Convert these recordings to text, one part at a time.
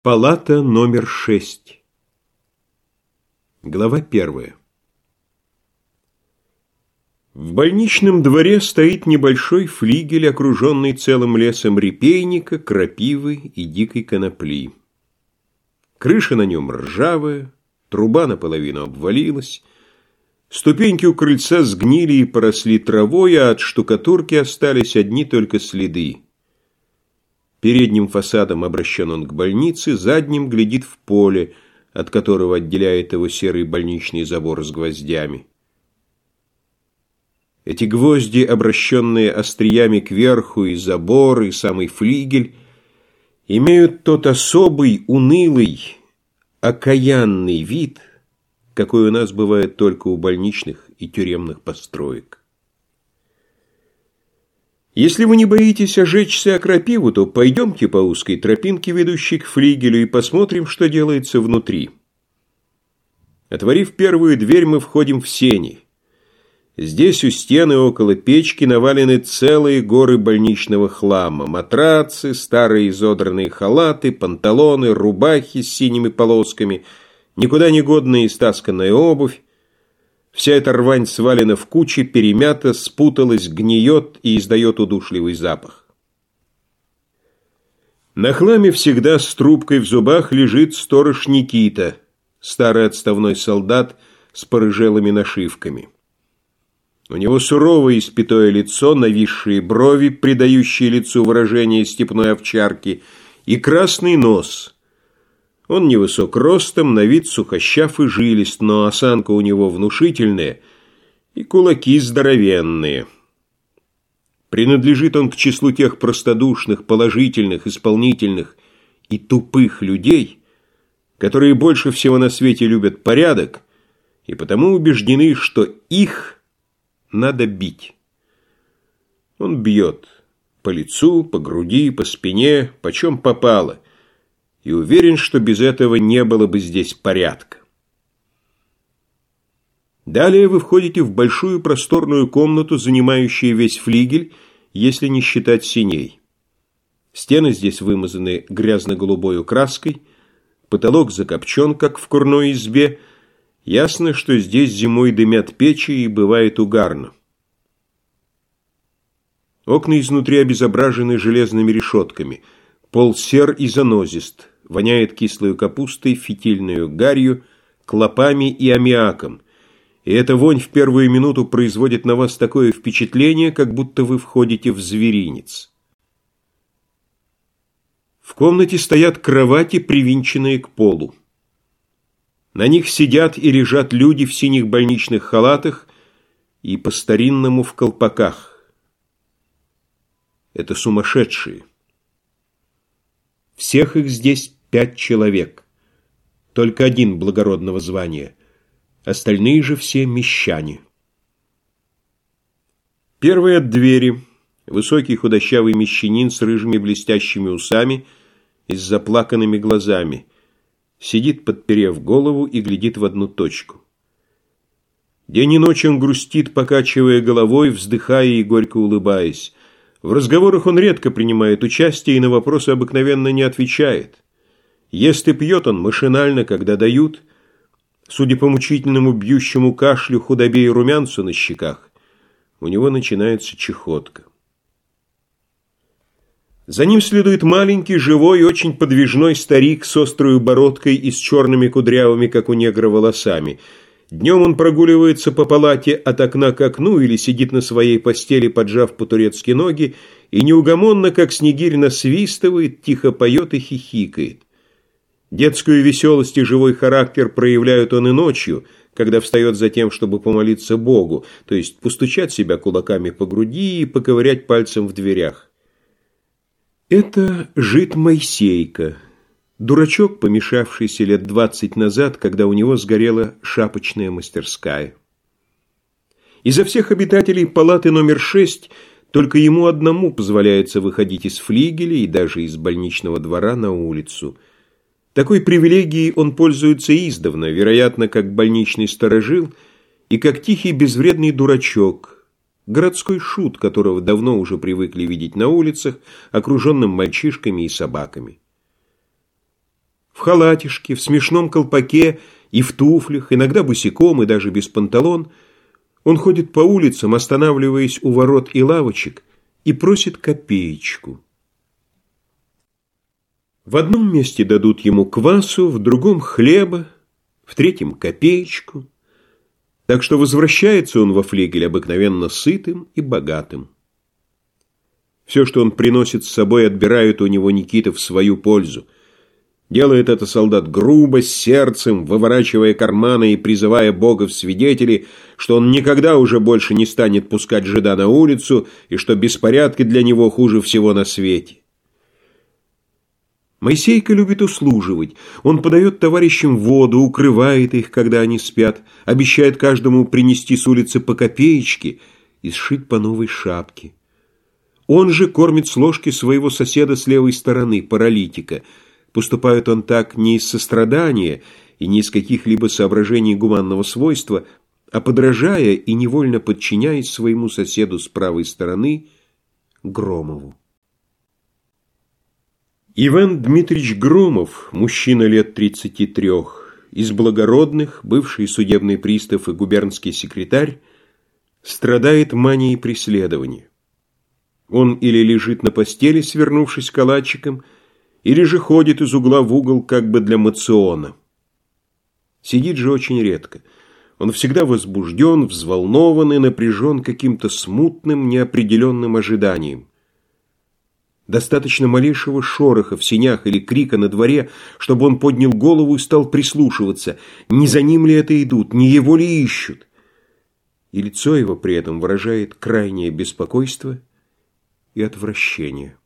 Палата номер шесть. Глава первая. В больничном дворе стоит небольшой флигель, окруженный целым лесом репейника, крапивы и дикой конопли. Крыша на нем ржавая, труба наполовину обвалилась, ступеньки у крыльца сгнили и поросли травой, а от штукатурки остались одни только следы. Передним фасадом обращен он к больнице, задним глядит в поле, от которого отделяет его серый больничный забор с гвоздями. Эти гвозди, обращенные остриями кверху, и забор, и самый флигель, имеют тот особый, унылый, окаянный вид, какой у нас бывает только у больничных и тюремных построек. Если вы не боитесь ожечься о крапиву, то пойдемте по узкой тропинке, ведущей к флигелю, и посмотрим, что делается внутри. Отворив первую дверь, мы входим в сени. Здесь у стены около печки навалены целые горы больничного хлама. Матрацы, старые изодранные халаты, панталоны, рубахи с синими полосками, никуда не годная истасканная обувь, Вся эта рвань свалена в кучи, перемята, спуталась, гниет и издает удушливый запах. На хламе всегда с трубкой в зубах лежит сторож Никита, старый отставной солдат с порыжелыми нашивками. У него суровое испятое лицо, нависшие брови, придающие лицу выражение степной овчарки, и красный нос – он невысок ростом, на вид сухощав и жилист, но осанка у него внушительная и кулаки здоровенные. Принадлежит он к числу тех простодушных, положительных, исполнительных и тупых людей, которые больше всего на свете любят порядок и потому убеждены, что их надо бить. Он бьет по лицу, по груди, по спине, почем попало – и уверен, что без этого не было бы здесь порядка. Далее вы входите в большую просторную комнату, занимающую весь флигель, если не считать синей. Стены здесь вымазаны грязно-голубой краской, потолок закопчен, как в курной избе. Ясно, что здесь зимой дымят печи и бывает угарно. Окна изнутри обезображены железными решетками. Пол сер и занозист воняет кислой капустой, фитильной гарью, клопами и аммиаком, и эта вонь в первую минуту производит на вас такое впечатление, как будто вы входите в зверинец. В комнате стоят кровати, привинченные к полу. На них сидят и лежат люди в синих больничных халатах и по-старинному в колпаках. Это сумасшедшие. Всех их здесь пять человек. Только один благородного звания. Остальные же все мещане. Первый от двери. Высокий худощавый мещанин с рыжими блестящими усами и с заплаканными глазами. Сидит, подперев голову, и глядит в одну точку. День и ночь он грустит, покачивая головой, вздыхая и горько улыбаясь. В разговорах он редко принимает участие и на вопросы обыкновенно не отвечает. Ест и пьет он машинально, когда дают. Судя по мучительному бьющему кашлю, худобе и румянцу на щеках, у него начинается чехотка. За ним следует маленький, живой, очень подвижной старик с острой бородкой и с черными кудрявыми, как у негра, волосами. Днем он прогуливается по палате от окна к окну или сидит на своей постели, поджав по-турецки ноги, и неугомонно, как снегирь, насвистывает, тихо поет и хихикает. Детскую веселость и живой характер проявляют он и ночью, когда встает за тем, чтобы помолиться Богу, то есть постучать себя кулаками по груди и поковырять пальцем в дверях. Это жид Моисейка, дурачок, помешавшийся лет двадцать назад, когда у него сгорела шапочная мастерская. Изо всех обитателей палаты номер шесть только ему одному позволяется выходить из флигеля и даже из больничного двора на улицу – такой привилегией он пользуется издавна, вероятно, как больничный сторожил и как тихий безвредный дурачок, городской шут, которого давно уже привыкли видеть на улицах, окруженным мальчишками и собаками. Халатишке, в смешном колпаке и в туфлях, иногда босиком и даже без панталон, он ходит по улицам, останавливаясь у ворот и лавочек, и просит копеечку. В одном месте дадут ему квасу, в другом хлеба, в третьем копеечку. Так что возвращается он во флигель обыкновенно сытым и богатым. Все, что он приносит с собой, отбирают у него Никита в свою пользу. Делает это солдат грубо, сердцем, выворачивая карманы и призывая Бога в свидетели, что он никогда уже больше не станет пускать жида на улицу и что беспорядки для него хуже всего на свете. Моисейка любит услуживать. Он подает товарищам воду, укрывает их, когда они спят, обещает каждому принести с улицы по копеечке и сшить по новой шапке. Он же кормит с ложки своего соседа с левой стороны, паралитика. Поступает он так не из сострадания и не из каких-либо соображений гуманного свойства, а подражая и невольно подчиняясь своему соседу с правой стороны, Громову. Иван Дмитриевич Громов, мужчина лет 33, из благородных, бывший судебный пристав и губернский секретарь, страдает манией преследования. Он или лежит на постели, свернувшись калачиком, или же ходит из угла в угол как бы для мациона. Сидит же очень редко. Он всегда возбужден, взволнован и напряжен каким-то смутным, неопределенным ожиданием. Достаточно малейшего шороха в синях или крика на дворе, чтобы он поднял голову и стал прислушиваться, не за ним ли это идут, не его ли ищут. И лицо его при этом выражает крайнее беспокойство и отвращение.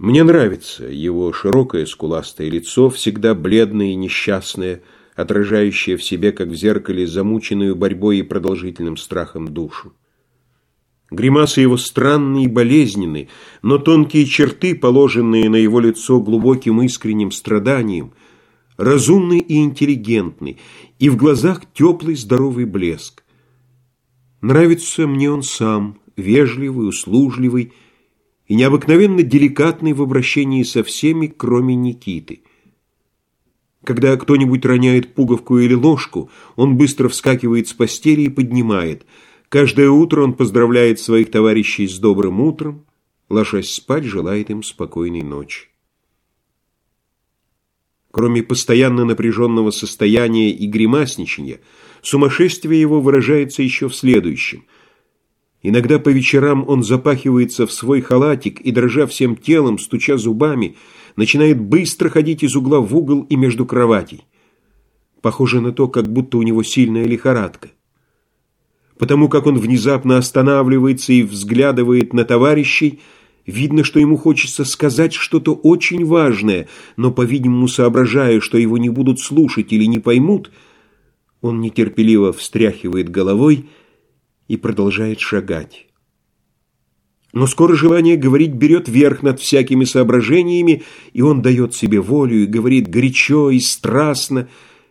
Мне нравится его широкое скуластое лицо, всегда бледное и несчастное, отражающее в себе, как в зеркале, замученную борьбой и продолжительным страхом душу. Гримасы его странные и болезненные, но тонкие черты, положенные на его лицо глубоким искренним страданием, разумный и интеллигентный, и в глазах теплый здоровый блеск. Нравится мне он сам, вежливый, услужливый и необыкновенно деликатный в обращении со всеми, кроме Никиты. Когда кто-нибудь роняет пуговку или ложку, он быстро вскакивает с постели и поднимает. Каждое утро он поздравляет своих товарищей с добрым утром, ложась спать, желает им спокойной ночи. Кроме постоянно напряженного состояния и гримасничания, сумасшествие его выражается еще в следующем – Иногда по вечерам он запахивается в свой халатик и, дрожа всем телом, стуча зубами, начинает быстро ходить из угла в угол и между кроватей. Похоже на то, как будто у него сильная лихорадка. Потому как он внезапно останавливается и взглядывает на товарищей, видно, что ему хочется сказать что-то очень важное, но, по-видимому, соображая, что его не будут слушать или не поймут, он нетерпеливо встряхивает головой и продолжает шагать. Но скоро желание говорить берет верх над всякими соображениями, и он дает себе волю и говорит горячо и страстно.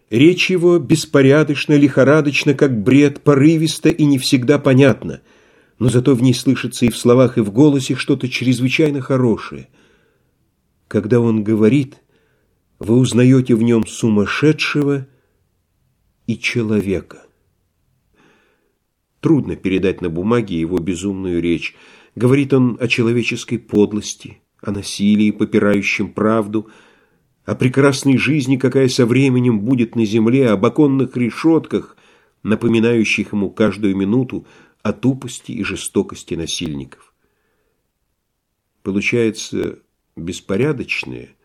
Речь его беспорядочно, лихорадочно, как бред, порывисто и не всегда понятно, но зато в ней слышится и в словах, и в голосе что-то чрезвычайно хорошее. Когда он говорит, вы узнаете в нем сумасшедшего и человека. Трудно передать на бумаге его безумную речь. Говорит он о человеческой подлости, о насилии, попирающем правду, о прекрасной жизни, какая со временем будет на земле, об оконных решетках, напоминающих ему каждую минуту о тупости и жестокости насильников. Получается беспорядочное,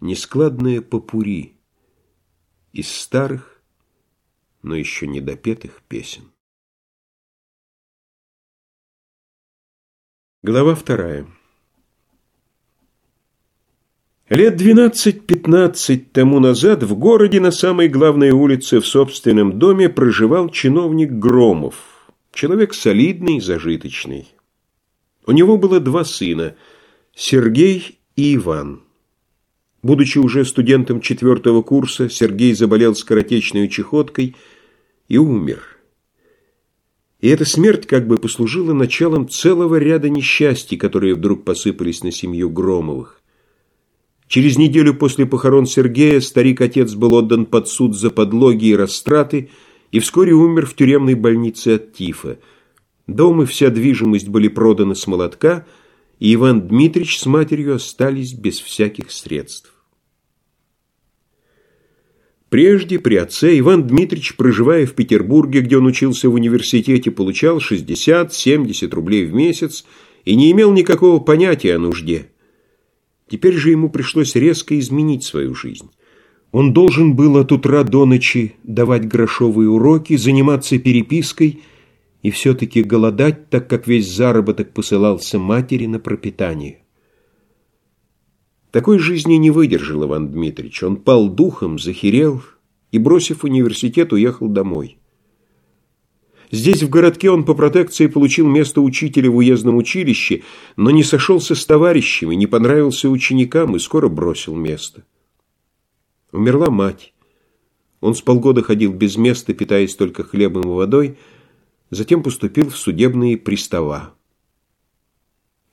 нескладное попури из старых, но еще недопетых песен. Глава вторая. Лет двенадцать-пятнадцать тому назад в городе на самой главной улице в собственном доме проживал чиновник Громов, человек солидный, зажиточный. У него было два сына – Сергей и Иван. Будучи уже студентом четвертого курса, Сергей заболел скоротечной чехоткой и умер – и эта смерть как бы послужила началом целого ряда несчастий, которые вдруг посыпались на семью Громовых. Через неделю после похорон Сергея старик-отец был отдан под суд за подлоги и растраты и вскоре умер в тюремной больнице от тифа. Дом и вся движимость были проданы с молотка, и Иван Дмитрич с матерью остались без всяких средств. Прежде, при отце, Иван Дмитрич, проживая в Петербурге, где он учился в университете, получал 60-70 рублей в месяц и не имел никакого понятия о нужде. Теперь же ему пришлось резко изменить свою жизнь. Он должен был от утра до ночи давать грошовые уроки, заниматься перепиской и все-таки голодать, так как весь заработок посылался матери на пропитание. Такой жизни не выдержал Иван Дмитриевич. Он пал духом, захерел и, бросив университет, уехал домой. Здесь, в городке, он по протекции получил место учителя в уездном училище, но не сошелся с товарищами, не понравился ученикам и скоро бросил место. Умерла мать. Он с полгода ходил без места, питаясь только хлебом и водой, затем поступил в судебные пристава.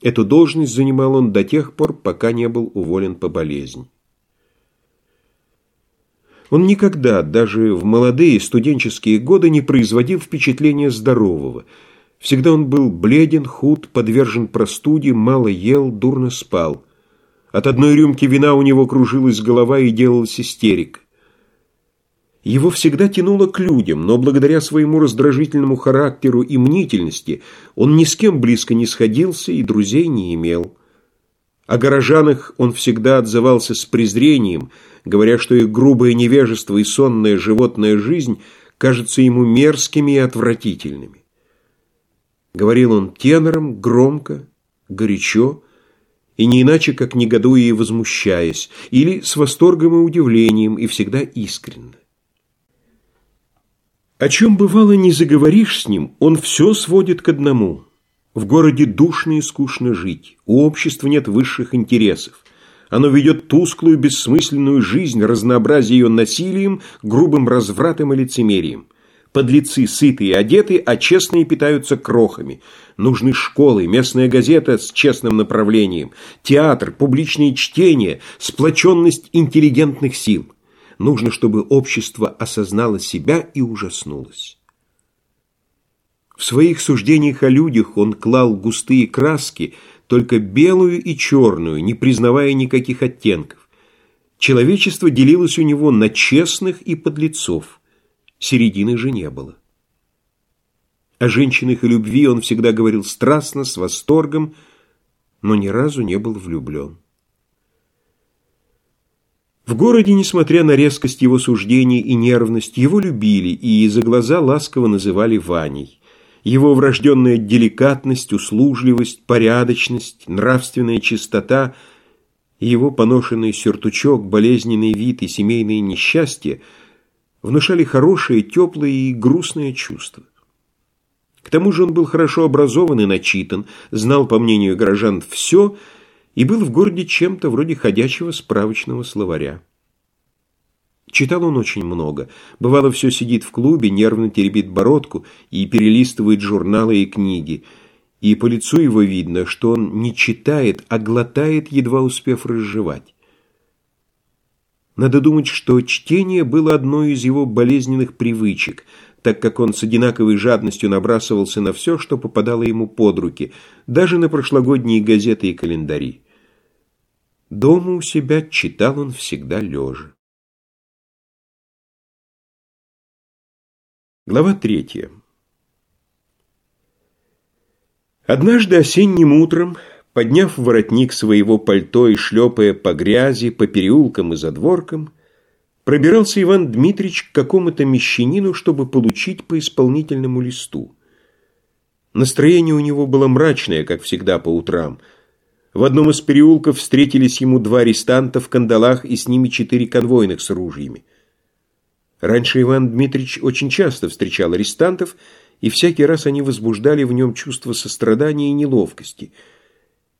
Эту должность занимал он до тех пор, пока не был уволен по болезни. Он никогда, даже в молодые студенческие годы, не производил впечатления здорового. Всегда он был бледен, худ, подвержен простуде, мало ел, дурно спал. От одной рюмки вина у него кружилась голова и делалась истерика. Его всегда тянуло к людям, но благодаря своему раздражительному характеру и мнительности он ни с кем близко не сходился и друзей не имел. О горожанах он всегда отзывался с презрением, говоря, что их грубое невежество и сонная животная жизнь кажутся ему мерзкими и отвратительными. Говорил он тенором, громко, горячо, и не иначе, как негодуя и возмущаясь, или с восторгом и удивлением, и всегда искренне. О чем бывало не заговоришь с ним, он все сводит к одному. В городе душно и скучно жить, у общества нет высших интересов. Оно ведет тусклую, бессмысленную жизнь, разнообразие ее насилием, грубым развратом и лицемерием. Подлецы сытые и одеты, а честные питаются крохами. Нужны школы, местная газета с честным направлением, театр, публичные чтения, сплоченность интеллигентных сил. Нужно, чтобы общество осознало себя и ужаснулось. В своих суждениях о людях он клал густые краски, только белую и черную, не признавая никаких оттенков. Человечество делилось у него на честных и подлецов. Середины же не было. О женщинах и любви он всегда говорил страстно, с восторгом, но ни разу не был влюблен. В городе, несмотря на резкость его суждений и нервность, его любили и за глаза ласково называли Ваней. Его врожденная деликатность, услужливость, порядочность, нравственная чистота его поношенный сюртучок, болезненный вид и семейные несчастья внушали хорошее, теплое и грустное чувство. К тому же он был хорошо образован и начитан, знал, по мнению горожан, все – и был в городе чем-то вроде ходячего справочного словаря. Читал он очень много. Бывало, все сидит в клубе, нервно теребит бородку и перелистывает журналы и книги. И по лицу его видно, что он не читает, а глотает, едва успев разжевать. Надо думать, что чтение было одной из его болезненных привычек, так как он с одинаковой жадностью набрасывался на все, что попадало ему под руки, даже на прошлогодние газеты и календари. Дома у себя читал он всегда лежа. Глава третья. Однажды осенним утром, подняв воротник своего пальто и шлепая по грязи, по переулкам и задворкам, пробирался Иван Дмитрич к какому-то мещанину, чтобы получить по исполнительному листу. Настроение у него было мрачное, как всегда по утрам – в одном из переулков встретились ему два арестанта в кандалах и с ними четыре конвойных с ружьями. Раньше Иван Дмитрич очень часто встречал арестантов, и всякий раз они возбуждали в нем чувство сострадания и неловкости.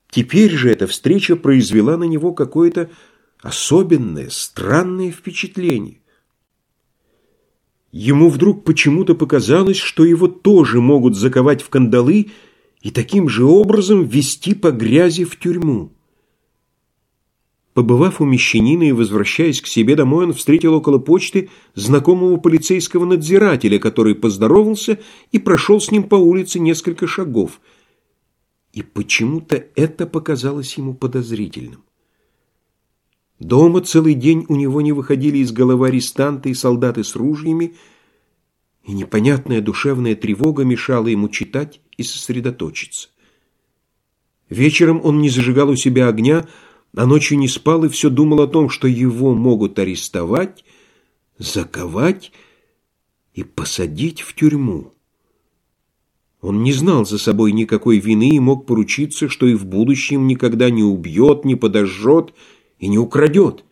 Теперь же эта встреча произвела на него какое-то особенное, странное впечатление. Ему вдруг почему-то показалось, что его тоже могут заковать в кандалы и таким же образом вести по грязи в тюрьму. Побывав у мещанина и возвращаясь к себе домой, он встретил около почты знакомого полицейского надзирателя, который поздоровался и прошел с ним по улице несколько шагов. И почему-то это показалось ему подозрительным. Дома целый день у него не выходили из головы арестанты и солдаты с ружьями, и непонятная душевная тревога мешала ему читать и сосредоточиться. Вечером он не зажигал у себя огня, а ночью не спал и все думал о том, что его могут арестовать, заковать и посадить в тюрьму. Он не знал за собой никакой вины и мог поручиться, что и в будущем никогда не убьет, не подожжет и не украдет.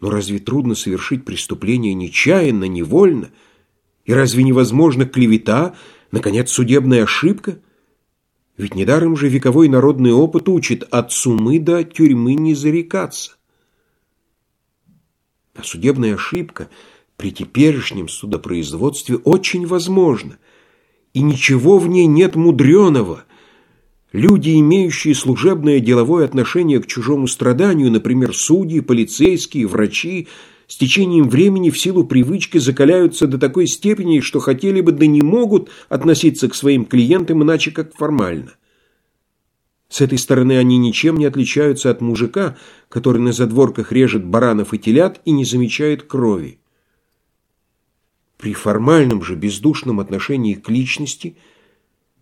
Но разве трудно совершить преступление нечаянно, невольно? И разве невозможно клевета, наконец, судебная ошибка? Ведь недаром же вековой народный опыт учит от сумы до тюрьмы не зарекаться. А судебная ошибка при теперешнем судопроизводстве очень возможна, и ничего в ней нет мудреного. Люди, имеющие служебное деловое отношение к чужому страданию, например, судьи, полицейские, врачи, с течением времени в силу привычки закаляются до такой степени, что хотели бы, да не могут относиться к своим клиентам иначе как формально. С этой стороны они ничем не отличаются от мужика, который на задворках режет баранов и телят и не замечает крови. При формальном же бездушном отношении к личности –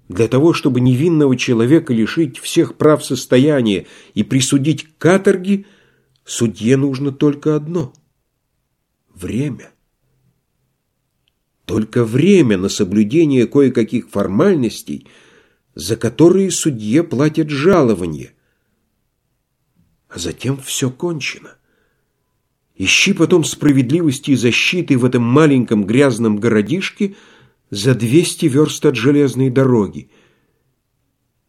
для того, чтобы невинного человека лишить всех прав состояния и присудить к каторге, судье нужно только одно – время. Только время на соблюдение кое-каких формальностей, за которые судье платят жалование. А затем все кончено. Ищи потом справедливости и защиты в этом маленьком грязном городишке за 200 верст от железной дороги –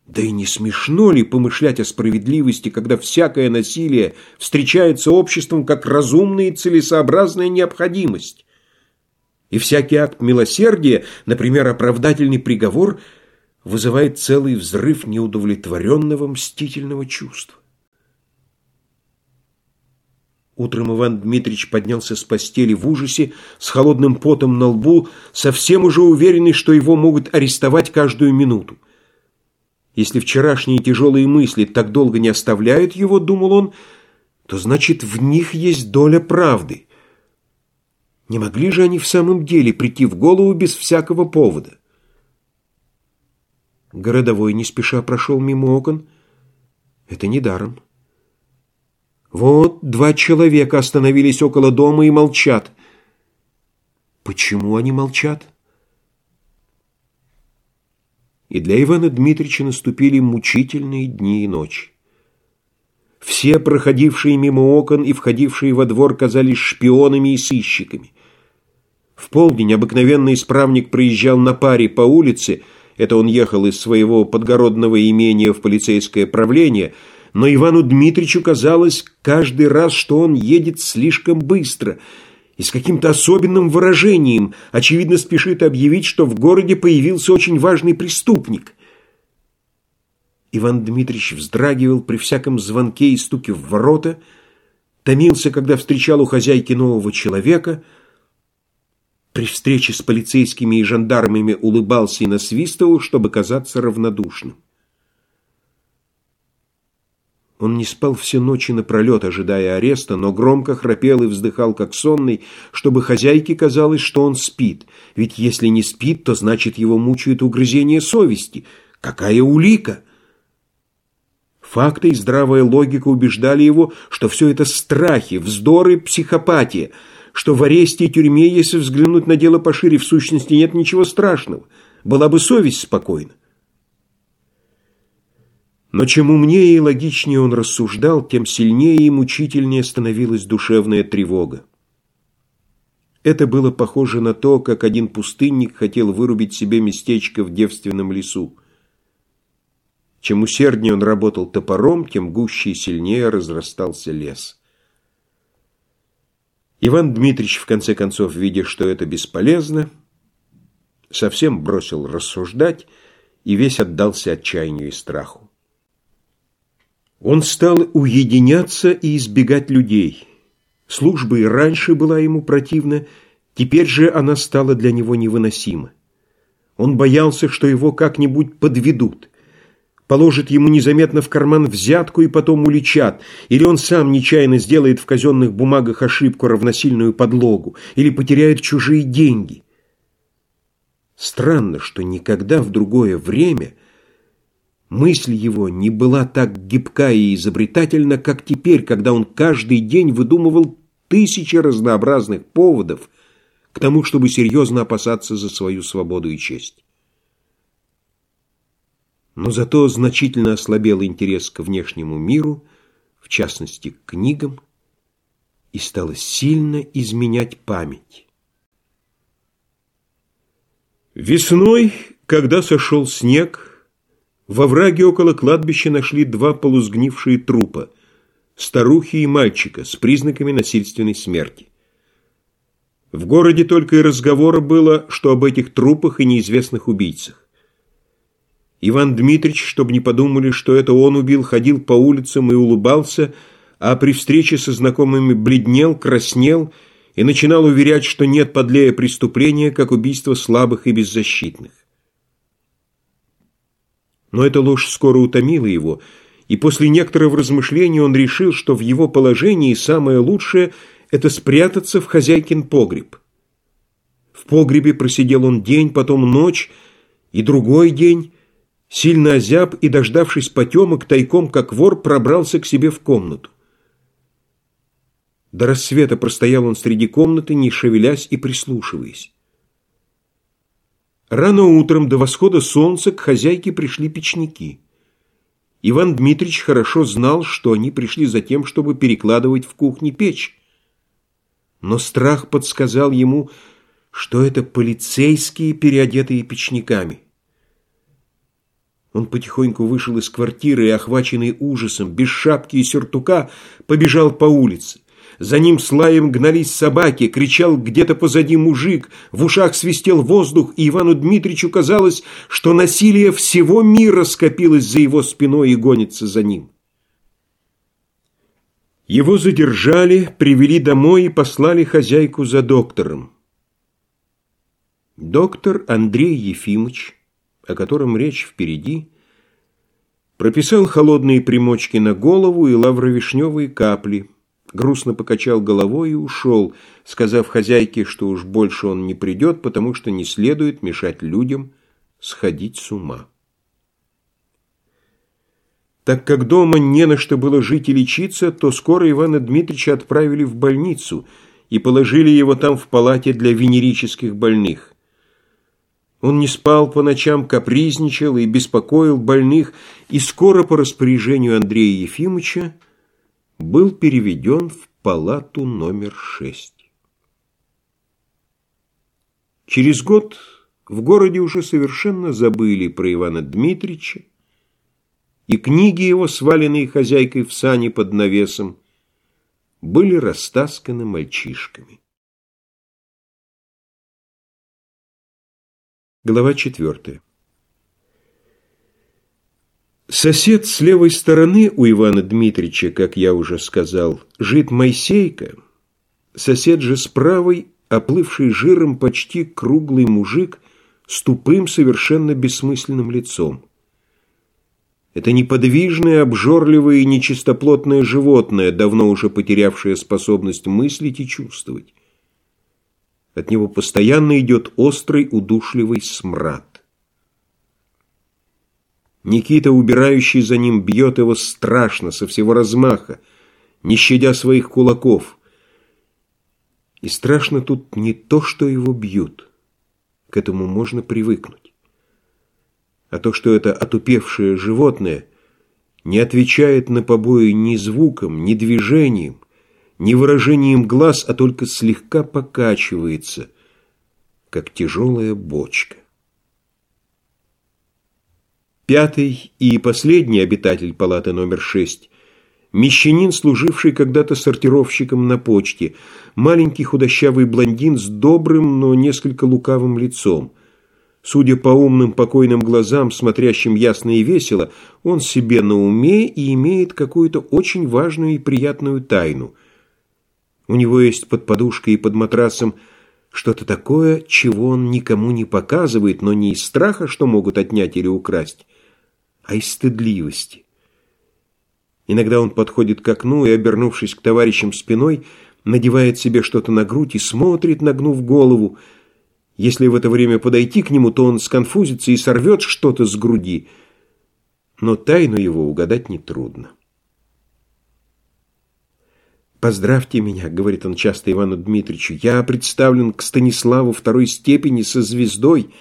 да и не смешно ли помышлять о справедливости, когда всякое насилие встречается обществом как разумная и целесообразная необходимость? И всякий акт милосердия, например, оправдательный приговор, вызывает целый взрыв неудовлетворенного мстительного чувства. Утром Иван Дмитрич поднялся с постели в ужасе, с холодным потом на лбу, совсем уже уверенный, что его могут арестовать каждую минуту. Если вчерашние тяжелые мысли так долго не оставляют его, думал он, то значит в них есть доля правды. Не могли же они в самом деле прийти в голову без всякого повода? Городовой не спеша прошел мимо окон. Это не даром. Вот два человека остановились около дома и молчат. Почему они молчат? И для Ивана Дмитрича наступили мучительные дни и ночи. Все, проходившие мимо окон и входившие во двор, казались шпионами и сыщиками. В полдень обыкновенный исправник проезжал на паре по улице, это он ехал из своего подгородного имения в полицейское правление, но Ивану Дмитричу казалось каждый раз, что он едет слишком быстро – и с каким-то особенным выражением, очевидно, спешит объявить, что в городе появился очень важный преступник. Иван Дмитриевич вздрагивал при всяком звонке и стуке в ворота, томился, когда встречал у хозяйки нового человека, при встрече с полицейскими и жандармами улыбался и насвистывал, чтобы казаться равнодушным. Он не спал все ночи напролет, ожидая ареста, но громко храпел и вздыхал, как сонный, чтобы хозяйке казалось, что он спит. Ведь если не спит, то значит его мучают угрызение совести. Какая улика? Факты и здравая логика убеждали его, что все это страхи, вздоры, психопатия, что в аресте и тюрьме, если взглянуть на дело пошире, в сущности нет ничего страшного. Была бы совесть спокойна. Но чем умнее и логичнее он рассуждал, тем сильнее и мучительнее становилась душевная тревога. Это было похоже на то, как один пустынник хотел вырубить себе местечко в девственном лесу. Чем усерднее он работал топором, тем гуще и сильнее разрастался лес. Иван Дмитрич, в конце концов, видя, что это бесполезно, совсем бросил рассуждать и весь отдался отчаянию и страху. Он стал уединяться и избегать людей. Служба и раньше была ему противна, теперь же она стала для него невыносима. Он боялся, что его как-нибудь подведут. Положат ему незаметно в карман взятку и потом уличат, или он сам нечаянно сделает в казенных бумагах ошибку, равносильную подлогу, или потеряет чужие деньги. Странно, что никогда в другое время – Мысль его не была так гибка и изобретательна, как теперь, когда он каждый день выдумывал тысячи разнообразных поводов к тому, чтобы серьезно опасаться за свою свободу и честь. Но зато значительно ослабел интерес к внешнему миру, в частности, к книгам, и стало сильно изменять память. Весной, когда сошел снег, во враге около кладбища нашли два полусгнившие трупа – старухи и мальчика с признаками насильственной смерти. В городе только и разговора было, что об этих трупах и неизвестных убийцах. Иван Дмитрич, чтобы не подумали, что это он убил, ходил по улицам и улыбался, а при встрече со знакомыми бледнел, краснел и начинал уверять, что нет подлее преступления, как убийство слабых и беззащитных. Но эта ложь скоро утомила его, и после некоторого размышления он решил, что в его положении самое лучшее – это спрятаться в хозяйкин погреб. В погребе просидел он день, потом ночь и другой день, сильно озяб и, дождавшись потемок, тайком, как вор, пробрался к себе в комнату. До рассвета простоял он среди комнаты, не шевелясь и прислушиваясь. Рано утром до восхода солнца к хозяйке пришли печники. Иван Дмитрич хорошо знал, что они пришли за тем, чтобы перекладывать в кухне печь. Но страх подсказал ему, что это полицейские, переодетые печниками. Он потихоньку вышел из квартиры и, охваченный ужасом, без шапки и сюртука, побежал по улице. За ним с лаем гнались собаки, кричал где-то позади мужик, в ушах свистел воздух, и Ивану Дмитричу казалось, что насилие всего мира скопилось за его спиной и гонится за ним. Его задержали, привели домой и послали хозяйку за доктором. Доктор Андрей Ефимович, о котором речь впереди, прописал холодные примочки на голову и лавровишневые капли – грустно покачал головой и ушел, сказав хозяйке, что уж больше он не придет, потому что не следует мешать людям сходить с ума. Так как дома не на что было жить и лечиться, то скоро Ивана Дмитрича отправили в больницу и положили его там в палате для венерических больных. Он не спал по ночам, капризничал и беспокоил больных, и скоро по распоряжению Андрея Ефимовича был переведен в палату номер шесть. Через год в городе уже совершенно забыли про Ивана Дмитрича, и книги его, сваленные хозяйкой в сани под навесом, были растасканы мальчишками. Глава четвертая. Сосед с левой стороны у Ивана Дмитрича, как я уже сказал, жит Моисейка. Сосед же с правой, оплывший жиром почти круглый мужик с тупым, совершенно бессмысленным лицом. Это неподвижное, обжорливое и нечистоплотное животное, давно уже потерявшее способность мыслить и чувствовать. От него постоянно идет острый, удушливый смрад. Никита, убирающий за ним, бьет его страшно, со всего размаха, не щадя своих кулаков. И страшно тут не то, что его бьют. К этому можно привыкнуть. А то, что это отупевшее животное не отвечает на побои ни звуком, ни движением, ни выражением глаз, а только слегка покачивается, как тяжелая бочка. Пятый и последний обитатель палаты номер шесть – мещанин, служивший когда-то сортировщиком на почте, маленький худощавый блондин с добрым, но несколько лукавым лицом. Судя по умным покойным глазам, смотрящим ясно и весело, он себе на уме и имеет какую-то очень важную и приятную тайну. У него есть под подушкой и под матрасом что-то такое, чего он никому не показывает, но не из страха, что могут отнять или украсть, а из стыдливости. Иногда он подходит к окну и, обернувшись к товарищам спиной, надевает себе что-то на грудь и смотрит, нагнув голову, если в это время подойти к нему, то он сконфузится и сорвет что-то с груди. Но тайну его угадать нетрудно. «Поздравьте меня», — говорит он часто Ивану Дмитриевичу, «я представлен к Станиславу второй степени со звездой.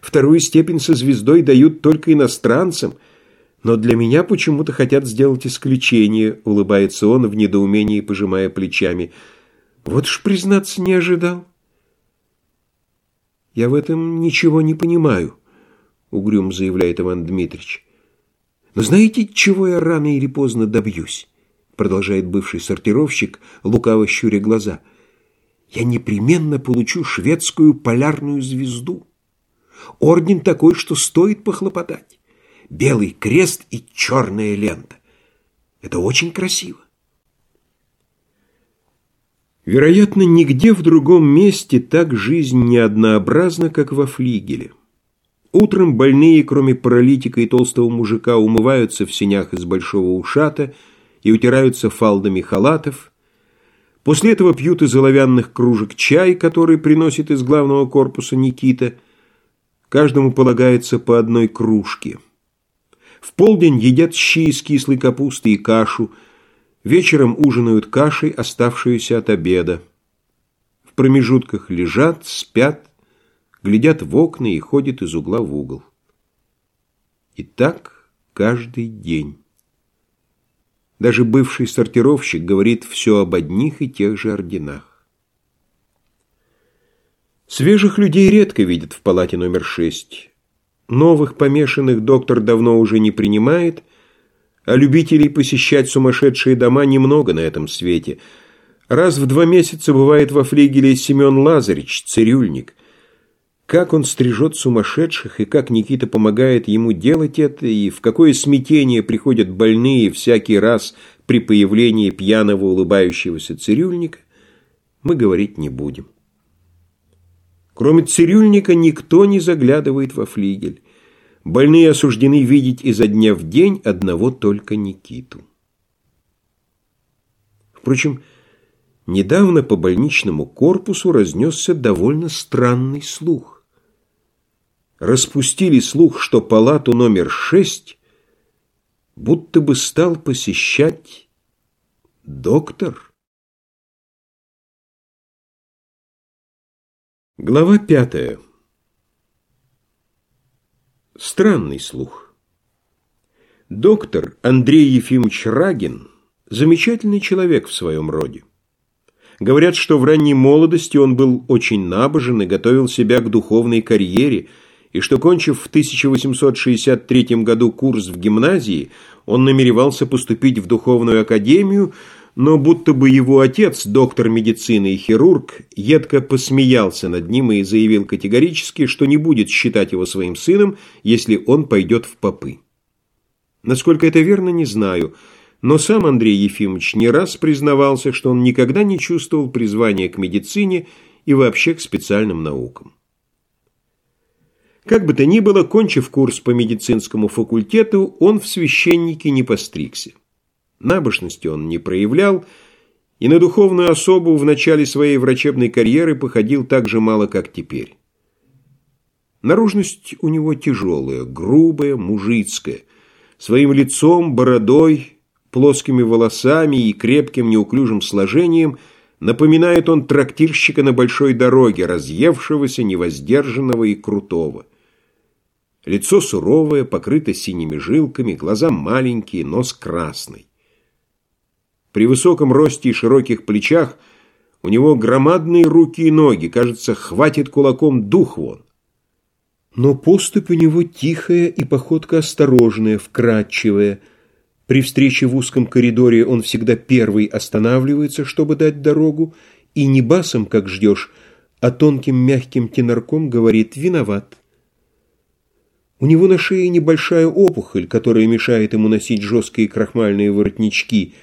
Вторую степень со звездой дают только иностранцам, но для меня почему-то хотят сделать исключение», — улыбается он в недоумении, пожимая плечами. «Вот ж, признаться, не ожидал». «Я в этом ничего не понимаю», — угрюм заявляет Иван Дмитрич. «Но знаете, чего я рано или поздно добьюсь?» продолжает бывший сортировщик, лукаво щуря глаза. «Я непременно получу шведскую полярную звезду. Орден такой, что стоит похлопотать. Белый крест и черная лента. Это очень красиво. Вероятно, нигде в другом месте так жизнь не однообразна, как во флигеле. Утром больные, кроме паралитика и толстого мужика, умываются в сенях из большого ушата и утираются фалдами халатов. После этого пьют из оловянных кружек чай, который приносит из главного корпуса Никита. Каждому полагается по одной кружке. В полдень едят щи из кислой капусты и кашу – Вечером ужинают кашей, оставшуюся от обеда. В промежутках лежат, спят, глядят в окна и ходят из угла в угол. И так каждый день. Даже бывший сортировщик говорит все об одних и тех же орденах. Свежих людей редко видят в палате номер шесть. Новых помешанных доктор давно уже не принимает – а любителей посещать сумасшедшие дома немного на этом свете. Раз в два месяца бывает во флигеле Семен Лазарич, цирюльник. Как он стрижет сумасшедших, и как Никита помогает ему делать это, и в какое смятение приходят больные всякий раз при появлении пьяного улыбающегося цирюльника, мы говорить не будем. Кроме цирюльника никто не заглядывает во флигель. Больные осуждены видеть изо дня в день одного только Никиту. Впрочем, недавно по больничному корпусу разнесся довольно странный слух. Распустили слух, что палату номер шесть будто бы стал посещать доктор. Глава пятая. Странный слух. Доктор Андрей Ефимович Рагин – замечательный человек в своем роде. Говорят, что в ранней молодости он был очень набожен и готовил себя к духовной карьере, и что, кончив в 1863 году курс в гимназии, он намеревался поступить в духовную академию – но будто бы его отец, доктор медицины и хирург, едко посмеялся над ним и заявил категорически, что не будет считать его своим сыном, если он пойдет в попы. Насколько это верно, не знаю, но сам Андрей Ефимович не раз признавался, что он никогда не чувствовал призвания к медицине и вообще к специальным наукам. Как бы то ни было, кончив курс по медицинскому факультету, он в священнике не постригся. Набожности он не проявлял, и на духовную особу в начале своей врачебной карьеры походил так же мало, как теперь. Наружность у него тяжелая, грубая, мужицкая, своим лицом, бородой, плоскими волосами и крепким неуклюжим сложением напоминает он трактирщика на большой дороге, разъевшегося, невоздержанного и крутого. Лицо суровое, покрыто синими жилками, глаза маленькие, нос красный. При высоком росте и широких плечах у него громадные руки и ноги, кажется, хватит кулаком дух вон. Но поступь у него тихая и походка осторожная, вкрадчивая. При встрече в узком коридоре он всегда первый останавливается, чтобы дать дорогу, и не басом, как ждешь, а тонким мягким тенорком говорит «виноват». У него на шее небольшая опухоль, которая мешает ему носить жесткие крахмальные воротнички,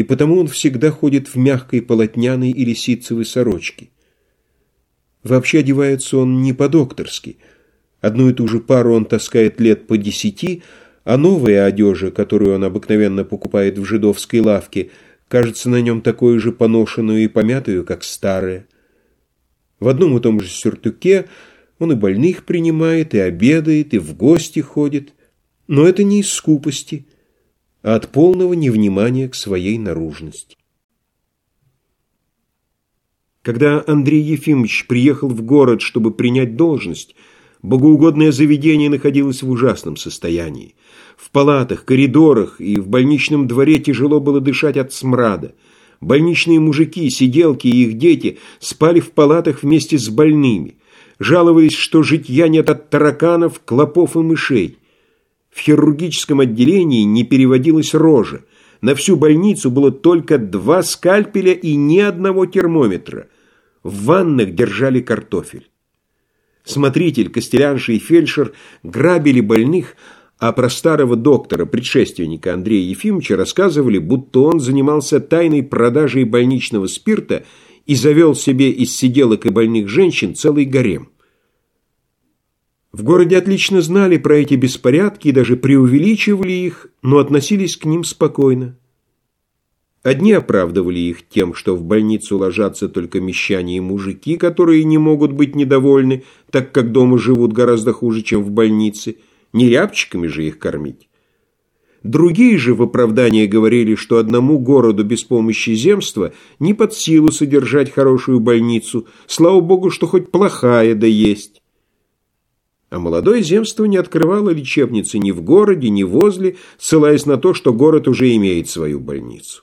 и потому он всегда ходит в мягкой полотняной или ситцевой сорочке. Вообще одевается он не по-докторски. Одну и ту же пару он таскает лет по десяти, а новая одежа, которую он обыкновенно покупает в жидовской лавке, кажется на нем такой же поношенную и помятую, как старая. В одном и том же сюртуке он и больных принимает, и обедает, и в гости ходит. Но это не из скупости, а от полного невнимания к своей наружности. Когда Андрей Ефимович приехал в город, чтобы принять должность, богоугодное заведение находилось в ужасном состоянии. В палатах, коридорах и в больничном дворе тяжело было дышать от смрада. Больничные мужики, сиделки и их дети спали в палатах вместе с больными. Жаловались, что житья нет от тараканов, клопов и мышей. В хирургическом отделении не переводилась рожа. На всю больницу было только два скальпеля и ни одного термометра. В ваннах держали картофель. Смотритель, костелянша и фельдшер грабили больных, а про старого доктора, предшественника Андрея Ефимовича, рассказывали, будто он занимался тайной продажей больничного спирта и завел себе из сиделок и больных женщин целый гарем. В городе отлично знали про эти беспорядки и даже преувеличивали их, но относились к ним спокойно. Одни оправдывали их тем, что в больницу ложатся только мещане и мужики, которые не могут быть недовольны, так как дома живут гораздо хуже, чем в больнице, не рябчиками же их кормить. Другие же в оправдание говорили, что одному городу без помощи земства не под силу содержать хорошую больницу, слава богу, что хоть плохая да есть. А молодое земство не открывало лечебницы ни в городе, ни возле, ссылаясь на то, что город уже имеет свою больницу.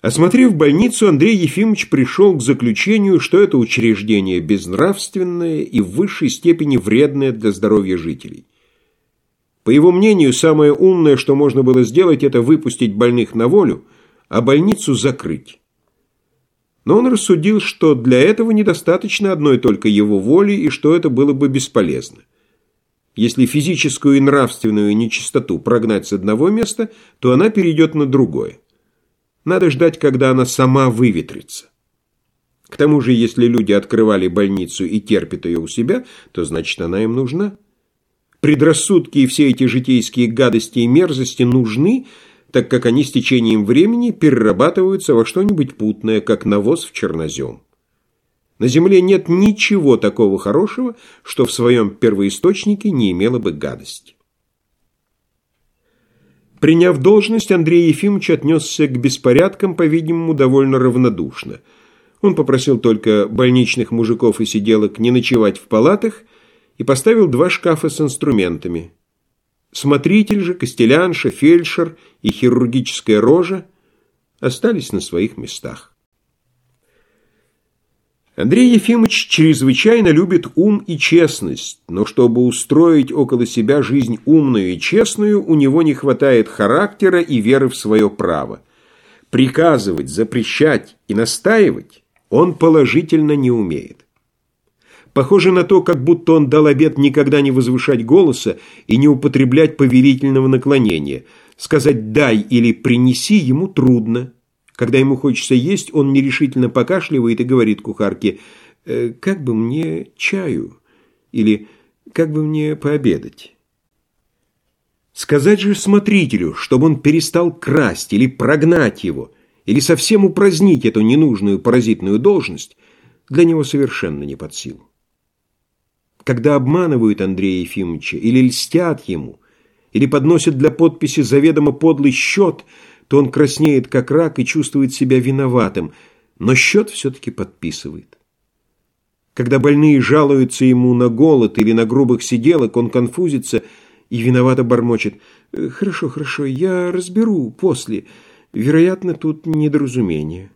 Осмотрев больницу, Андрей Ефимович пришел к заключению, что это учреждение безнравственное и в высшей степени вредное для здоровья жителей. По его мнению, самое умное, что можно было сделать, это выпустить больных на волю, а больницу закрыть. Но он рассудил, что для этого недостаточно одной только его воли и что это было бы бесполезно. Если физическую и нравственную нечистоту прогнать с одного места, то она перейдет на другое. Надо ждать, когда она сама выветрится. К тому же, если люди открывали больницу и терпят ее у себя, то значит она им нужна. Предрассудки и все эти житейские гадости и мерзости нужны, так как они с течением времени перерабатываются во что-нибудь путное, как навоз в чернозем. На Земле нет ничего такого хорошего, что в своем первоисточнике не имело бы гадости. Приняв должность, Андрей Ефимович отнесся к беспорядкам, по-видимому, довольно равнодушно. Он попросил только больничных мужиков и сиделок не ночевать в палатах и поставил два шкафа с инструментами. Смотритель же, костелянша, фельдшер и хирургическая рожа остались на своих местах. Андрей Ефимович чрезвычайно любит ум и честность, но чтобы устроить около себя жизнь умную и честную, у него не хватает характера и веры в свое право. Приказывать, запрещать и настаивать он положительно не умеет. Похоже на то, как будто он дал обет никогда не возвышать голоса и не употреблять повелительного наклонения. Сказать «дай» или «принеси» ему трудно. Когда ему хочется есть, он нерешительно покашливает и говорит кухарке «Э, «Как бы мне чаю?» или «Как бы мне пообедать?» Сказать же смотрителю, чтобы он перестал красть или прогнать его, или совсем упразднить эту ненужную паразитную должность, для него совершенно не под силу. Когда обманывают Андрея Ефимовича или льстят ему, или подносят для подписи заведомо подлый счет – то он краснеет как рак и чувствует себя виноватым, но счет все-таки подписывает. Когда больные жалуются ему на голод или на грубых сиделок, он конфузится и виновато бормочет. «Э, «Хорошо, хорошо, я разберу после. Вероятно, тут недоразумение».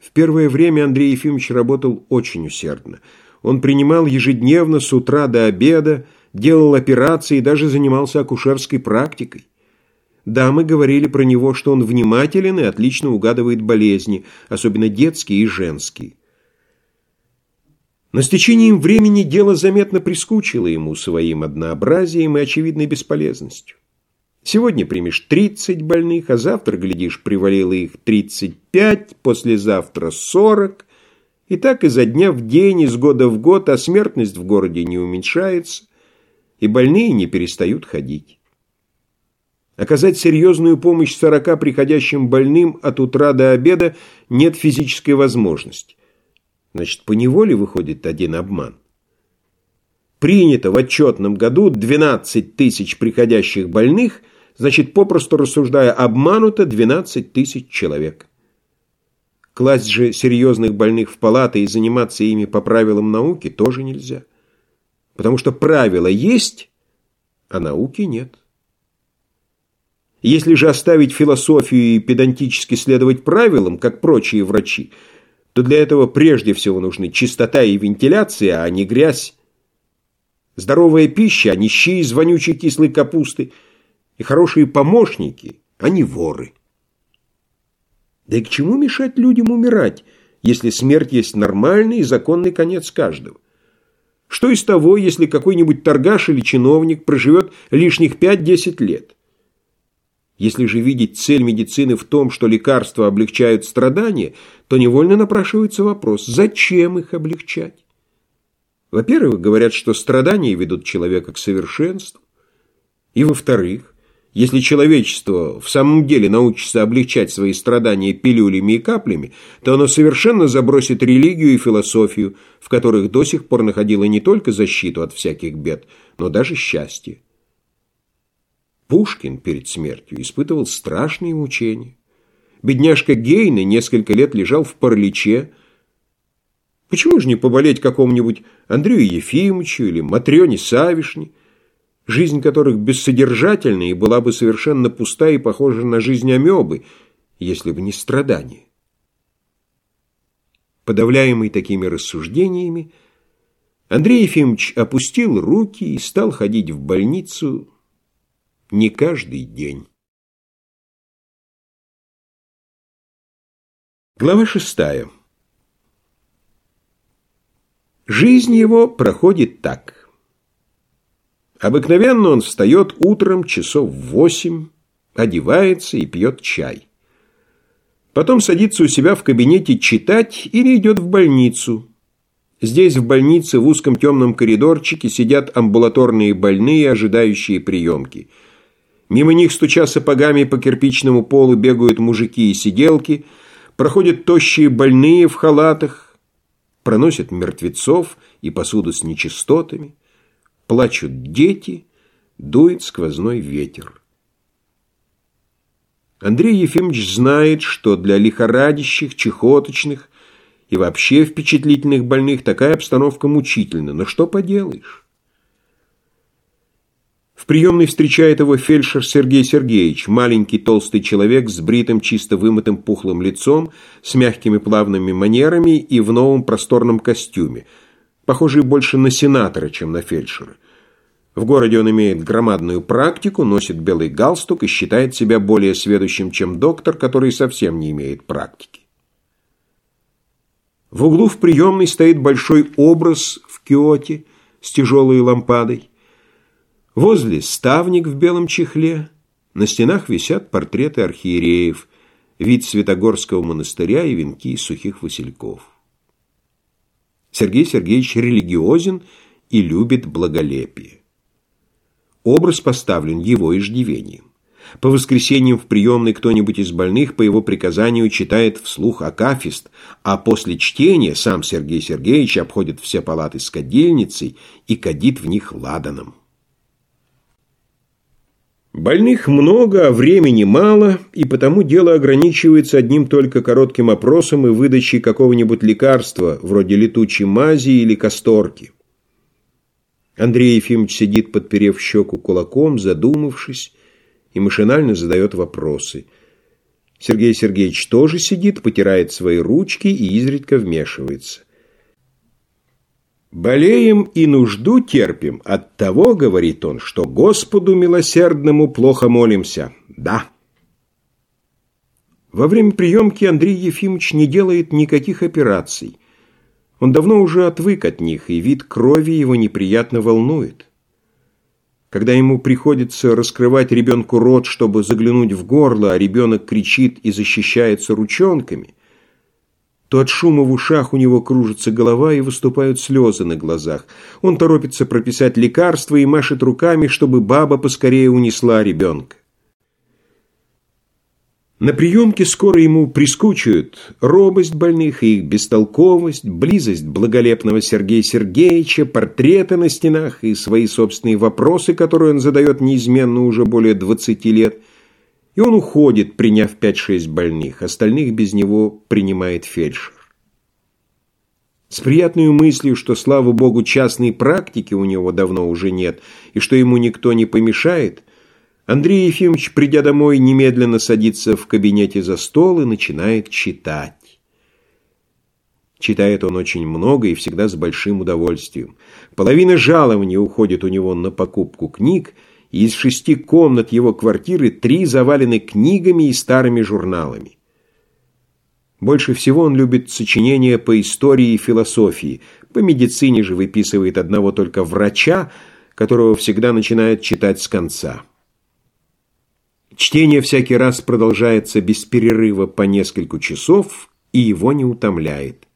В первое время Андрей Ефимович работал очень усердно. Он принимал ежедневно с утра до обеда, делал операции и даже занимался акушерской практикой. Дамы говорили про него, что он внимателен и отлично угадывает болезни, особенно детские и женские. Но с течением времени дело заметно прискучило ему своим однообразием и очевидной бесполезностью. Сегодня примешь 30 больных, а завтра, глядишь, привалило их 35, послезавтра 40. И так изо дня в день, из года в год, а смертность в городе не уменьшается, и больные не перестают ходить. Оказать серьезную помощь 40 приходящим больным от утра до обеда нет физической возможности. Значит, по неволе выходит один обман. Принято в отчетном году 12 тысяч приходящих больных – Значит, попросту рассуждая, обмануто 12 тысяч человек. Класть же серьезных больных в палаты и заниматься ими по правилам науки тоже нельзя. Потому что правила есть, а науки нет. Если же оставить философию и педантически следовать правилам, как прочие врачи, то для этого прежде всего нужны чистота и вентиляция, а не грязь. Здоровая пища, а не щи из вонючей кислой капусты – и хорошие помощники, а не воры. Да и к чему мешать людям умирать, если смерть есть нормальный и законный конец каждого? Что из того, если какой-нибудь торгаш или чиновник проживет лишних 5-10 лет? Если же видеть цель медицины в том, что лекарства облегчают страдания, то невольно напрашивается вопрос, зачем их облегчать? Во-первых, говорят, что страдания ведут человека к совершенству. И во-вторых, если человечество в самом деле научится облегчать свои страдания пилюлями и каплями, то оно совершенно забросит религию и философию, в которых до сих пор находило не только защиту от всяких бед, но даже счастье. Пушкин перед смертью испытывал страшные мучения. Бедняжка Гейна несколько лет лежал в параличе. Почему же не поболеть какому-нибудь Андрею Ефимовичу или Матрёне Савишне? Жизнь которых бессодержательна и была бы совершенно пуста и похожа на жизнь амебы, если бы не страдания. Подавляемый такими рассуждениями, Андрей Ефимович опустил руки и стал ходить в больницу не каждый день. Глава шестая. Жизнь его проходит так. Обыкновенно он встает утром часов в восемь, одевается и пьет чай. Потом садится у себя в кабинете читать или идет в больницу. Здесь, в больнице, в узком темном коридорчике сидят амбулаторные больные, ожидающие приемки. Мимо них, стуча сапогами по кирпичному полу, бегают мужики и сиделки, проходят тощие больные в халатах, проносят мертвецов и посуду с нечистотами. Плачут дети, дует сквозной ветер. Андрей Ефимович знает, что для лихорадящих, чехоточных и вообще впечатлительных больных такая обстановка мучительна. Но что поделаешь? В приемной встречает его фельдшер Сергей Сергеевич, маленький толстый человек с бритым, чисто вымытым пухлым лицом, с мягкими плавными манерами и в новом просторном костюме – похожий больше на сенатора, чем на фельдшера. В городе он имеет громадную практику, носит белый галстук и считает себя более сведущим, чем доктор, который совсем не имеет практики. В углу в приемной стоит большой образ в киоте с тяжелой лампадой. Возле ставник в белом чехле. На стенах висят портреты архиереев, вид Святогорского монастыря и венки сухих васильков. Сергей Сергеевич религиозен и любит благолепие. Образ поставлен его иждивением. По воскресеньям в приемной кто-нибудь из больных по его приказанию читает вслух акафист, а после чтения сам Сергей Сергеевич обходит все палаты с кадильницей и кадит в них ладаном. Больных много, а времени мало, и потому дело ограничивается одним только коротким опросом и выдачей какого-нибудь лекарства, вроде летучей мази или касторки. Андрей Ефимович сидит, подперев щеку кулаком, задумавшись, и машинально задает вопросы. Сергей Сергеевич тоже сидит, потирает свои ручки и изредка вмешивается. «Болеем и нужду терпим, от того, — говорит он, — что Господу милосердному плохо молимся. Да». Во время приемки Андрей Ефимович не делает никаких операций. Он давно уже отвык от них, и вид крови его неприятно волнует. Когда ему приходится раскрывать ребенку рот, чтобы заглянуть в горло, а ребенок кричит и защищается ручонками, то от шума в ушах у него кружится голова и выступают слезы на глазах. Он торопится прописать лекарства и машет руками, чтобы баба поскорее унесла ребенка. На приемке скоро ему прискучают робость больных и их бестолковость, близость благолепного Сергея Сергеевича, портреты на стенах и свои собственные вопросы, которые он задает неизменно уже более 20 лет. И он уходит, приняв 5-6 больных, остальных без него принимает фельдшер. С приятной мыслью, что, слава богу, частной практики у него давно уже нет, и что ему никто не помешает – Андрей Ефимович, придя домой, немедленно садится в кабинете за стол и начинает читать. Читает он очень много и всегда с большим удовольствием. Половина жалования уходит у него на покупку книг, и из шести комнат его квартиры три завалены книгами и старыми журналами. Больше всего он любит сочинения по истории и философии. По медицине же выписывает одного только врача, которого всегда начинает читать с конца. Чтение всякий раз продолжается без перерыва по несколько часов и его не утомляет.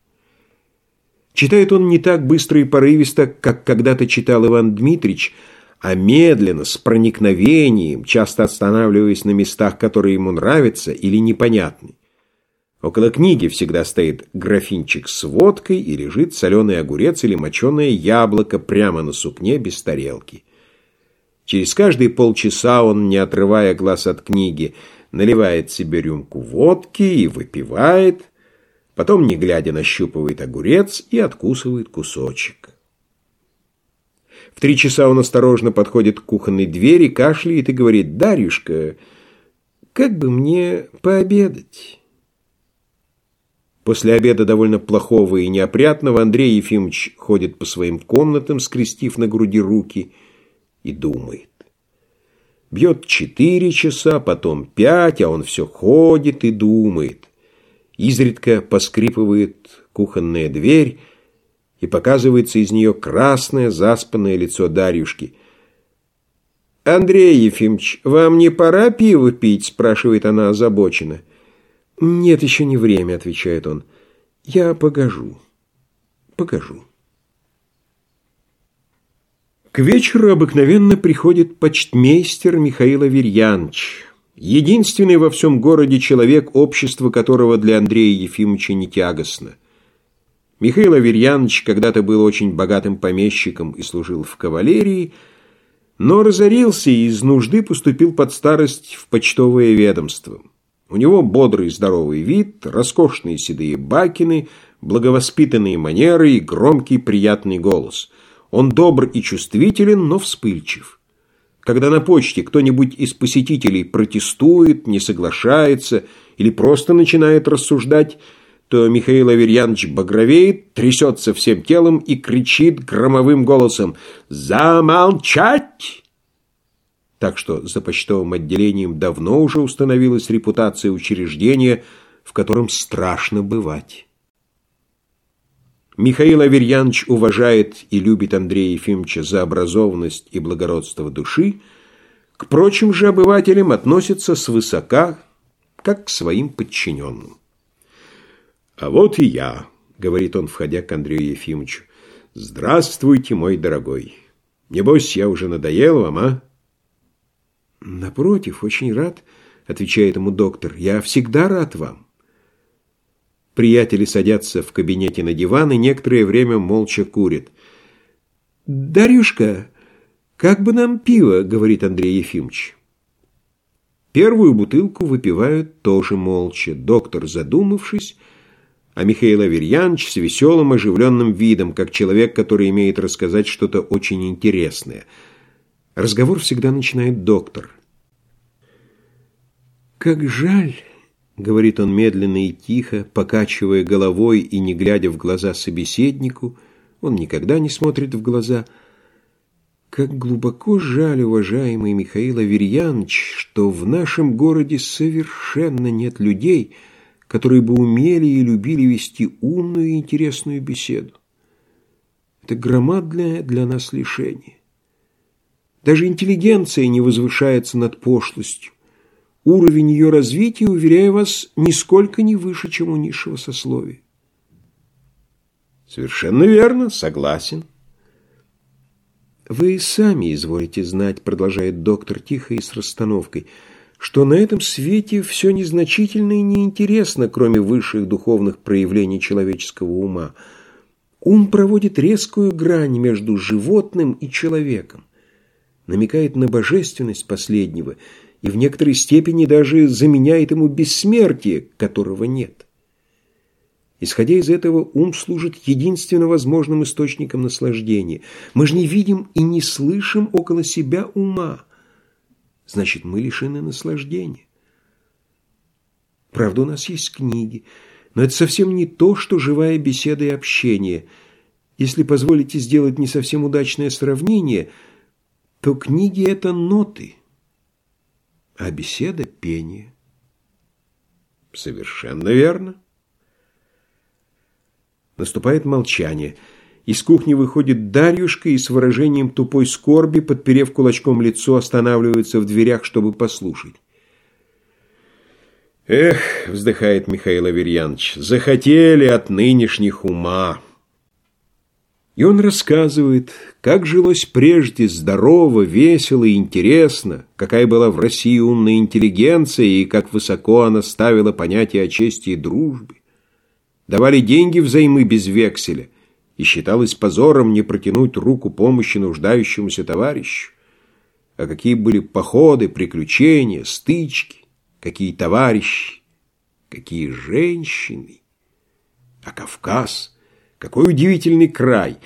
Читает он не так быстро и порывисто, как когда-то читал Иван Дмитрич, а медленно, с проникновением, часто останавливаясь на местах, которые ему нравятся или непонятны. Около книги всегда стоит графинчик с водкой и лежит соленый огурец или моченое яблоко прямо на сукне без тарелки. Через каждые полчаса он, не отрывая глаз от книги, наливает себе рюмку водки и выпивает, потом, не глядя, нащупывает огурец и откусывает кусочек. Три часа он осторожно подходит к кухонной двери, кашляет и говорит, «Дарюшка, как бы мне пообедать?» После обеда довольно плохого и неопрятного Андрей Ефимович ходит по своим комнатам, скрестив на груди руки, и думает. Бьет четыре часа, потом пять, а он все ходит и думает. Изредка поскрипывает кухонная дверь, и показывается из нее красное заспанное лицо Дарьюшки. «Андрей Ефимович, вам не пора пиво пить?» – спрашивает она озабоченно. «Нет, еще не время», – отвечает он. «Я погожу, погожу». К вечеру обыкновенно приходит почтмейстер Михаил Аверьянович, единственный во всем городе человек, общество которого для Андрея Ефимовича не тягостно. Михаил Аверьянович когда-то был очень богатым помещиком и служил в кавалерии, но разорился и из нужды поступил под старость в почтовое ведомство. У него бодрый здоровый вид, роскошные седые бакины, благовоспитанные манеры и громкий приятный голос – он добр и чувствителен, но вспыльчив. Когда на почте кто-нибудь из посетителей протестует, не соглашается или просто начинает рассуждать, то Михаил Аверьянович багровеет, трясется всем телом и кричит громовым голосом «Замолчать!». Так что за почтовым отделением давно уже установилась репутация учреждения, в котором страшно бывать. Михаил Аверьянович уважает и любит Андрея Ефимовича за образованность и благородство души, к прочим же обывателям относится свысока, как к своим подчиненным. «А вот и я», — говорит он, входя к Андрею Ефимовичу. «Здравствуйте, мой дорогой. Небось, я уже надоел вам, а?» «Напротив, очень рад», — отвечает ему доктор. «Я всегда рад вам». Приятели садятся в кабинете на диван и некоторое время молча курят. «Дарюшка, как бы нам пиво?» — говорит Андрей Ефимович. Первую бутылку выпивают тоже молча, доктор задумавшись, а Михаил Аверьянович с веселым оживленным видом, как человек, который имеет рассказать что-то очень интересное. Разговор всегда начинает доктор. «Как жаль!» — говорит он медленно и тихо, покачивая головой и не глядя в глаза собеседнику, он никогда не смотрит в глаза. Как глубоко жаль, уважаемый Михаил Аверьянович, что в нашем городе совершенно нет людей, которые бы умели и любили вести умную и интересную беседу. Это громадное для нас лишение. Даже интеллигенция не возвышается над пошлостью. Уровень ее развития, уверяю вас, нисколько не выше, чем у низшего сословия. Совершенно верно, согласен. Вы сами изволите знать, продолжает доктор тихо и с расстановкой, что на этом свете все незначительно и неинтересно, кроме высших духовных проявлений человеческого ума. Ум проводит резкую грань между животным и человеком, намекает на божественность последнего и в некоторой степени даже заменяет ему бессмертие, которого нет. Исходя из этого, ум служит единственно возможным источником наслаждения. Мы же не видим и не слышим около себя ума. Значит, мы лишены наслаждения. Правда, у нас есть книги, но это совсем не то, что живая беседа и общение. Если позволите сделать не совсем удачное сравнение, то книги – это ноты, а беседа – пение. Совершенно верно. Наступает молчание. Из кухни выходит Дарьюшка и с выражением тупой скорби, подперев кулачком лицо, останавливается в дверях, чтобы послушать. «Эх», — вздыхает Михаил Аверьянович, — «захотели от нынешних ума». И он рассказывает, как жилось прежде здорово, весело и интересно, какая была в России умная интеллигенция и как высоко она ставила понятие о чести и дружбе давали деньги взаймы без векселя, и считалось позором не протянуть руку помощи нуждающемуся товарищу. А какие были походы, приключения, стычки, какие товарищи, какие женщины. А Кавказ, какой удивительный край.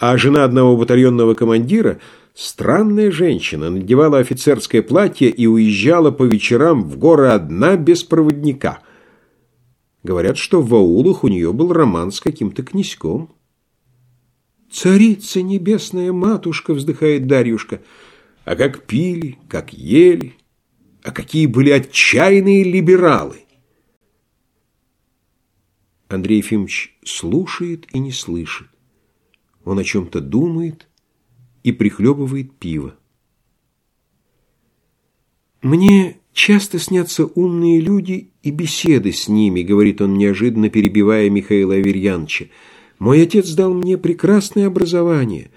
А жена одного батальонного командира, странная женщина, надевала офицерское платье и уезжала по вечерам в горы одна без проводника – Говорят, что в аулах у нее был роман с каким-то князьком. «Царица небесная матушка!» — вздыхает Дарьюшка. «А как пили, как ели, а какие были отчаянные либералы!» Андрей Ефимович слушает и не слышит. Он о чем-то думает и прихлебывает пиво. «Мне часто снятся умные люди и беседы с ними», — говорит он неожиданно, перебивая Михаила Аверьяновича. «Мой отец дал мне прекрасное образование,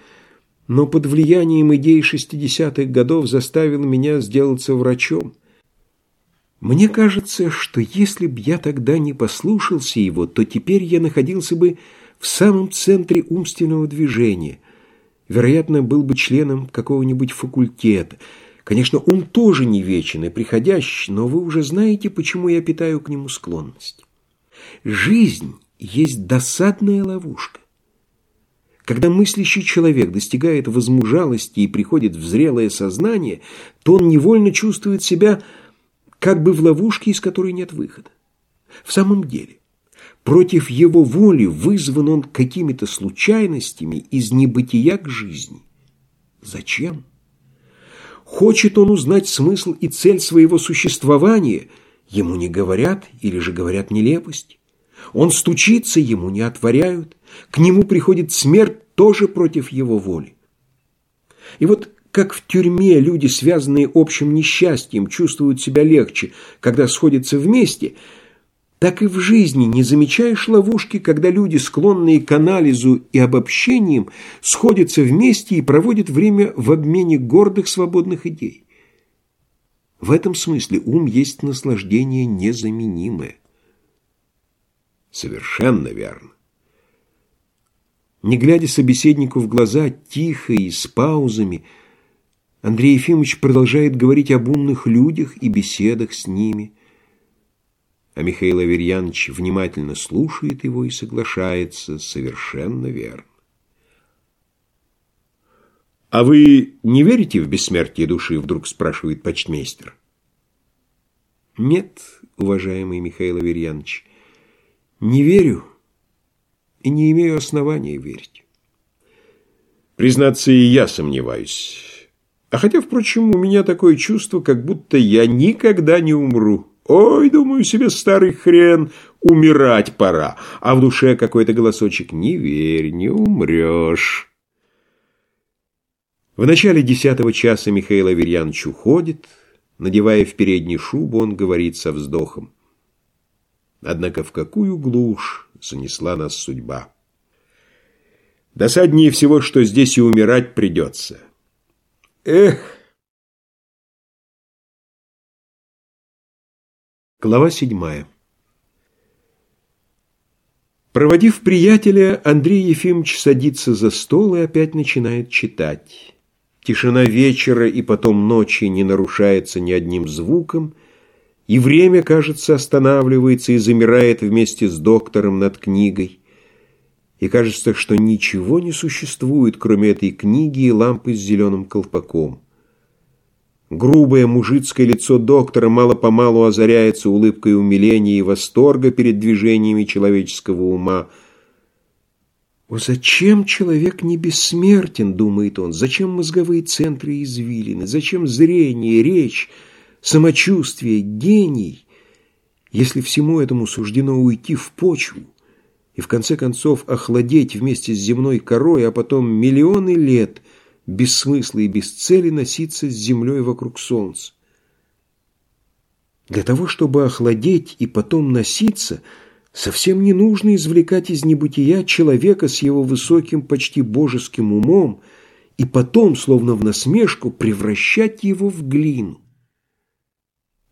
но под влиянием идей шестидесятых годов заставил меня сделаться врачом. Мне кажется, что если б я тогда не послушался его, то теперь я находился бы в самом центре умственного движения, вероятно, был бы членом какого-нибудь факультета». Конечно, ум тоже не вечен и приходящий, но вы уже знаете, почему я питаю к нему склонность. Жизнь есть досадная ловушка. Когда мыслящий человек достигает возмужалости и приходит в зрелое сознание, то он невольно чувствует себя как бы в ловушке, из которой нет выхода. В самом деле, против его воли вызван он какими-то случайностями из небытия к жизни. Зачем? Хочет он узнать смысл и цель своего существования, ему не говорят или же говорят нелепость. Он стучится, ему не отворяют. К нему приходит смерть тоже против его воли. И вот как в тюрьме люди, связанные общим несчастьем, чувствуют себя легче, когда сходятся вместе – так и в жизни не замечаешь ловушки, когда люди, склонные к анализу и обобщениям, сходятся вместе и проводят время в обмене гордых свободных идей. В этом смысле ум есть наслаждение незаменимое. Совершенно верно. Не глядя собеседнику в глаза, тихо и с паузами, Андрей Ефимович продолжает говорить об умных людях и беседах с ними – а Михаил Аверьянович внимательно слушает его и соглашается совершенно верно. «А вы не верите в бессмертие души?» – вдруг спрашивает почтмейстер. «Нет, уважаемый Михаил Аверьянович, не верю и не имею основания верить». «Признаться, и я сомневаюсь. А хотя, впрочем, у меня такое чувство, как будто я никогда не умру». Ой, думаю себе, старый хрен, умирать пора. А в душе какой-то голосочек «Не верь, не умрешь». В начале десятого часа Михаил Аверьянович уходит. Надевая в передней шубу, он говорит со вздохом. Однако в какую глушь занесла нас судьба. Досаднее всего, что здесь и умирать придется. Эх! Глава седьмая Проводив приятеля, Андрей Ефимович садится за стол и опять начинает читать. Тишина вечера и потом ночи не нарушается ни одним звуком, и время, кажется, останавливается и замирает вместе с доктором над книгой. И кажется, что ничего не существует, кроме этой книги и лампы с зеленым колпаком. Грубое мужицкое лицо доктора мало-помалу озаряется улыбкой умиления и восторга перед движениями человеческого ума. «О, зачем человек не бессмертен?» — думает он. «Зачем мозговые центры извилины? Зачем зрение, речь, самочувствие, гений, если всему этому суждено уйти в почву?» и в конце концов охладеть вместе с земной корой, а потом миллионы лет без смысла и без цели носиться с землей вокруг солнца. Для того, чтобы охладеть и потом носиться, совсем не нужно извлекать из небытия человека с его высоким, почти божеским умом и потом, словно в насмешку, превращать его в глину.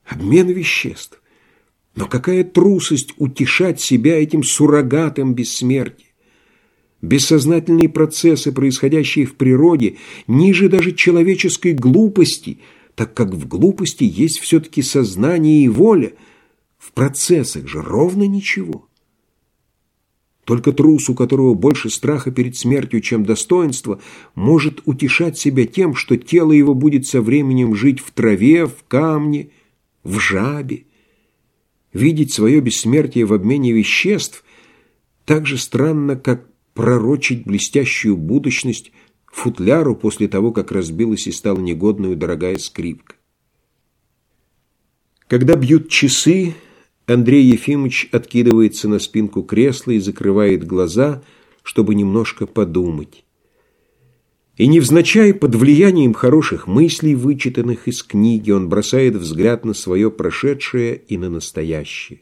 Обмен веществ. Но какая трусость утешать себя этим суррогатом бессмертия! Бессознательные процессы, происходящие в природе, ниже даже человеческой глупости, так как в глупости есть все-таки сознание и воля, в процессах же ровно ничего. Только трус, у которого больше страха перед смертью, чем достоинства, может утешать себя тем, что тело его будет со временем жить в траве, в камне, в жабе. Видеть свое бессмертие в обмене веществ так же странно, как пророчить блестящую будущность футляру после того, как разбилась и стала негодную дорогая скрипка. Когда бьют часы, Андрей Ефимович откидывается на спинку кресла и закрывает глаза, чтобы немножко подумать. И невзначай под влиянием хороших мыслей, вычитанных из книги, он бросает взгляд на свое прошедшее и на настоящее.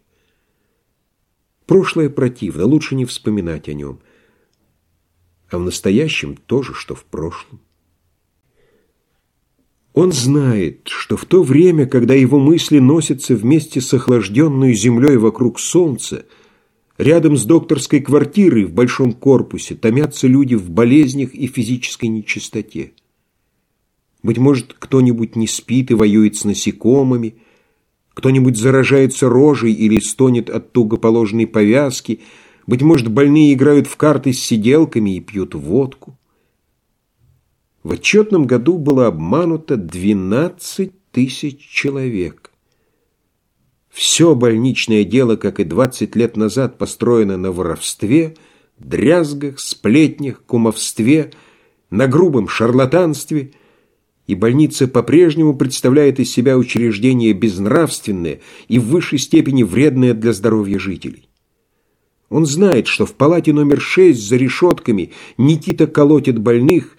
Прошлое противно, лучше не вспоминать о нем. А в настоящем тоже, что в прошлом. Он знает, что в то время, когда его мысли носятся вместе с охлажденной землей вокруг солнца, Рядом с докторской квартирой в большом корпусе томятся люди в болезнях и физической нечистоте. Быть может, кто-нибудь не спит и воюет с насекомыми, кто-нибудь заражается рожей или стонет от туго положенной повязки, быть может, больные играют в карты с сиделками и пьют водку. В отчетном году было обмануто 12 тысяч человек. Все больничное дело, как и 20 лет назад, построено на воровстве, дрязгах, сплетнях, кумовстве, на грубом шарлатанстве, и больница по-прежнему представляет из себя учреждение безнравственное и в высшей степени вредное для здоровья жителей. Он знает, что в палате номер 6 за решетками Никита колотит больных,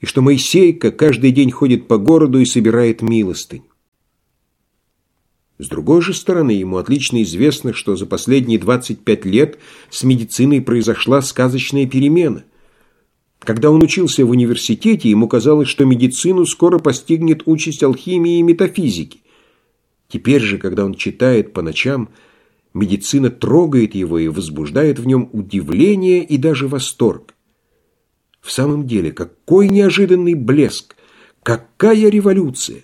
и что Моисейка каждый день ходит по городу и собирает милостынь. С другой же стороны, ему отлично известно, что за последние 25 лет с медициной произошла сказочная перемена. Когда он учился в университете, ему казалось, что медицину скоро постигнет участь алхимии и метафизики. Теперь же, когда он читает по ночам, медицина трогает его и возбуждает в нем удивление и даже восторг. В самом деле, какой неожиданный блеск! Какая революция!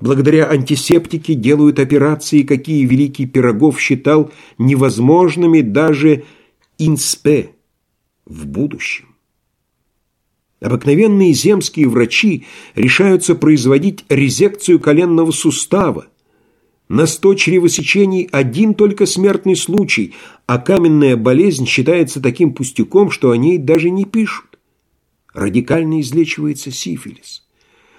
Благодаря антисептике делают операции, какие Великий Пирогов считал невозможными даже инспе в будущем. Обыкновенные земские врачи решаются производить резекцию коленного сустава. На сто чревосечений один только смертный случай, а каменная болезнь считается таким пустяком, что о ней даже не пишут. Радикально излечивается сифилис.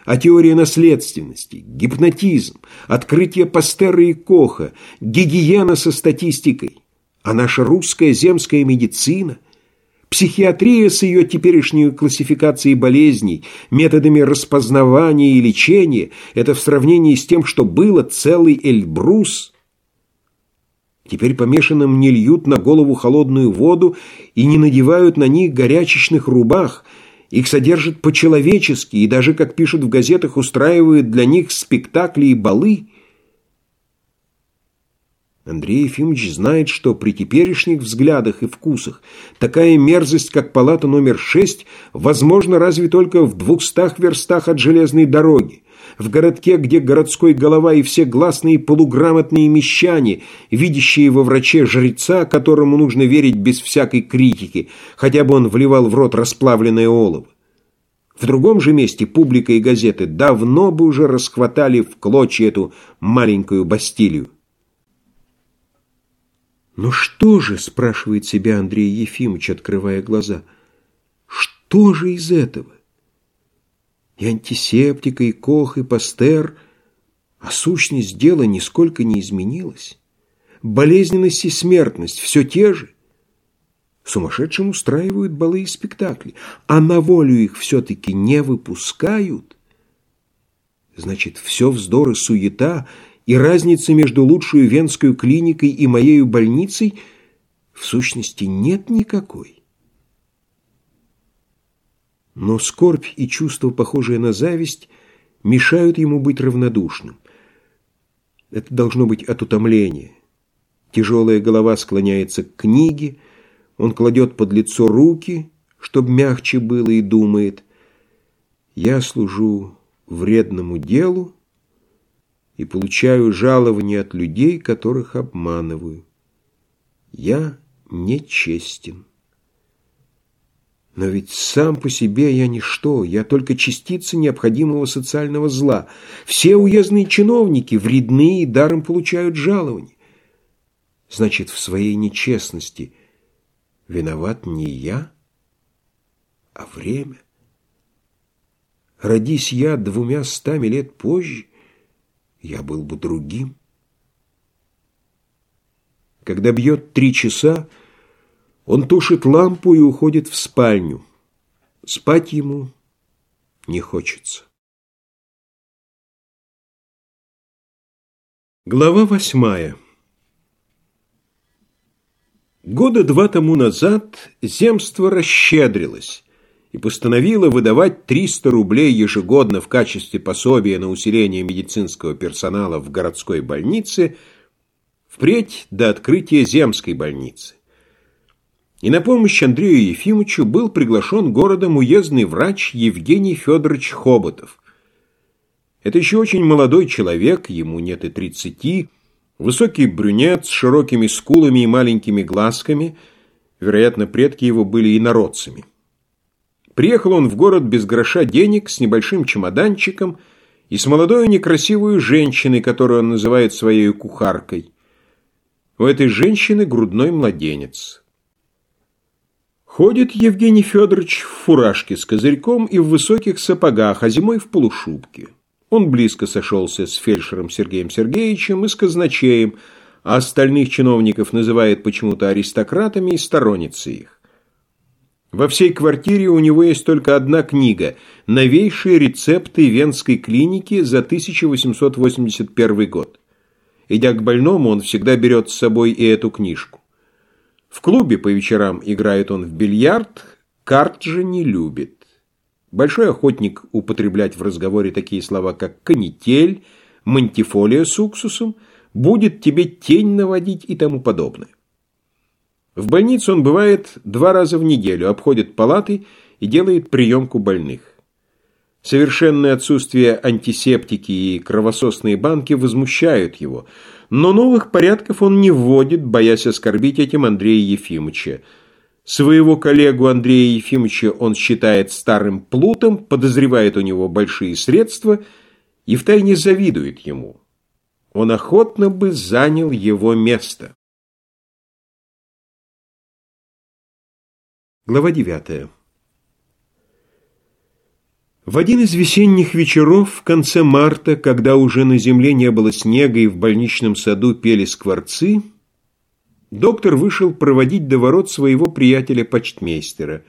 А теория наследственности, гипнотизм, открытие Пастера и Коха, гигиена со статистикой, а наша русская земская медицина, психиатрия с ее теперешней классификацией болезней, методами распознавания и лечения – это в сравнении с тем, что было целый Эльбрус. Теперь помешанным не льют на голову холодную воду и не надевают на них горячечных рубах – их содержат по-человечески и даже, как пишут в газетах, устраивают для них спектакли и балы. Андрей Ефимович знает, что при теперешних взглядах и вкусах такая мерзость, как палата номер шесть, возможна разве только в двухстах верстах от железной дороги в городке, где городской голова и все гласные полуграмотные мещане, видящие во враче жреца, которому нужно верить без всякой критики, хотя бы он вливал в рот расплавленное олово. В другом же месте публика и газеты давно бы уже расхватали в клочья эту маленькую Бастилию. «Ну что же?» – спрашивает себя Андрей Ефимович, открывая глаза. «Что же из этого?» И антисептика, и Кох, и Пастер, а сущность дела нисколько не изменилась. Болезненность и смертность все те же. Сумасшедшим устраивают балы и спектакли, а на волю их все-таки не выпускают. Значит, все вздор и суета, и разницы между лучшей венской клиникой и моей больницей в сущности нет никакой. Но скорбь и чувство, похожее на зависть, мешают ему быть равнодушным. Это должно быть от утомления. Тяжелая голова склоняется к книге, он кладет под лицо руки, чтобы мягче было, и думает, «Я служу вредному делу и получаю жалование от людей, которых обманываю. Я нечестен». Но ведь сам по себе я ничто, я только частица необходимого социального зла. Все уездные чиновники вредны и даром получают жалование. Значит, в своей нечестности виноват не я, а время. Родись я двумя стами лет позже, я был бы другим. Когда бьет три часа, он тушит лампу и уходит в спальню. Спать ему не хочется. Глава восьмая Года два тому назад земство расщедрилось и постановило выдавать 300 рублей ежегодно в качестве пособия на усиление медицинского персонала в городской больнице впредь до открытия земской больницы. И на помощь Андрею Ефимовичу был приглашен городом уездный врач Евгений Федорович Хоботов. Это еще очень молодой человек, ему нет и тридцати, высокий брюнет с широкими скулами и маленькими глазками, вероятно, предки его были инородцами. Приехал он в город без гроша денег, с небольшим чемоданчиком и с молодой некрасивой женщиной, которую он называет своей кухаркой. У этой женщины грудной младенец. Ходит Евгений Федорович в фуражке с козырьком и в высоких сапогах, а зимой в полушубке. Он близко сошелся с фельдшером Сергеем Сергеевичем и с казначеем, а остальных чиновников называет почему-то аристократами и сторонницей их. Во всей квартире у него есть только одна книга «Новейшие рецепты Венской клиники за 1881 год». Идя к больному, он всегда берет с собой и эту книжку. В клубе по вечерам играет он в бильярд, карт же не любит. Большой охотник употреблять в разговоре такие слова, как «канитель», «мантифолия с уксусом», «будет тебе тень наводить» и тому подобное. В больнице он бывает два раза в неделю, обходит палаты и делает приемку больных. Совершенное отсутствие антисептики и кровососные банки возмущают его – но новых порядков он не вводит, боясь оскорбить этим Андрея Ефимовича. Своего коллегу Андрея Ефимовича он считает старым плутом, подозревает у него большие средства и втайне завидует ему. Он охотно бы занял его место. Глава девятая В один из весенних вечеров в конце марта, когда уже на земле не было снега и в больничном саду пели скворцы, доктор вышел проводить до ворот своего приятеля-почтмейстера.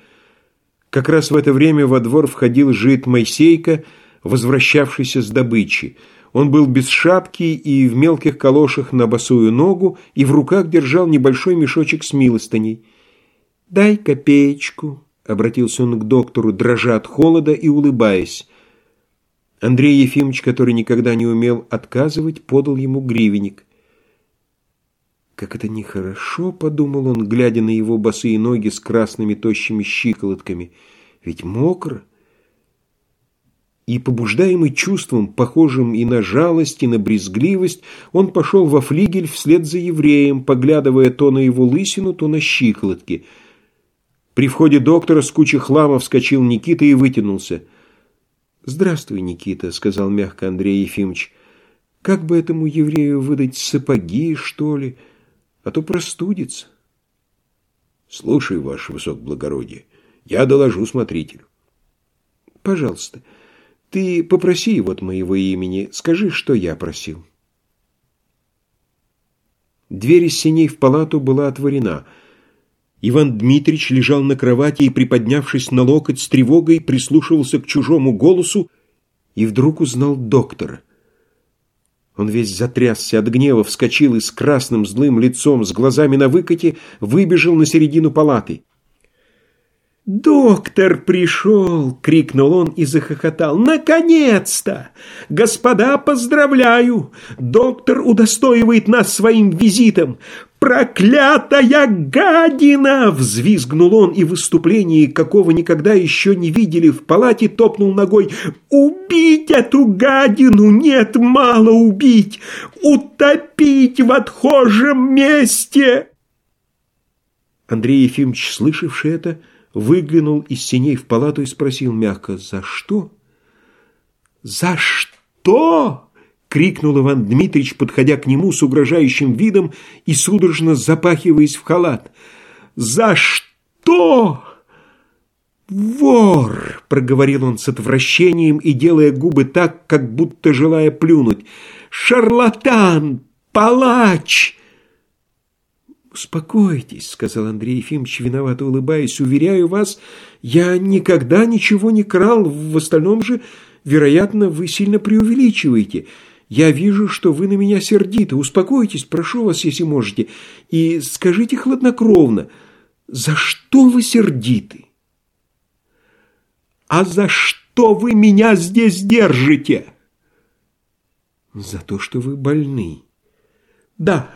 Как раз в это время во двор входил жид Моисейка, возвращавшийся с добычи. Он был без шапки и в мелких калошах на босую ногу, и в руках держал небольшой мешочек с милостыней. «Дай копеечку», — обратился он к доктору, дрожа от холода и улыбаясь. Андрей Ефимович, который никогда не умел отказывать, подал ему гривенник. «Как это нехорошо», — подумал он, глядя на его босые ноги с красными тощими щиколотками. «Ведь мокро». И, побуждаемый чувством, похожим и на жалость, и на брезгливость, он пошел во флигель вслед за евреем, поглядывая то на его лысину, то на щиколотки — при входе доктора с кучей хлама вскочил Никита и вытянулся. «Здравствуй, Никита», — сказал мягко Андрей Ефимович. «Как бы этому еврею выдать сапоги, что ли, а то простудится?» «Слушай, ваше высокоблагородие, я доложу смотрителю». «Пожалуйста, ты попроси его от моего имени, скажи, что я просил». Дверь из синей в палату была отворена — Иван Дмитрич лежал на кровати и, приподнявшись на локоть, с тревогой прислушивался к чужому голосу и вдруг узнал доктора. Он весь затрясся от гнева, вскочил и с красным злым лицом, с глазами на выкате, выбежал на середину палаты. «Доктор пришел!» — крикнул он и захохотал. «Наконец-то! Господа, поздравляю! Доктор удостоивает нас своим визитом! «Проклятая гадина!» — взвизгнул он и в выступлении, какого никогда еще не видели в палате, топнул ногой. «Убить эту гадину! Нет, мало убить! Утопить в отхожем месте!» Андрей Ефимович, слышавший это, выглянул из синей в палату и спросил мягко, «За что?» «За что?» Крикнул Иван Дмитрич, подходя к нему с угрожающим видом и судорожно запахиваясь в халат. «За что?» «Вор!» — проговорил он с отвращением и делая губы так, как будто желая плюнуть. «Шарлатан! Палач!» «Успокойтесь», — сказал Андрей Ефимович, виновато улыбаясь. «Уверяю вас, я никогда ничего не крал. В остальном же, вероятно, вы сильно преувеличиваете». Я вижу, что вы на меня сердиты. Успокойтесь, прошу вас, если можете, и скажите хладнокровно, за что вы сердиты? А за что вы меня здесь держите? За то, что вы больны. Да,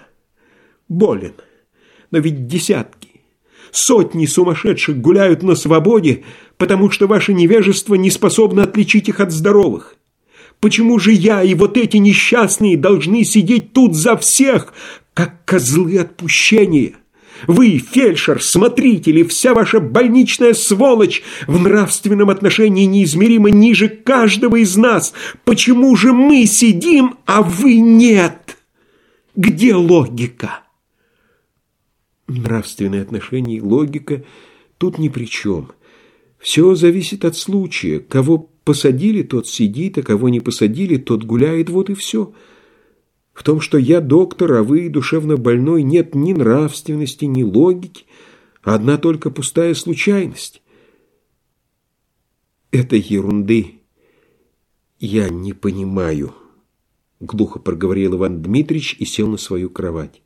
болен, но ведь десятки, сотни сумасшедших гуляют на свободе, потому что ваше невежество не способно отличить их от здоровых. Почему же я и вот эти несчастные должны сидеть тут за всех, как козлы отпущения? Вы, фельдшер, смотритель и вся ваша больничная сволочь в нравственном отношении неизмеримо ниже каждого из нас. Почему же мы сидим, а вы нет? Где логика? Нравственные отношения и логика тут ни при чем. Все зависит от случая, кого Посадили, тот сидит, а кого не посадили, тот гуляет, вот и все. В том, что я доктор, а вы душевно больной, нет ни нравственности, ни логики, одна только пустая случайность. Этой ерунды я не понимаю, глухо проговорил Иван Дмитрич и сел на свою кровать.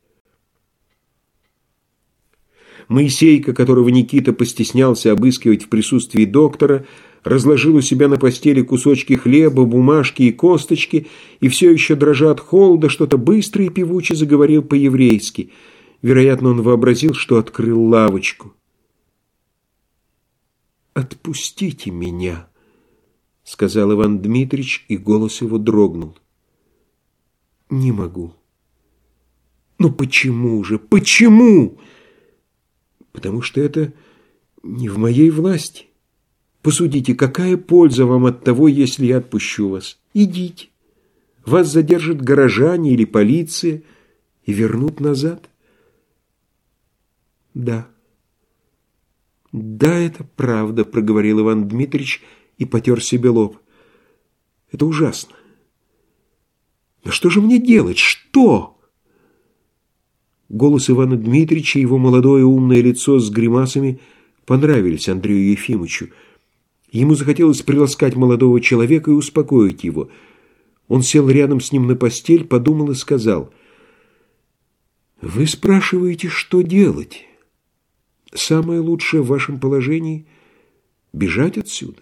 Моисейка, которого Никита постеснялся обыскивать в присутствии доктора, разложил у себя на постели кусочки хлеба, бумажки и косточки, и все еще дрожа от холода, что-то быстро и певуче заговорил по-еврейски. Вероятно, он вообразил, что открыл лавочку. «Отпустите меня», — сказал Иван Дмитрич, и голос его дрогнул. «Не могу». «Ну почему же? Почему?» «Потому что это не в моей власти». Посудите, какая польза вам от того, если я отпущу вас? Идите. Вас задержат горожане или полиция и вернут назад. Да. Да, это правда, проговорил Иван Дмитрич и потер себе лоб. Это ужасно. Но что же мне делать? Что? Голос Ивана Дмитриевича и его молодое умное лицо с гримасами понравились Андрею Ефимовичу. Ему захотелось приласкать молодого человека и успокоить его. Он сел рядом с ним на постель, подумал и сказал, «Вы спрашиваете, что делать? Самое лучшее в вашем положении — бежать отсюда.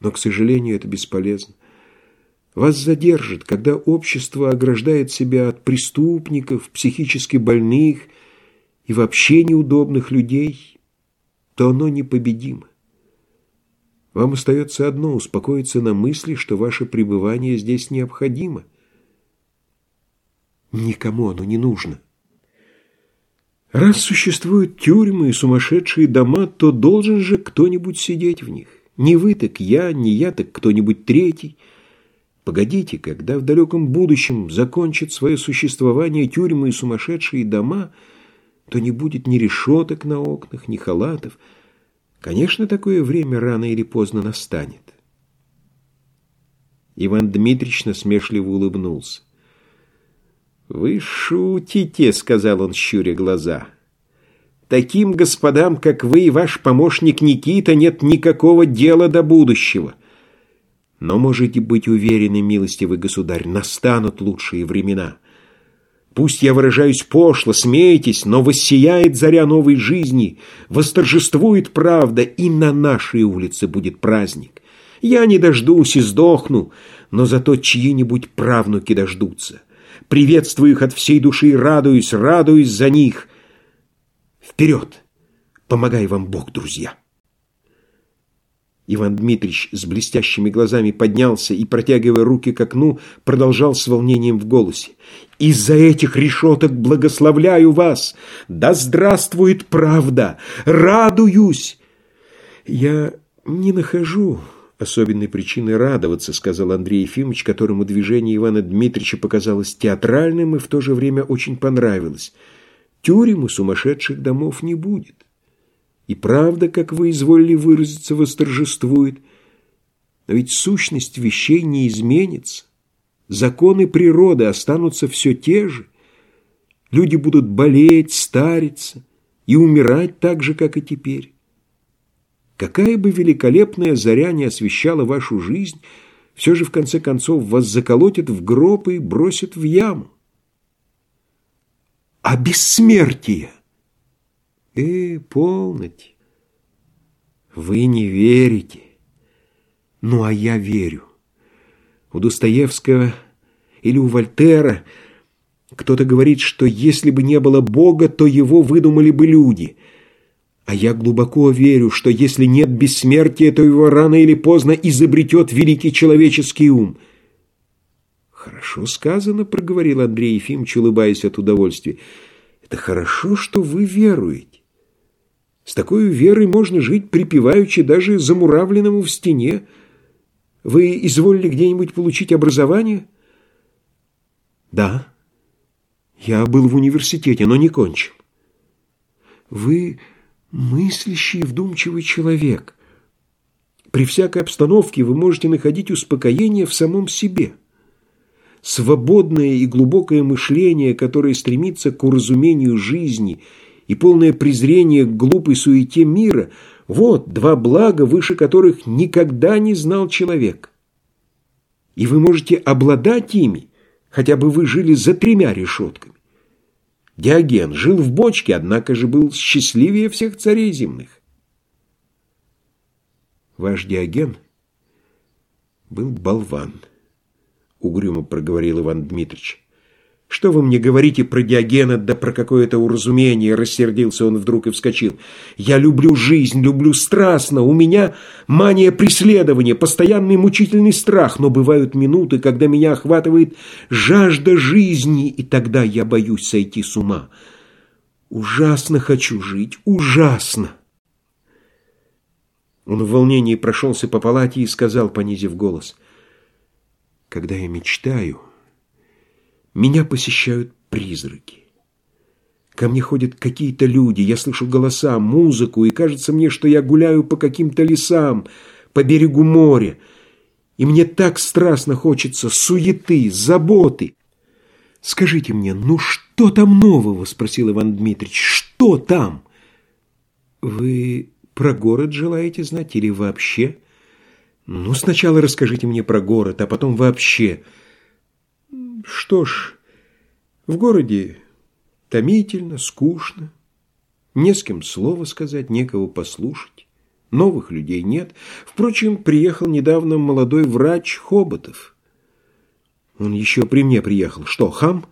Но, к сожалению, это бесполезно. Вас задержат, когда общество ограждает себя от преступников, психически больных и вообще неудобных людей, то оно непобедимо. Вам остается одно – успокоиться на мысли, что ваше пребывание здесь необходимо. Никому оно не нужно. Раз существуют тюрьмы и сумасшедшие дома, то должен же кто-нибудь сидеть в них. Не вы, так я, не я, так кто-нибудь третий. Погодите, когда в далеком будущем закончат свое существование тюрьмы и сумасшедшие дома, то не будет ни решеток на окнах, ни халатов. Конечно, такое время рано или поздно настанет. Иван Дмитрич насмешливо улыбнулся. «Вы шутите», — сказал он, щуря глаза. Таким господам, как вы и ваш помощник Никита, нет никакого дела до будущего. Но можете быть уверены, милостивый государь, настанут лучшие времена. Пусть я выражаюсь пошло, смейтесь, но воссияет заря новой жизни, восторжествует правда, и на нашей улице будет праздник. Я не дождусь и сдохну, но зато чьи-нибудь правнуки дождутся. Приветствую их от всей души и радуюсь, радуюсь за них — Вперед! Помогай вам Бог, друзья!» Иван Дмитрич с блестящими глазами поднялся и, протягивая руки к окну, продолжал с волнением в голосе. «Из-за этих решеток благословляю вас! Да здравствует правда! Радуюсь!» «Я не нахожу особенной причины радоваться», — сказал Андрей Ефимович, которому движение Ивана Дмитрича показалось театральным и в то же время очень понравилось. Тюрем и сумасшедших домов не будет. И правда, как вы изволили выразиться, восторжествует. Но ведь сущность вещей не изменится. Законы природы останутся все те же. Люди будут болеть, стариться и умирать так же, как и теперь. Какая бы великолепная заря не освещала вашу жизнь, все же в конце концов вас заколотят в гроб и бросят в яму а бессмертие. Э, полноте. Вы не верите. Ну, а я верю. У Достоевского или у Вольтера кто-то говорит, что если бы не было Бога, то его выдумали бы люди. А я глубоко верю, что если нет бессмертия, то его рано или поздно изобретет великий человеческий ум. «Хорошо сказано», — проговорил Андрей Ефимович, улыбаясь от удовольствия. «Это хорошо, что вы веруете. С такой верой можно жить припеваючи даже замуравленному в стене. Вы изволили где-нибудь получить образование?» «Да. Я был в университете, но не кончил». «Вы мыслящий вдумчивый человек. При всякой обстановке вы можете находить успокоение в самом себе» свободное и глубокое мышление, которое стремится к уразумению жизни, и полное презрение к глупой суете мира – вот два блага, выше которых никогда не знал человек. И вы можете обладать ими, хотя бы вы жили за тремя решетками. Диоген жил в бочке, однако же был счастливее всех царей земных. Ваш Диоген был болван угрюмо проговорил Иван Дмитрич. «Что вы мне говорите про Диогена, да про какое-то уразумение?» Рассердился он вдруг и вскочил. «Я люблю жизнь, люблю страстно. У меня мания преследования, постоянный мучительный страх. Но бывают минуты, когда меня охватывает жажда жизни, и тогда я боюсь сойти с ума. Ужасно хочу жить, ужасно!» Он в волнении прошелся по палате и сказал, понизив голос – когда я мечтаю, меня посещают призраки. Ко мне ходят какие-то люди, я слышу голоса, музыку, и кажется мне, что я гуляю по каким-то лесам, по берегу моря. И мне так страстно хочется суеты, заботы. Скажите мне, ну что там нового? Спросил Иван Дмитриевич. Что там? Вы про город желаете знать или вообще? Ну, сначала расскажите мне про город, а потом вообще. Что ж, в городе томительно, скучно. Не с кем слова сказать, некого послушать. Новых людей нет. Впрочем, приехал недавно молодой врач Хоботов. Он еще при мне приехал. Что, хам?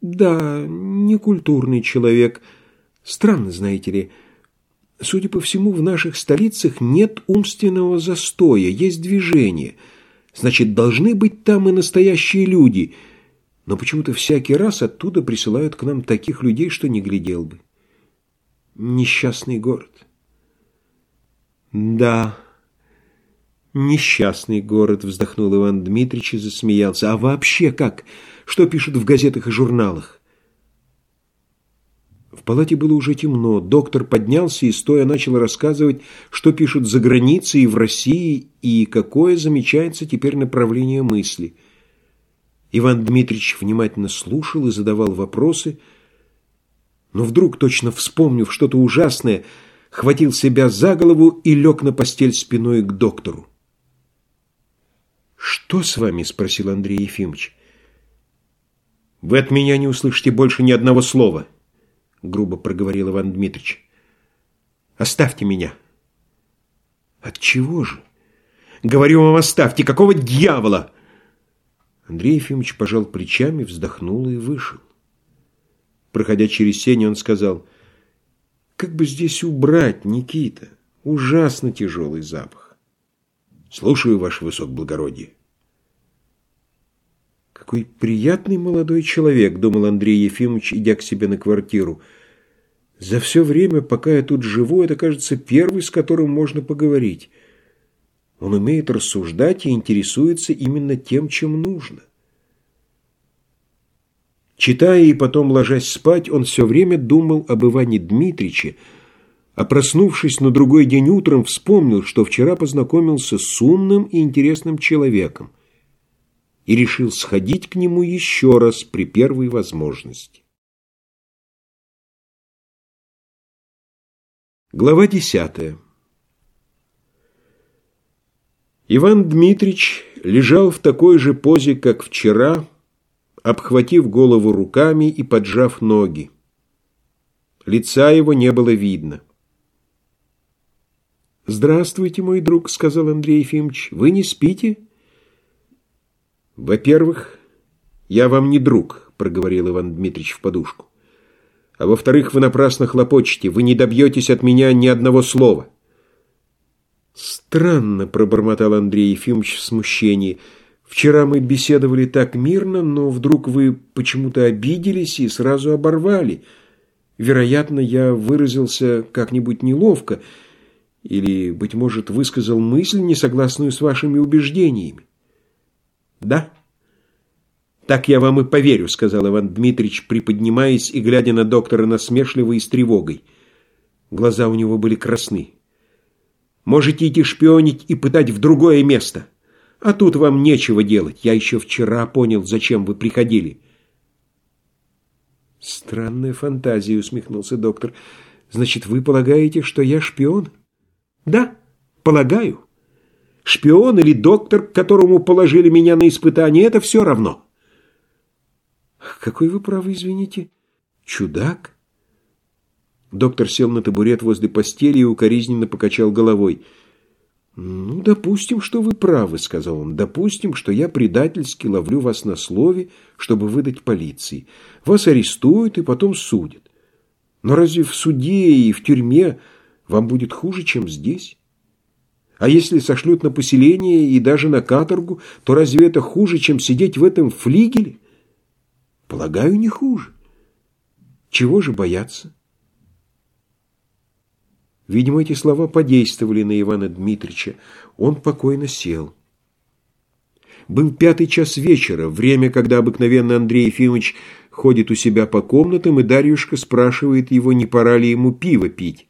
Да, некультурный человек. Странно, знаете ли. Судя по всему, в наших столицах нет умственного застоя, есть движение. Значит, должны быть там и настоящие люди. Но почему-то всякий раз оттуда присылают к нам таких людей, что не глядел бы. Несчастный город. Да, несчастный город, вздохнул Иван Дмитриевич и засмеялся. А вообще как? Что пишут в газетах и журналах? Палате было уже темно. Доктор поднялся и, стоя, начал рассказывать, что пишут за границей и в России, и какое замечается теперь направление мысли. Иван Дмитриевич внимательно слушал и задавал вопросы, но вдруг, точно вспомнив что-то ужасное, хватил себя за голову и лег на постель спиной к доктору. «Что с вами?» – спросил Андрей Ефимович. «Вы от меня не услышите больше ни одного слова» грубо проговорил Иван Дмитрич. Оставьте меня. От чего же? Говорю вам, оставьте. Какого дьявола? Андрей Ефимович пожал плечами, вздохнул и вышел. Проходя через сень, он сказал, «Как бы здесь убрать, Никита? Ужасно тяжелый запах». «Слушаю, ваше высокоблагородие». «Какой приятный молодой человек», — думал Андрей Ефимович, идя к себе на квартиру. «За все время, пока я тут живу, это, кажется, первый, с которым можно поговорить. Он умеет рассуждать и интересуется именно тем, чем нужно». Читая и потом ложась спать, он все время думал об Иване Дмитриче, а проснувшись на другой день утром, вспомнил, что вчера познакомился с умным и интересным человеком и решил сходить к нему еще раз при первой возможности. Глава десятая Иван Дмитрич лежал в такой же позе, как вчера, обхватив голову руками и поджав ноги. Лица его не было видно. «Здравствуйте, мой друг», — сказал Андрей Ефимович. «Вы не спите?» «Во-первых, я вам не друг», — проговорил Иван Дмитрич в подушку. «А во-вторых, вы напрасно хлопочете, вы не добьетесь от меня ни одного слова». «Странно», — пробормотал Андрей Ефимович в смущении. «Вчера мы беседовали так мирно, но вдруг вы почему-то обиделись и сразу оборвали. Вероятно, я выразился как-нибудь неловко или, быть может, высказал мысль, не согласную с вашими убеждениями. Да? Так я вам и поверю, сказал Иван Дмитрич, приподнимаясь и глядя на доктора насмешливо и с тревогой. Глаза у него были красны. Можете идти шпионить и пытать в другое место. А тут вам нечего делать. Я еще вчера понял, зачем вы приходили. Странная фантазия, усмехнулся доктор. Значит, вы полагаете, что я шпион? Да, полагаю. Шпион или доктор, которому положили меня на испытание, это все равно. Какой вы правы, извините? Чудак? Доктор сел на табурет возле постели и укоризненно покачал головой. «Ну, допустим, что вы правы», — сказал он. «Допустим, что я предательски ловлю вас на слове, чтобы выдать полиции. Вас арестуют и потом судят. Но разве в суде и в тюрьме вам будет хуже, чем здесь?» А если сошлют на поселение и даже на каторгу, то разве это хуже, чем сидеть в этом флигеле? Полагаю, не хуже. Чего же бояться? Видимо, эти слова подействовали на Ивана Дмитрича. Он покойно сел. Был пятый час вечера, время, когда обыкновенно Андрей Ефимович ходит у себя по комнатам, и Дарьюшка спрашивает его, не пора ли ему пиво пить.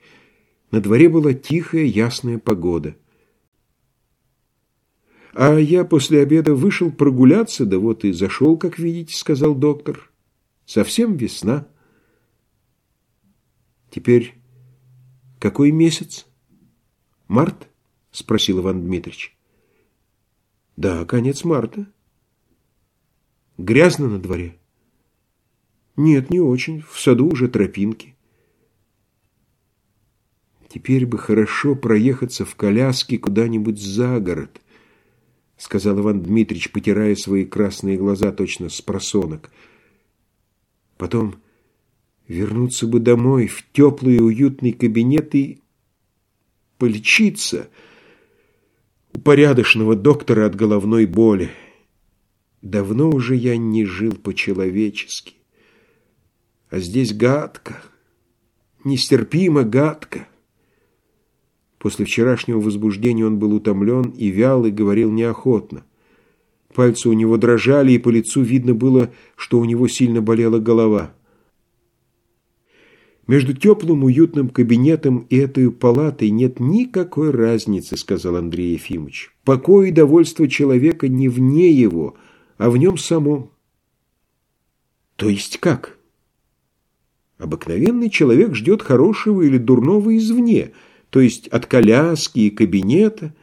На дворе была тихая, ясная погода. А я после обеда вышел прогуляться, да вот и зашел, как видите, сказал доктор. Совсем весна. Теперь какой месяц? Март? Спросил Иван Дмитрич. Да, конец марта. Грязно на дворе? Нет, не очень. В саду уже тропинки. Теперь бы хорошо проехаться в коляске куда-нибудь за город, сказал Иван Дмитрич, потирая свои красные глаза точно с просонок. Потом вернуться бы домой в теплый и уютный кабинет и полечиться у порядочного доктора от головной боли. Давно уже я не жил по-человечески. А здесь гадко, нестерпимо гадко. После вчерашнего возбуждения он был утомлен и вял, и говорил неохотно. Пальцы у него дрожали, и по лицу видно было, что у него сильно болела голова. «Между теплым уютным кабинетом и этой палатой нет никакой разницы», — сказал Андрей Ефимович. «Покой и довольство человека не вне его, а в нем самом». «То есть как?» «Обыкновенный человек ждет хорошего или дурного извне», — то есть от коляски и кабинета,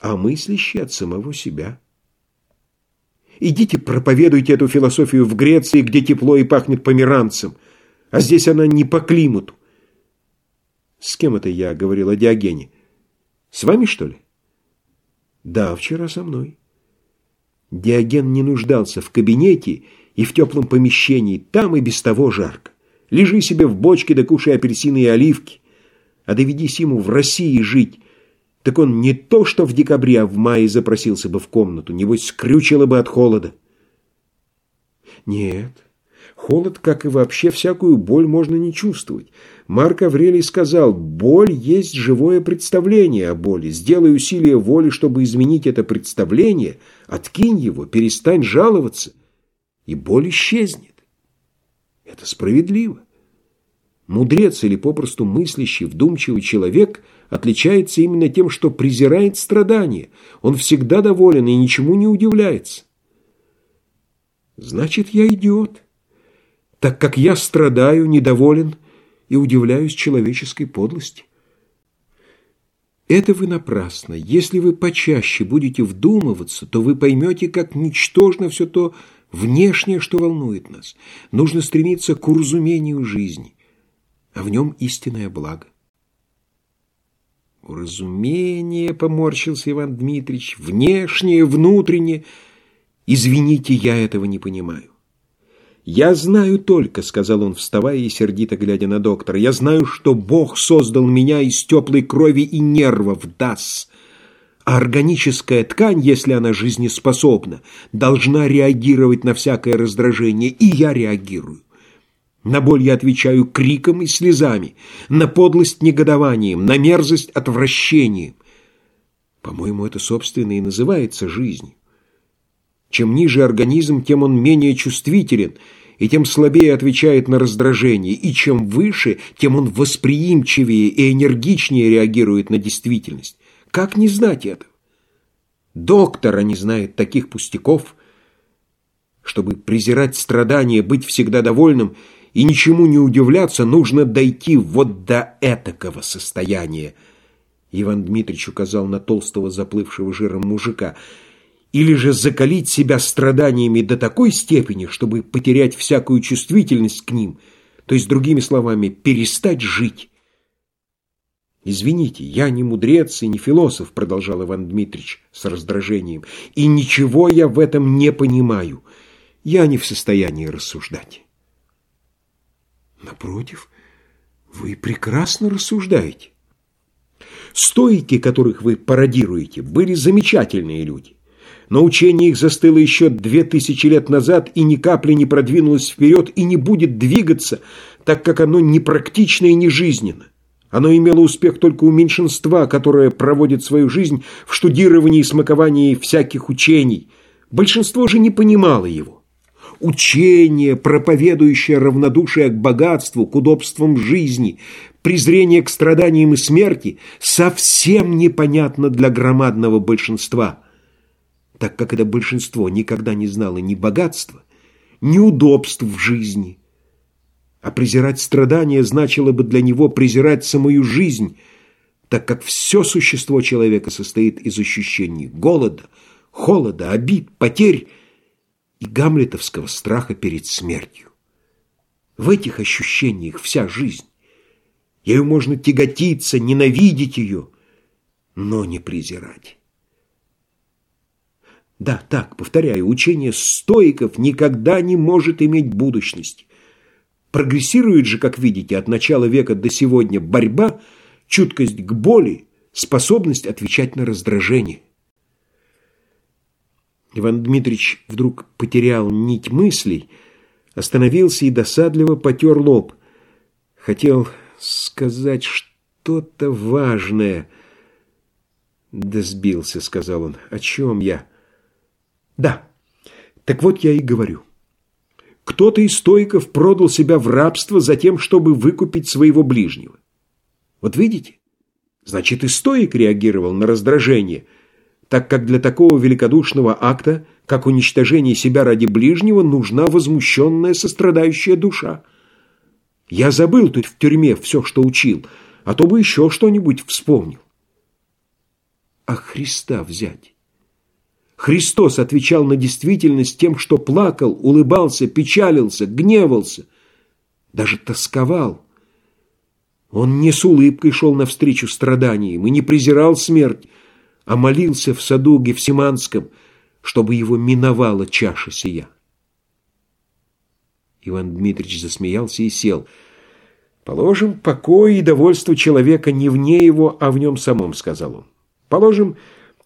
а мыслящий от самого себя. Идите проповедуйте эту философию в Греции, где тепло и пахнет померанцем, а здесь она не по климату. С кем это я говорил о Диогене? С вами, что ли? Да, вчера со мной. Диоген не нуждался в кабинете и в теплом помещении, там и без того жарко. Лежи себе в бочке да кушай апельсины и оливки. А доведись ему в России жить, так он не то что в декабре, а в мае запросился бы в комнату, небось скрючило бы от холода. Нет, холод, как и вообще всякую боль, можно не чувствовать. Марк Аврелий сказал, боль есть живое представление о боли. Сделай усилие воли, чтобы изменить это представление, откинь его, перестань жаловаться, и боль исчезнет. Это справедливо. Мудрец или попросту мыслящий, вдумчивый человек отличается именно тем, что презирает страдания. Он всегда доволен и ничему не удивляется. Значит, я идиот, так как я страдаю, недоволен и удивляюсь человеческой подлости. Это вы напрасно. Если вы почаще будете вдумываться, то вы поймете, как ничтожно все то внешнее, что волнует нас. Нужно стремиться к уразумению жизни – а в нем истинное благо. Уразумение, поморщился Иван Дмитрич, внешнее, внутреннее. Извините, я этого не понимаю. «Я знаю только», — сказал он, вставая и сердито глядя на доктора, «я знаю, что Бог создал меня из теплой крови и нервов, дас. А органическая ткань, если она жизнеспособна, должна реагировать на всякое раздражение, и я реагирую. На боль я отвечаю криком и слезами, на подлость негодованием, на мерзость отвращением. По-моему, это, собственно, и называется жизнью. Чем ниже организм, тем он менее чувствителен, и тем слабее отвечает на раздражение, и чем выше, тем он восприимчивее и энергичнее реагирует на действительность. Как не знать этого? Доктора не знает таких пустяков, чтобы презирать страдания, быть всегда довольным – и ничему не удивляться, нужно дойти вот до этакого состояния. Иван Дмитрич указал на толстого заплывшего жиром мужика. Или же закалить себя страданиями до такой степени, чтобы потерять всякую чувствительность к ним, то есть, другими словами, перестать жить. «Извините, я не мудрец и не философ», — продолжал Иван Дмитрич с раздражением, «и ничего я в этом не понимаю. Я не в состоянии рассуждать». Напротив, вы прекрасно рассуждаете. Стойки, которых вы пародируете, были замечательные люди. Но учение их застыло еще две тысячи лет назад и ни капли не продвинулось вперед и не будет двигаться, так как оно непрактично и не жизненно. Оно имело успех только у меньшинства, которое проводит свою жизнь в штудировании и смаковании всяких учений. Большинство же не понимало его учение, проповедующее равнодушие к богатству, к удобствам жизни, презрение к страданиям и смерти, совсем непонятно для громадного большинства. так как это большинство никогда не знало ни богатства, ни удобств в жизни. А презирать страдания значило бы для него презирать самую жизнь, так как все существо человека состоит из ощущений голода, холода, обид, потерь и гамлетовского страха перед смертью. В этих ощущениях вся жизнь. Ею можно тяготиться, ненавидеть ее, но не презирать. Да, так, повторяю, учение стоиков никогда не может иметь будущности. Прогрессирует же, как видите, от начала века до сегодня борьба, чуткость к боли, способность отвечать на раздражение. Иван Дмитриевич вдруг потерял нить мыслей, остановился и досадливо потер лоб. Хотел сказать что-то важное. «Да сбился», — сказал он. «О чем я?» «Да, так вот я и говорю. Кто-то из стоиков продал себя в рабство за тем, чтобы выкупить своего ближнего. Вот видите? Значит, и стоик реагировал на раздражение, так как для такого великодушного акта, как уничтожение себя ради ближнего, нужна возмущенная сострадающая душа. Я забыл тут в тюрьме все, что учил, а то бы еще что-нибудь вспомнил. А Христа взять? Христос отвечал на действительность тем, что плакал, улыбался, печалился, гневался, даже тосковал. Он не с улыбкой шел навстречу страданиям и не презирал смерть, а молился в саду Гефсиманском, чтобы его миновала чаша сия. Иван Дмитриевич засмеялся и сел. «Положим, покой и довольство человека не вне его, а в нем самом», — сказал он. «Положим,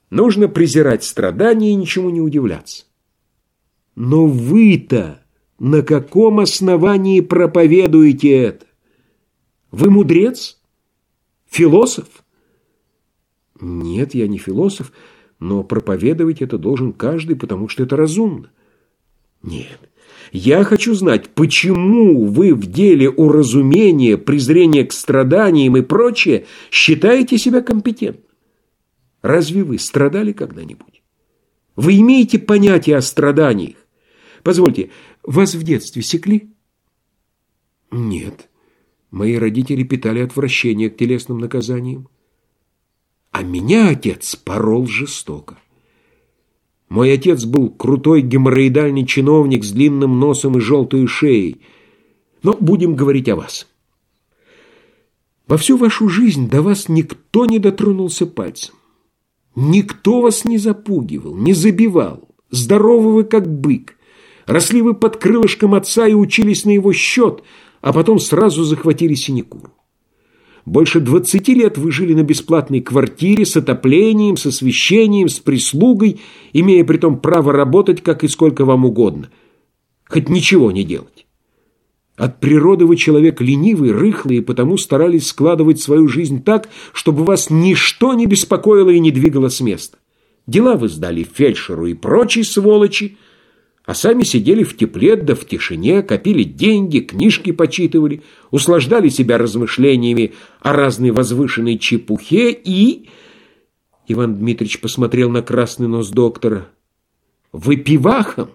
нужно презирать страдания и ничему не удивляться». «Но вы-то на каком основании проповедуете это? Вы мудрец? Философ?» «Нет, я не философ, но проповедовать это должен каждый, потому что это разумно». «Нет, я хочу знать, почему вы в деле уразумения, презрения к страданиям и прочее считаете себя компетентным? Разве вы страдали когда-нибудь? Вы имеете понятие о страданиях? Позвольте, вас в детстве секли? Нет. Мои родители питали отвращение к телесным наказаниям. А меня отец порол жестоко. Мой отец был крутой геморроидальный чиновник с длинным носом и желтой шеей. Но будем говорить о вас. Во всю вашу жизнь до вас никто не дотронулся пальцем. Никто вас не запугивал, не забивал. Здоровы вы, как бык. Росли вы под крылышком отца и учились на его счет, а потом сразу захватили синекуру. Больше двадцати лет вы жили на бесплатной квартире с отоплением, с освещением, с прислугой, имея при том право работать как и сколько вам угодно. Хоть ничего не делать. От природы вы человек ленивый, рыхлый, и потому старались складывать свою жизнь так, чтобы вас ничто не беспокоило и не двигало с места. Дела вы сдали фельдшеру и прочей сволочи, а сами сидели в тепле да в тишине, копили деньги, книжки почитывали, услаждали себя размышлениями о разной возвышенной чепухе и... Иван Дмитриевич посмотрел на красный нос доктора. «Выпивахом!»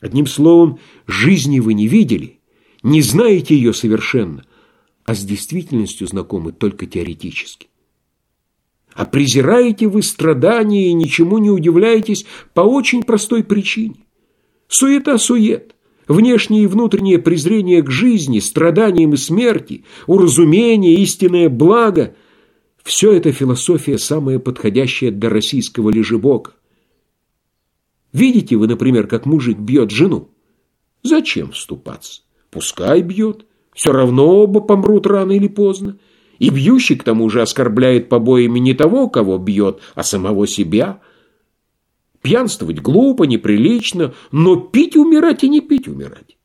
Одним словом, жизни вы не видели, не знаете ее совершенно, а с действительностью знакомы только теоретически. А презираете вы страдания и ничему не удивляетесь по очень простой причине. Суета-сует, внешнее и внутреннее презрение к жизни, страданиям и смерти, уразумение, истинное благо – все это философия самая подходящая для российского лежебока. Видите вы, например, как мужик бьет жену? Зачем вступаться? Пускай бьет, все равно оба помрут рано или поздно. И бьющий, к тому же, оскорбляет побоями не того, кого бьет, а самого себя. Пьянствовать глупо, неприлично, но пить умирать и не пить умирать.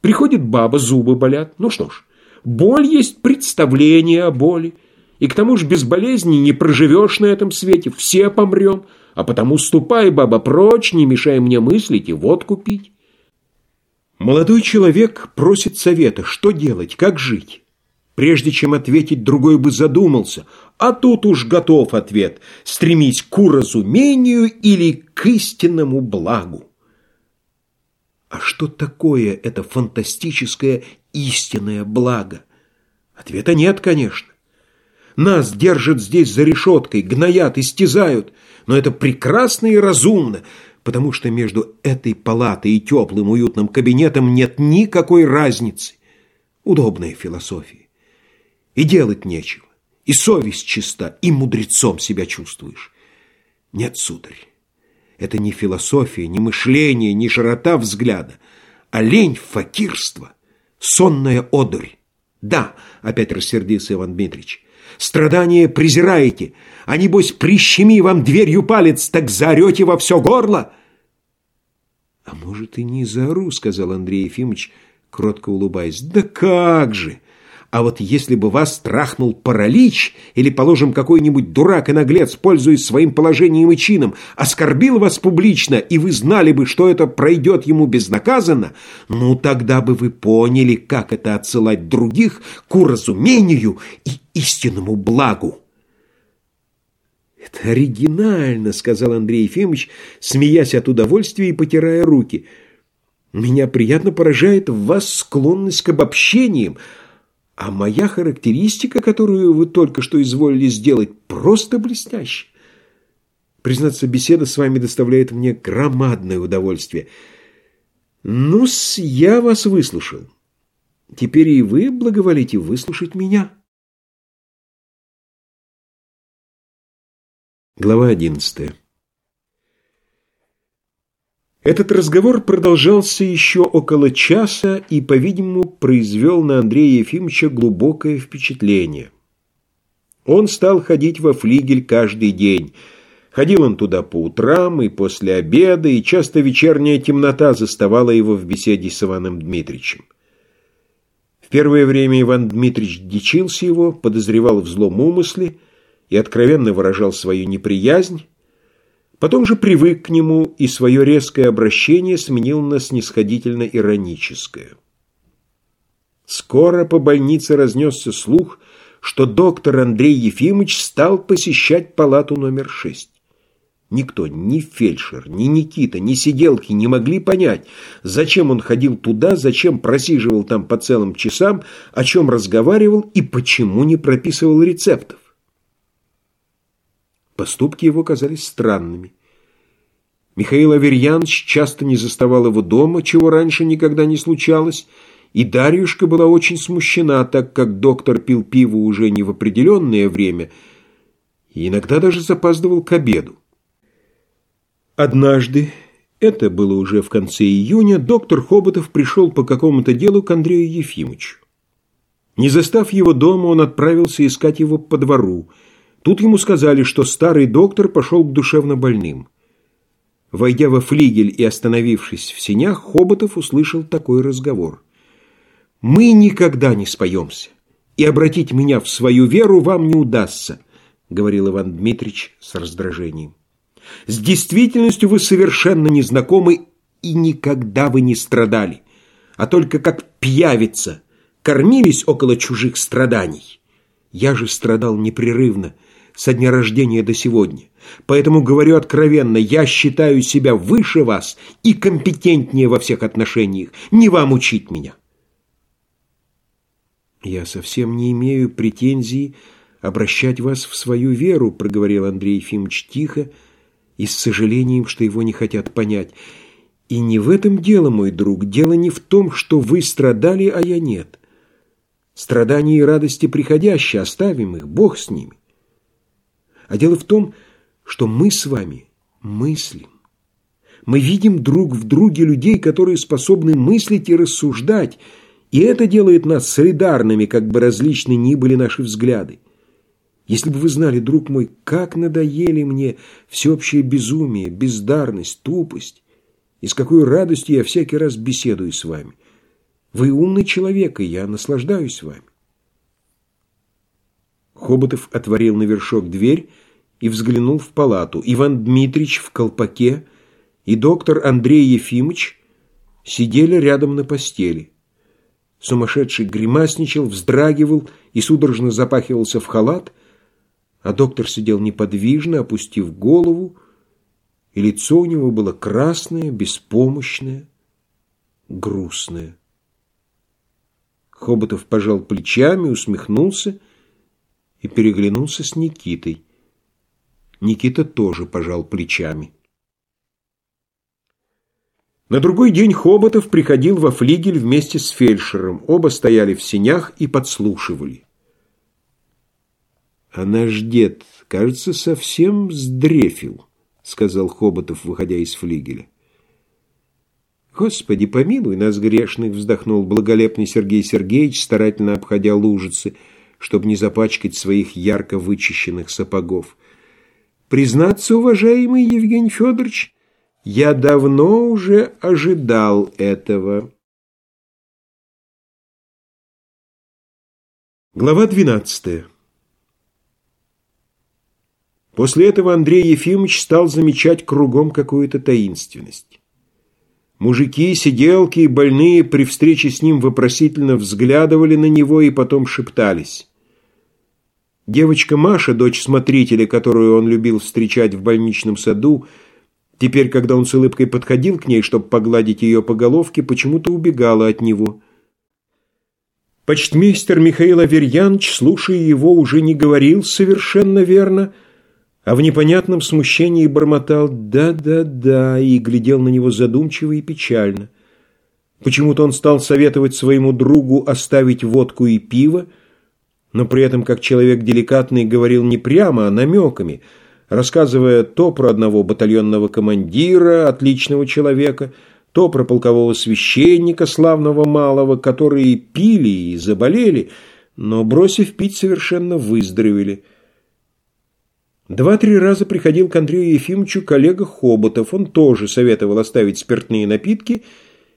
Приходит баба, зубы болят. Ну что ж, боль есть представление о боли. И к тому же без болезни не проживешь на этом свете, все помрем. А потому ступай, баба, прочь, не мешай мне мыслить и водку пить. Молодой человек просит совета, что делать, как жить. Прежде чем ответить, другой бы задумался. А тут уж готов ответ. Стремись к уразумению или к истинному благу. А что такое это фантастическое истинное благо? Ответа нет, конечно. Нас держат здесь за решеткой, гноят, истязают. Но это прекрасно и разумно, потому что между этой палатой и теплым уютным кабинетом нет никакой разницы. Удобная философия. И делать нечего. И совесть чиста, и мудрецом себя чувствуешь. Нет, сударь, это не философия, не мышление, не широта взгляда, а лень, факирство, сонная одурь. Да, опять рассердился Иван Дмитрич, страдания презираете, а небось прищеми вам дверью палец, так заорете во все горло. А может и не заору, сказал Андрей Ефимович, кротко улыбаясь. Да как же! А вот если бы вас трахнул паралич, или, положим, какой-нибудь дурак и наглец, пользуясь своим положением и чином, оскорбил вас публично, и вы знали бы, что это пройдет ему безнаказанно, ну тогда бы вы поняли, как это отсылать других к уразумению и истинному благу. «Это оригинально», — сказал Андрей Ефимович, смеясь от удовольствия и потирая руки. «Меня приятно поражает в вас склонность к обобщениям, а моя характеристика, которую вы только что изволили сделать, просто блестящая. Признаться, беседа с вами доставляет мне громадное удовольствие. ну я вас выслушал. Теперь и вы благоволите выслушать меня. Глава одиннадцатая этот разговор продолжался еще около часа и, по-видимому, произвел на Андрея Ефимовича глубокое впечатление. Он стал ходить во флигель каждый день. Ходил он туда по утрам и после обеда, и часто вечерняя темнота заставала его в беседе с Иваном Дмитричем. В первое время Иван Дмитрич дичился его, подозревал в злом умысле и откровенно выражал свою неприязнь, Потом же привык к нему и свое резкое обращение сменил на снисходительно-ироническое. Скоро по больнице разнесся слух, что доктор Андрей Ефимович стал посещать палату номер шесть. Никто, ни фельдшер, ни Никита, ни сиделки не могли понять, зачем он ходил туда, зачем просиживал там по целым часам, о чем разговаривал и почему не прописывал рецептов. Поступки его казались странными. Михаил Аверьянович часто не заставал его дома, чего раньше никогда не случалось, и Дарьюшка была очень смущена, так как доктор пил пиво уже не в определенное время и иногда даже запаздывал к обеду. Однажды, это было уже в конце июня, доктор Хоботов пришел по какому-то делу к Андрею Ефимовичу. Не застав его дома, он отправился искать его по двору – Тут ему сказали, что старый доктор пошел к душевнобольным. Войдя во флигель и остановившись в сенях, Хоботов услышал такой разговор. «Мы никогда не споемся, и обратить меня в свою веру вам не удастся», говорил Иван Дмитрич с раздражением. «С действительностью вы совершенно не знакомы, и никогда вы не страдали, а только как пьявица кормились около чужих страданий. Я же страдал непрерывно, со дня рождения до сегодня. Поэтому говорю откровенно, я считаю себя выше вас и компетентнее во всех отношениях. Не вам учить меня. Я совсем не имею претензий обращать вас в свою веру, проговорил Андрей Ефимович тихо и с сожалением, что его не хотят понять. И не в этом дело, мой друг. Дело не в том, что вы страдали, а я нет. Страдания и радости приходящие, оставим их, Бог с ними. А дело в том, что мы с вами мыслим. Мы видим друг в друге людей, которые способны мыслить и рассуждать, и это делает нас солидарными, как бы различны ни были наши взгляды. Если бы вы знали, друг мой, как надоели мне всеобщее безумие, бездарность, тупость, и с какой радостью я всякий раз беседую с вами. Вы умный человек, и я наслаждаюсь вами. Хоботов отворил на вершок дверь и взглянул в палату. Иван Дмитрич в колпаке и доктор Андрей Ефимович сидели рядом на постели. Сумасшедший гримасничал, вздрагивал и судорожно запахивался в халат, а доктор сидел неподвижно, опустив голову, и лицо у него было красное, беспомощное, грустное. Хоботов пожал плечами, усмехнулся переглянулся с Никитой. Никита тоже пожал плечами. На другой день Хоботов приходил во флигель вместе с фельдшером. Оба стояли в сенях и подслушивали. «А наш дед, кажется, совсем сдрефил», — сказал Хоботов, выходя из флигеля. «Господи, помилуй нас, грешных!» — вздохнул благолепный Сергей Сергеевич, старательно обходя лужицы, чтобы не запачкать своих ярко вычищенных сапогов. «Признаться, уважаемый Евгений Федорович, я давно уже ожидал этого». Глава двенадцатая После этого Андрей Ефимович стал замечать кругом какую-то таинственность. Мужики, сиделки и больные при встрече с ним вопросительно взглядывали на него и потом шептались. Девочка Маша, дочь смотрителя, которую он любил встречать в больничном саду, теперь, когда он с улыбкой подходил к ней, чтобы погладить ее по головке, почему-то убегала от него. Почтмейстер Михаил Аверьянович, слушая его, уже не говорил совершенно верно – а в непонятном смущении бормотал «да-да-да» и глядел на него задумчиво и печально. Почему-то он стал советовать своему другу оставить водку и пиво, но при этом, как человек деликатный, говорил не прямо, а намеками, рассказывая то про одного батальонного командира, отличного человека, то про полкового священника, славного малого, которые пили и заболели, но, бросив пить, совершенно выздоровели – Два-три раза приходил к Андрею Ефимовичу коллега Хоботов. Он тоже советовал оставить спиртные напитки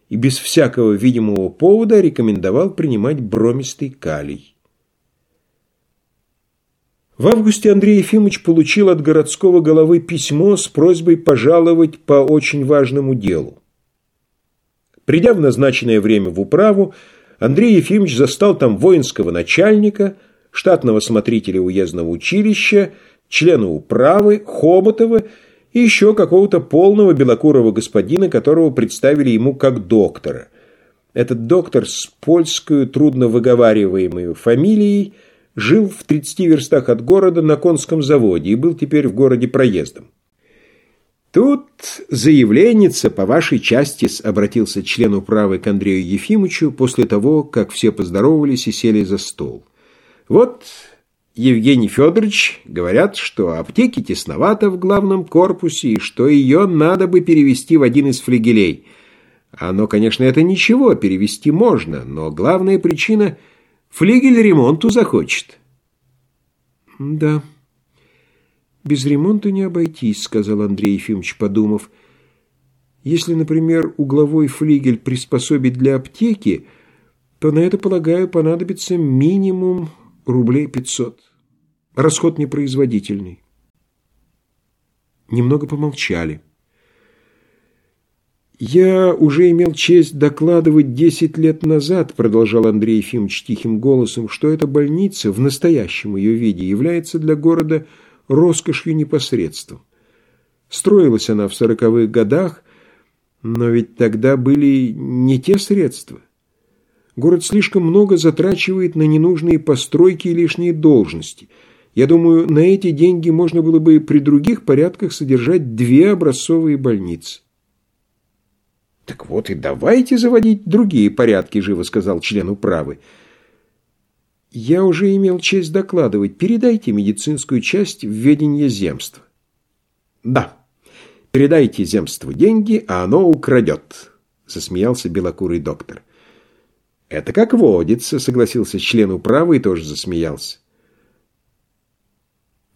и без всякого видимого повода рекомендовал принимать бромистый калий. В августе Андрей Ефимович получил от городского головы письмо с просьбой пожаловать по очень важному делу. Придя в назначенное время в управу, Андрей Ефимович застал там воинского начальника, штатного смотрителя уездного училища, члена управы, Хоботова и еще какого-то полного белокурого господина, которого представили ему как доктора. Этот доктор с польской трудно выговариваемой фамилией жил в 30 верстах от города на конском заводе и был теперь в городе проездом. «Тут заявленница по вашей части», — обратился член управы к Андрею Ефимовичу после того, как все поздоровались и сели за стол. «Вот Евгений Федорович говорят, что аптеки тесновато в главном корпусе и что ее надо бы перевести в один из флигелей. Оно, конечно, это ничего, перевести можно, но главная причина – флигель ремонту захочет. «Да, без ремонта не обойтись», – сказал Андрей Ефимович, подумав. «Если, например, угловой флигель приспособить для аптеки, то на это, полагаю, понадобится минимум рублей пятьсот». Расход непроизводительный. Немного помолчали. «Я уже имел честь докладывать десять лет назад», продолжал Андрей Ефимович тихим голосом, «что эта больница в настоящем ее виде является для города роскошью непосредством. Строилась она в сороковых годах, но ведь тогда были не те средства. Город слишком много затрачивает на ненужные постройки и лишние должности – я думаю, на эти деньги можно было бы при других порядках содержать две образцовые больницы. «Так вот и давайте заводить другие порядки», – живо сказал член управы. «Я уже имел честь докладывать. Передайте медицинскую часть в ведение земства». «Да, передайте земству деньги, а оно украдет», – засмеялся белокурый доктор. «Это как водится», – согласился член управы и тоже засмеялся.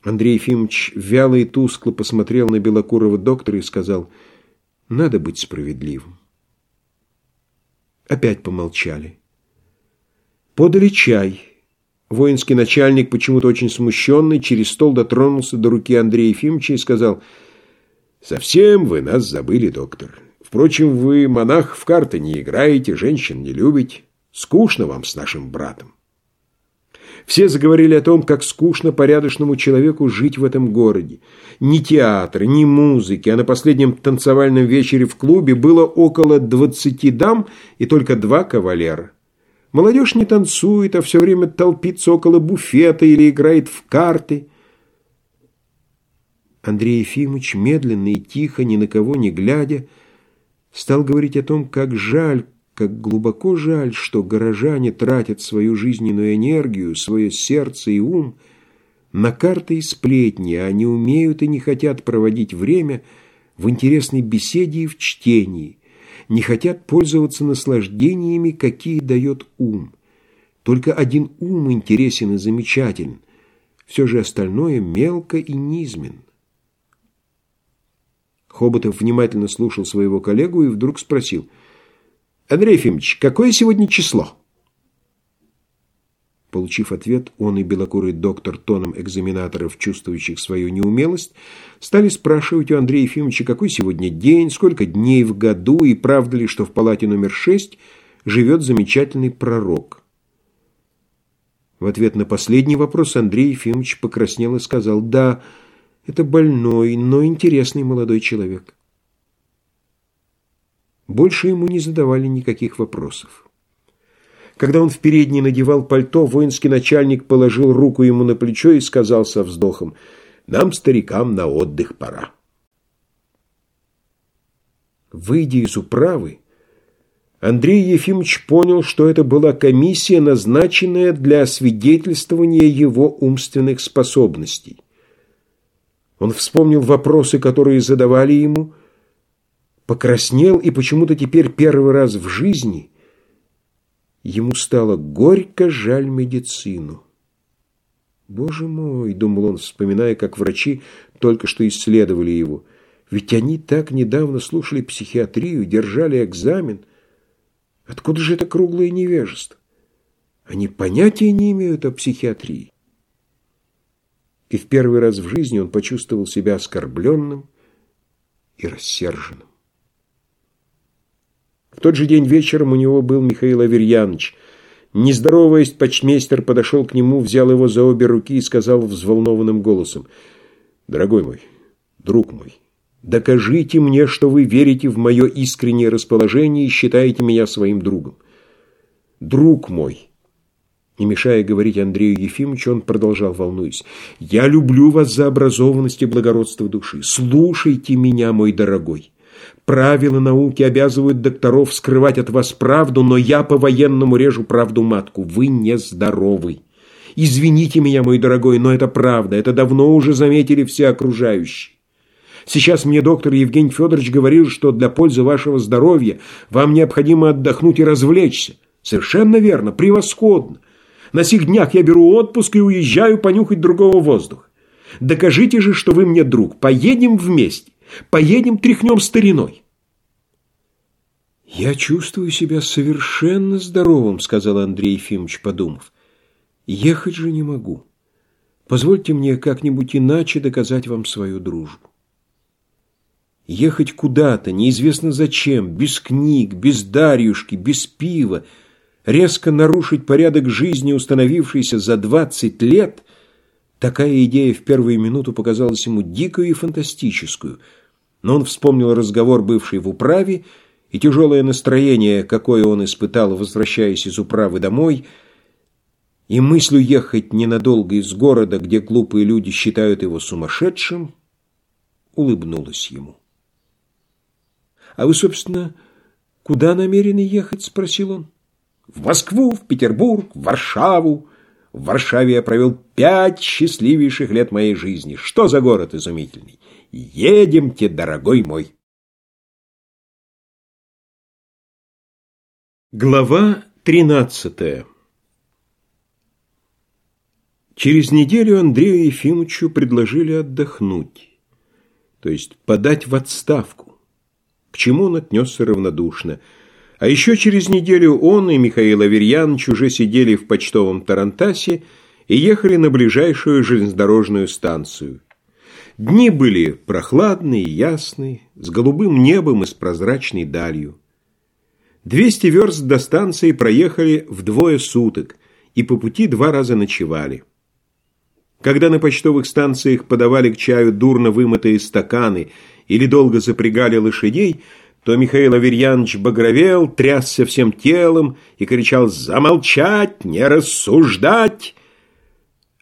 Андрей Ефимович вяло и тускло посмотрел на белокурого доктора и сказал, «Надо быть справедливым». Опять помолчали. Подали чай. Воинский начальник, почему-то очень смущенный, через стол дотронулся до руки Андрея Ефимовича и сказал, «Совсем вы нас забыли, доктор. Впрочем, вы, монах, в карты не играете, женщин не любите. Скучно вам с нашим братом. Все заговорили о том, как скучно порядочному человеку жить в этом городе. Ни театра, ни музыки, а на последнем танцевальном вечере в клубе было около двадцати дам и только два кавалера. Молодежь не танцует, а все время толпится около буфета или играет в карты. Андрей Ефимович медленно и тихо, ни на кого не глядя, стал говорить о том, как жаль, как глубоко жаль, что горожане тратят свою жизненную энергию, свое сердце и ум на карты и сплетни, а не умеют и не хотят проводить время в интересной беседе и в чтении, не хотят пользоваться наслаждениями, какие дает ум. Только один ум интересен и замечателен, все же остальное мелко и низменно. Хоботов внимательно слушал своего коллегу и вдруг спросил – Андрей Ефимович, какое сегодня число? Получив ответ, он и белокурый доктор тоном экзаменаторов, чувствующих свою неумелость, стали спрашивать у Андрея Ефимовича, какой сегодня день, сколько дней в году и правда ли, что в палате номер шесть живет замечательный пророк. В ответ на последний вопрос Андрей Ефимович покраснел и сказал, «Да, это больной, но интересный молодой человек». Больше ему не задавали никаких вопросов. Когда он в передней надевал пальто, воинский начальник положил руку ему на плечо и сказал со вздохом, «Нам, старикам, на отдых пора». Выйдя из управы, Андрей Ефимович понял, что это была комиссия, назначенная для освидетельствования его умственных способностей. Он вспомнил вопросы, которые задавали ему, покраснел, и почему-то теперь первый раз в жизни ему стало горько жаль медицину. «Боже мой!» — думал он, вспоминая, как врачи только что исследовали его. «Ведь они так недавно слушали психиатрию, держали экзамен. Откуда же это круглое невежество? Они понятия не имеют о психиатрии». И в первый раз в жизни он почувствовал себя оскорбленным и рассерженным. Тот же день вечером у него был Михаил Аверьянович. Не здороваясь, почмейстер подошел к нему, взял его за обе руки и сказал взволнованным голосом, «Дорогой мой, друг мой, докажите мне, что вы верите в мое искреннее расположение и считаете меня своим другом. Друг мой!» Не мешая говорить Андрею Ефимовичу, он продолжал, волнуясь. «Я люблю вас за образованность и благородство души. Слушайте меня, мой дорогой. Правила науки обязывают докторов скрывать от вас правду, но я по-военному режу правду матку. Вы нездоровый. Извините меня, мой дорогой, но это правда. Это давно уже заметили все окружающие. Сейчас мне доктор Евгений Федорович говорил, что для пользы вашего здоровья вам необходимо отдохнуть и развлечься. Совершенно верно, превосходно. На сих днях я беру отпуск и уезжаю понюхать другого воздуха. Докажите же, что вы мне друг. Поедем вместе. Поедем тряхнем стариной. «Я чувствую себя совершенно здоровым», — сказал Андрей Ефимович, подумав. «Ехать же не могу. Позвольте мне как-нибудь иначе доказать вам свою дружбу. Ехать куда-то, неизвестно зачем, без книг, без Дарьюшки, без пива, резко нарушить порядок жизни, установившийся за двадцать лет, такая идея в первую минуту показалась ему дикую и фантастическую — но он вспомнил разговор, бывший в управе, и тяжелое настроение, какое он испытал, возвращаясь из управы домой, и мысль уехать ненадолго из города, где глупые люди считают его сумасшедшим, улыбнулась ему. «А вы, собственно, куда намерены ехать?» — спросил он. «В Москву, в Петербург, в Варшаву. В Варшаве я провел пять счастливейших лет моей жизни. Что за город изумительный! Едемте, дорогой мой!» Глава тринадцатая Через неделю Андрею Ефимовичу предложили отдохнуть, то есть подать в отставку, к чему он отнесся равнодушно. А еще через неделю он и Михаил Аверьянович уже сидели в почтовом Тарантасе и ехали на ближайшую железнодорожную станцию – Дни были прохладные, ясные, с голубым небом и с прозрачной далью. Двести верст до станции проехали вдвое суток и по пути два раза ночевали. Когда на почтовых станциях подавали к чаю дурно вымытые стаканы или долго запрягали лошадей, то Михаил Аверьянович багровел, трясся всем телом и кричал «Замолчать! Не рассуждать!»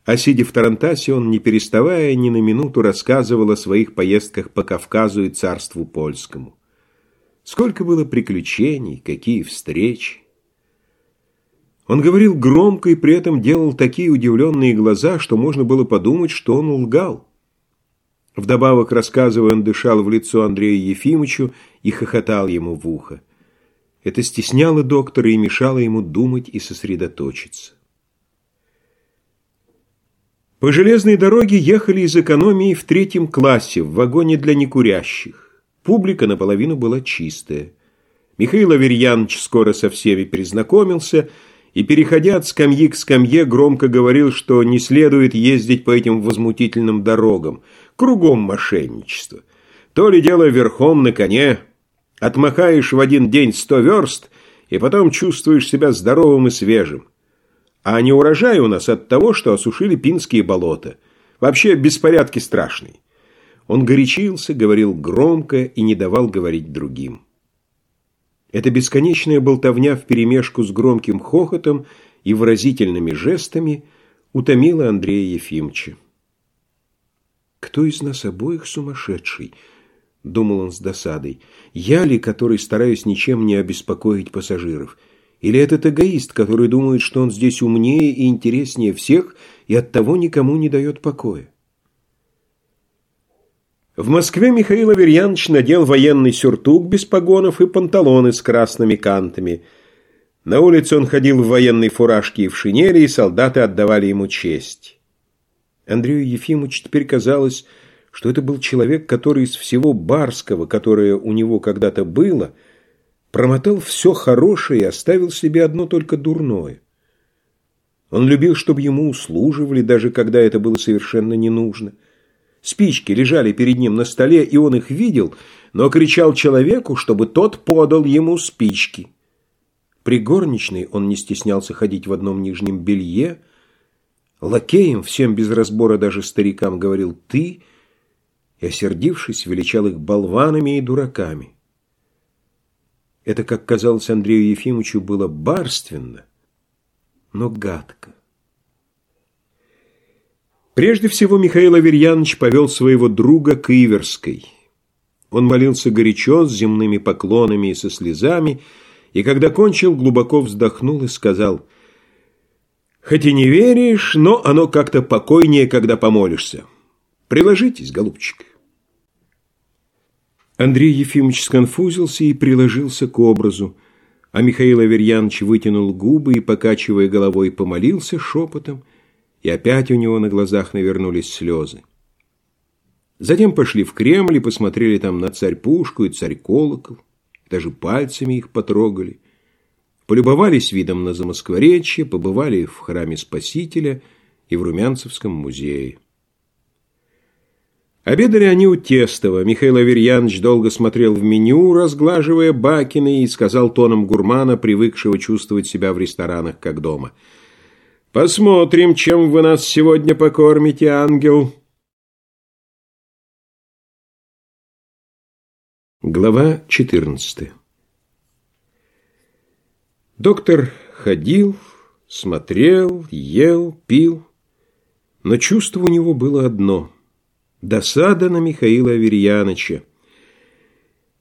А сидя в Тарантасе, он, не переставая ни на минуту, рассказывал о своих поездках по Кавказу и царству польскому. Сколько было приключений, какие встречи! Он говорил громко и при этом делал такие удивленные глаза, что можно было подумать, что он лгал. Вдобавок, рассказывая, он дышал в лицо Андрею Ефимовичу и хохотал ему в ухо. Это стесняло доктора и мешало ему думать и сосредоточиться. По железной дороге ехали из экономии в третьем классе, в вагоне для некурящих. Публика наполовину была чистая. Михаил Аверьянович скоро со всеми перезнакомился – и, переходя от скамьи к скамье, громко говорил, что не следует ездить по этим возмутительным дорогам. Кругом мошенничество. То ли дело верхом на коне. Отмахаешь в один день сто верст, и потом чувствуешь себя здоровым и свежим. А не урожай у нас от того, что осушили пинские болота. Вообще беспорядки страшные. Он горячился, говорил громко и не давал говорить другим. Эта бесконечная болтовня вперемешку с громким хохотом и выразительными жестами утомила Андрея Ефимовича. «Кто из нас обоих сумасшедший?» — думал он с досадой. «Я ли, который стараюсь ничем не обеспокоить пассажиров? Или этот эгоист, который думает, что он здесь умнее и интереснее всех и оттого никому не дает покоя?» В Москве Михаил Аверьянович надел военный сюртук без погонов и панталоны с красными кантами. На улице он ходил в военной фуражке и в шинели, и солдаты отдавали ему честь. Андрею Ефимовичу теперь казалось, что это был человек, который из всего барского, которое у него когда-то было, промотал все хорошее и оставил себе одно только дурное. Он любил, чтобы ему услуживали, даже когда это было совершенно не нужно – Спички лежали перед ним на столе, и он их видел, но кричал человеку, чтобы тот подал ему спички. При горничной он не стеснялся ходить в одном нижнем белье. Лакеем, всем без разбора даже старикам, говорил «ты», и, осердившись, величал их болванами и дураками. Это, как казалось Андрею Ефимовичу, было барственно, но гадко. Прежде всего Михаил Аверьянович повел своего друга к Иверской. Он молился горячо, с земными поклонами и со слезами, и когда кончил, глубоко вздохнул и сказал, «Хоть и не веришь, но оно как-то покойнее, когда помолишься. Приложитесь, голубчик». Андрей Ефимович сконфузился и приложился к образу, а Михаил Аверьянович вытянул губы и, покачивая головой, помолился шепотом, и опять у него на глазах навернулись слезы. Затем пошли в Кремль и посмотрели там на царь-пушку и царь-колокол, даже пальцами их потрогали, полюбовались видом на Замоскворечье, побывали в храме Спасителя и в Румянцевском музее. Обедали они у Тестова. Михаил Аверьянович долго смотрел в меню, разглаживая бакины, и сказал тоном гурмана, привыкшего чувствовать себя в ресторанах как дома – Посмотрим, чем вы нас сегодня покормите, ангел. Глава 14 Доктор ходил, смотрел, ел, пил, но чувство у него было одно – досада на Михаила Аверьяновича.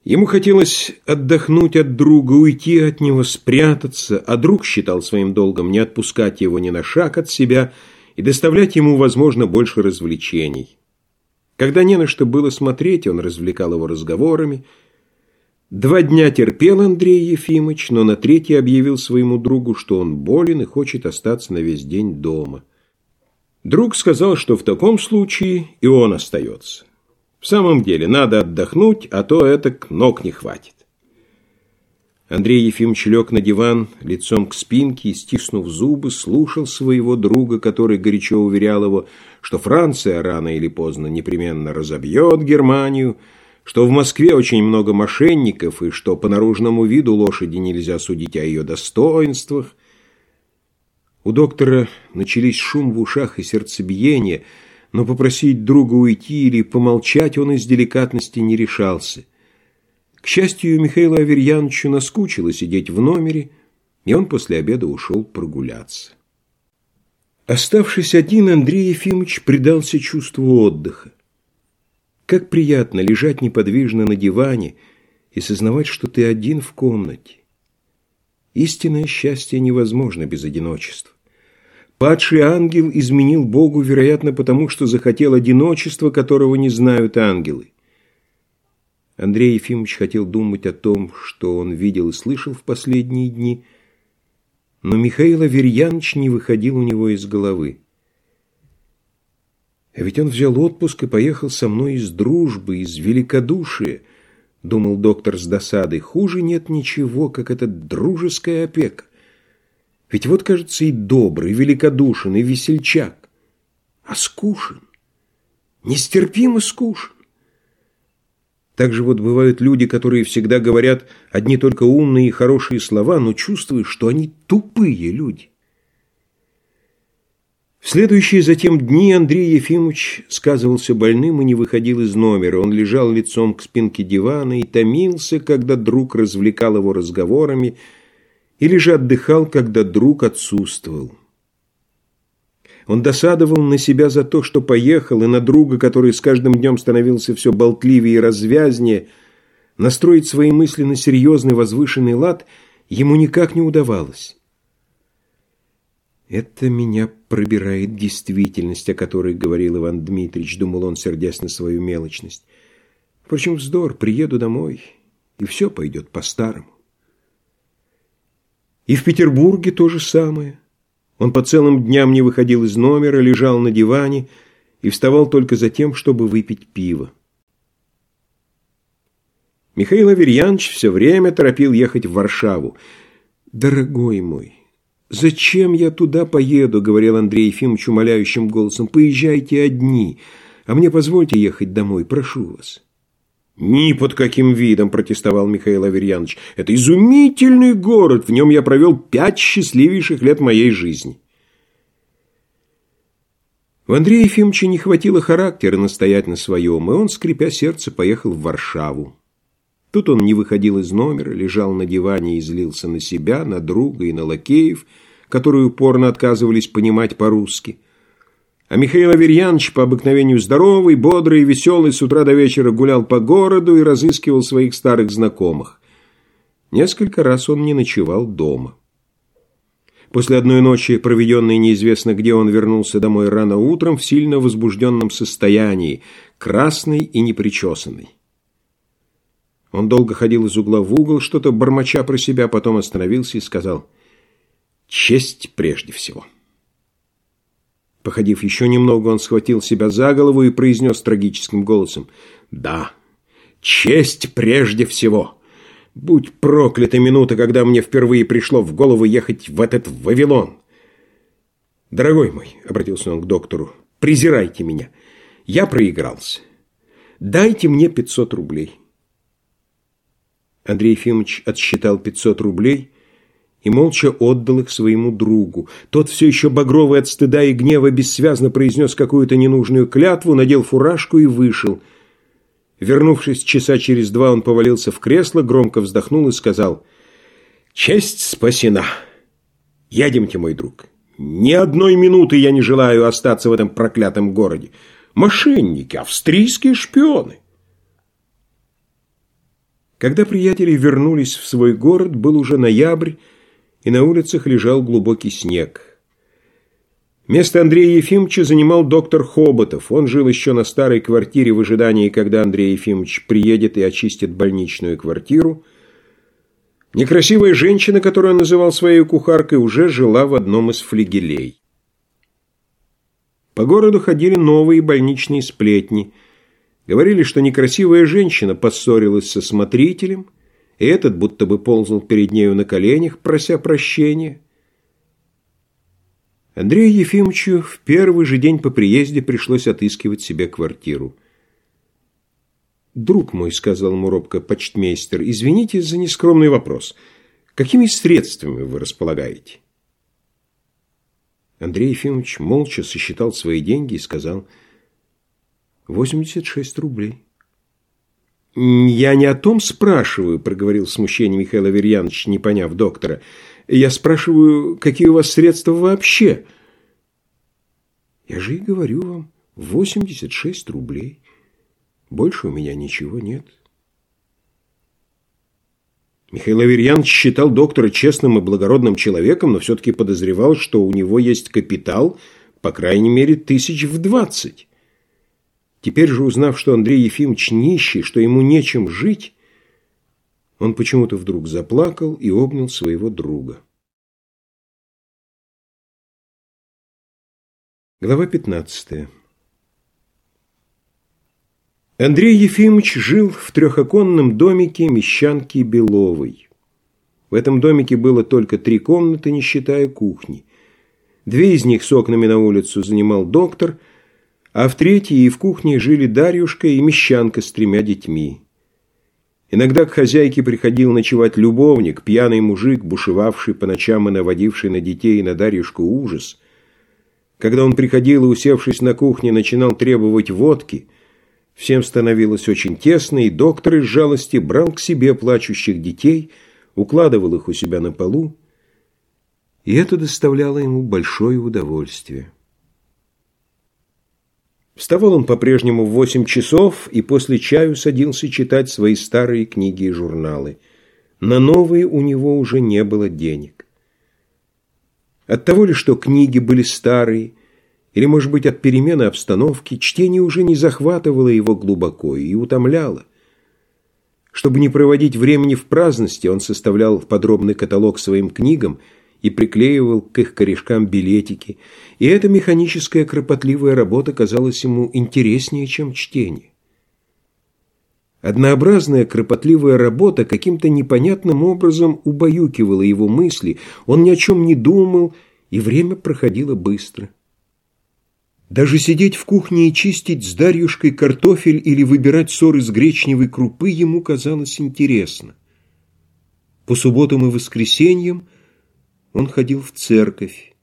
Ему хотелось отдохнуть от друга, уйти от него, спрятаться, а друг считал своим долгом не отпускать его ни на шаг от себя и доставлять ему, возможно, больше развлечений. Когда не на что было смотреть, он развлекал его разговорами. Два дня терпел Андрей Ефимович, но на третий объявил своему другу, что он болен и хочет остаться на весь день дома. Друг сказал, что в таком случае и он остается. В самом деле, надо отдохнуть, а то это ног не хватит. Андрей Ефимович лег на диван, лицом к спинке и, стиснув зубы, слушал своего друга, который горячо уверял его, что Франция рано или поздно непременно разобьет Германию, что в Москве очень много мошенников и что по наружному виду лошади нельзя судить о ее достоинствах. У доктора начались шум в ушах и сердцебиение, но попросить друга уйти или помолчать он из деликатности не решался. К счастью, Михаилу Аверьяновичу наскучило сидеть в номере, и он после обеда ушел прогуляться. Оставшись один, Андрей Ефимович предался чувству отдыха. Как приятно лежать неподвижно на диване и сознавать, что ты один в комнате. Истинное счастье невозможно без одиночества. Падший ангел изменил Богу, вероятно, потому что захотел одиночества, которого не знают ангелы. Андрей Ефимович хотел думать о том, что он видел и слышал в последние дни, но Михаил Аверьянович не выходил у него из головы. А ведь он взял отпуск и поехал со мной из дружбы, из великодушия, думал доктор с досадой. Хуже нет ничего, как эта дружеская опека. Ведь вот, кажется, и добрый, и великодушен, и весельчак, а скушен, нестерпимо скушен. Так же вот бывают люди, которые всегда говорят одни только умные и хорошие слова, но чувствуешь, что они тупые люди. В следующие затем дни Андрей Ефимович сказывался больным и не выходил из номера. Он лежал лицом к спинке дивана и томился, когда друг развлекал его разговорами, или же отдыхал, когда друг отсутствовал. Он досадовал на себя за то, что поехал, и на друга, который с каждым днем становился все болтливее и развязнее. Настроить свои мысли на серьезный возвышенный лад ему никак не удавалось. «Это меня пробирает действительность, о которой говорил Иван Дмитриевич», — думал он, сердясь на свою мелочность. «Впрочем, вздор, приеду домой, и все пойдет по-старому». И в Петербурге то же самое. Он по целым дням не выходил из номера, лежал на диване и вставал только за тем, чтобы выпить пиво. Михаил Аверьянович все время торопил ехать в Варшаву. «Дорогой мой, «Зачем я туда поеду?» — говорил Андрей Ефимович умоляющим голосом. «Поезжайте одни, а мне позвольте ехать домой, прошу вас». «Ни под каким видом!» – протестовал Михаил Аверьянович. «Это изумительный город! В нем я провел пять счастливейших лет моей жизни!» У Андрея Ефимовича не хватило характера настоять на своем, и он, скрипя сердце, поехал в Варшаву. Тут он не выходил из номера, лежал на диване и злился на себя, на друга и на лакеев, которые упорно отказывались понимать по-русски. А Михаил Аверьянович, по обыкновению здоровый, бодрый и веселый, с утра до вечера гулял по городу и разыскивал своих старых знакомых. Несколько раз он не ночевал дома. После одной ночи, проведенной неизвестно где, он вернулся домой рано утром в сильно возбужденном состоянии, красный и непричесанный. Он долго ходил из угла в угол, что-то бормоча про себя, потом остановился и сказал «Честь прежде всего». Походив еще немного, он схватил себя за голову и произнес трагическим голосом «Да, честь прежде всего». Будь проклята минута, когда мне впервые пришло в голову ехать в этот Вавилон. Дорогой мой, — обратился он к доктору, — презирайте меня. Я проигрался. Дайте мне пятьсот рублей. Андрей Ефимович отсчитал 500 рублей и молча отдал их своему другу. Тот все еще багровый от стыда и гнева бессвязно произнес какую-то ненужную клятву, надел фуражку и вышел. Вернувшись часа через два, он повалился в кресло, громко вздохнул и сказал «Честь спасена! Едемте, мой друг. Ни одной минуты я не желаю остаться в этом проклятом городе. Мошенники, австрийские шпионы!» Когда приятели вернулись в свой город, был уже ноябрь, и на улицах лежал глубокий снег. Место Андрея Ефимовича занимал доктор Хоботов. Он жил еще на старой квартире в ожидании, когда Андрей Ефимович приедет и очистит больничную квартиру. Некрасивая женщина, которую он называл своей кухаркой, уже жила в одном из флигелей. По городу ходили новые больничные сплетни – Говорили, что некрасивая женщина поссорилась со смотрителем, и этот будто бы ползал перед нею на коленях, прося прощения. Андрею Ефимовичу в первый же день по приезде пришлось отыскивать себе квартиру. «Друг мой», — сказал ему робко почтмейстер, — «извините за нескромный вопрос. Какими средствами вы располагаете?» Андрей Ефимович молча сосчитал свои деньги и сказал «Восемьдесят шесть рублей». «Я не о том спрашиваю», — проговорил в смущении Михаил Аверьянович, не поняв доктора. «Я спрашиваю, какие у вас средства вообще?» «Я же и говорю вам, восемьдесят шесть рублей. Больше у меня ничего нет». Михаил Аверьянович считал доктора честным и благородным человеком, но все-таки подозревал, что у него есть капитал, по крайней мере, тысяч в двадцать. Теперь же, узнав, что Андрей Ефимович нищий, что ему нечем жить, он почему-то вдруг заплакал и обнял своего друга. Глава пятнадцатая. Андрей Ефимович жил в трехоконном домике Мещанки Беловой. В этом домике было только три комнаты, не считая кухни. Две из них с окнами на улицу занимал доктор, а в третьей и в кухне жили Дарьюшка и Мещанка с тремя детьми. Иногда к хозяйке приходил ночевать любовник, пьяный мужик, бушевавший по ночам и наводивший на детей и на Дарьюшку ужас. Когда он приходил и, усевшись на кухне, начинал требовать водки – Всем становилось очень тесно, и доктор из жалости брал к себе плачущих детей, укладывал их у себя на полу, и это доставляло ему большое удовольствие. Вставал он по-прежнему в восемь часов и после чаю садился читать свои старые книги и журналы. На новые у него уже не было денег. От того ли, что книги были старые, или, может быть, от перемены обстановки, чтение уже не захватывало его глубоко и утомляло. Чтобы не проводить времени в праздности, он составлял подробный каталог своим книгам и приклеивал к их корешкам билетики, и эта механическая кропотливая работа казалась ему интереснее, чем чтение. Однообразная кропотливая работа каким-то непонятным образом убаюкивала его мысли, он ни о чем не думал, и время проходило быстро. Даже сидеть в кухне и чистить с Дарьюшкой картофель или выбирать ссор из гречневой крупы ему казалось интересно. По субботам и воскресеньям он ходил в церковь.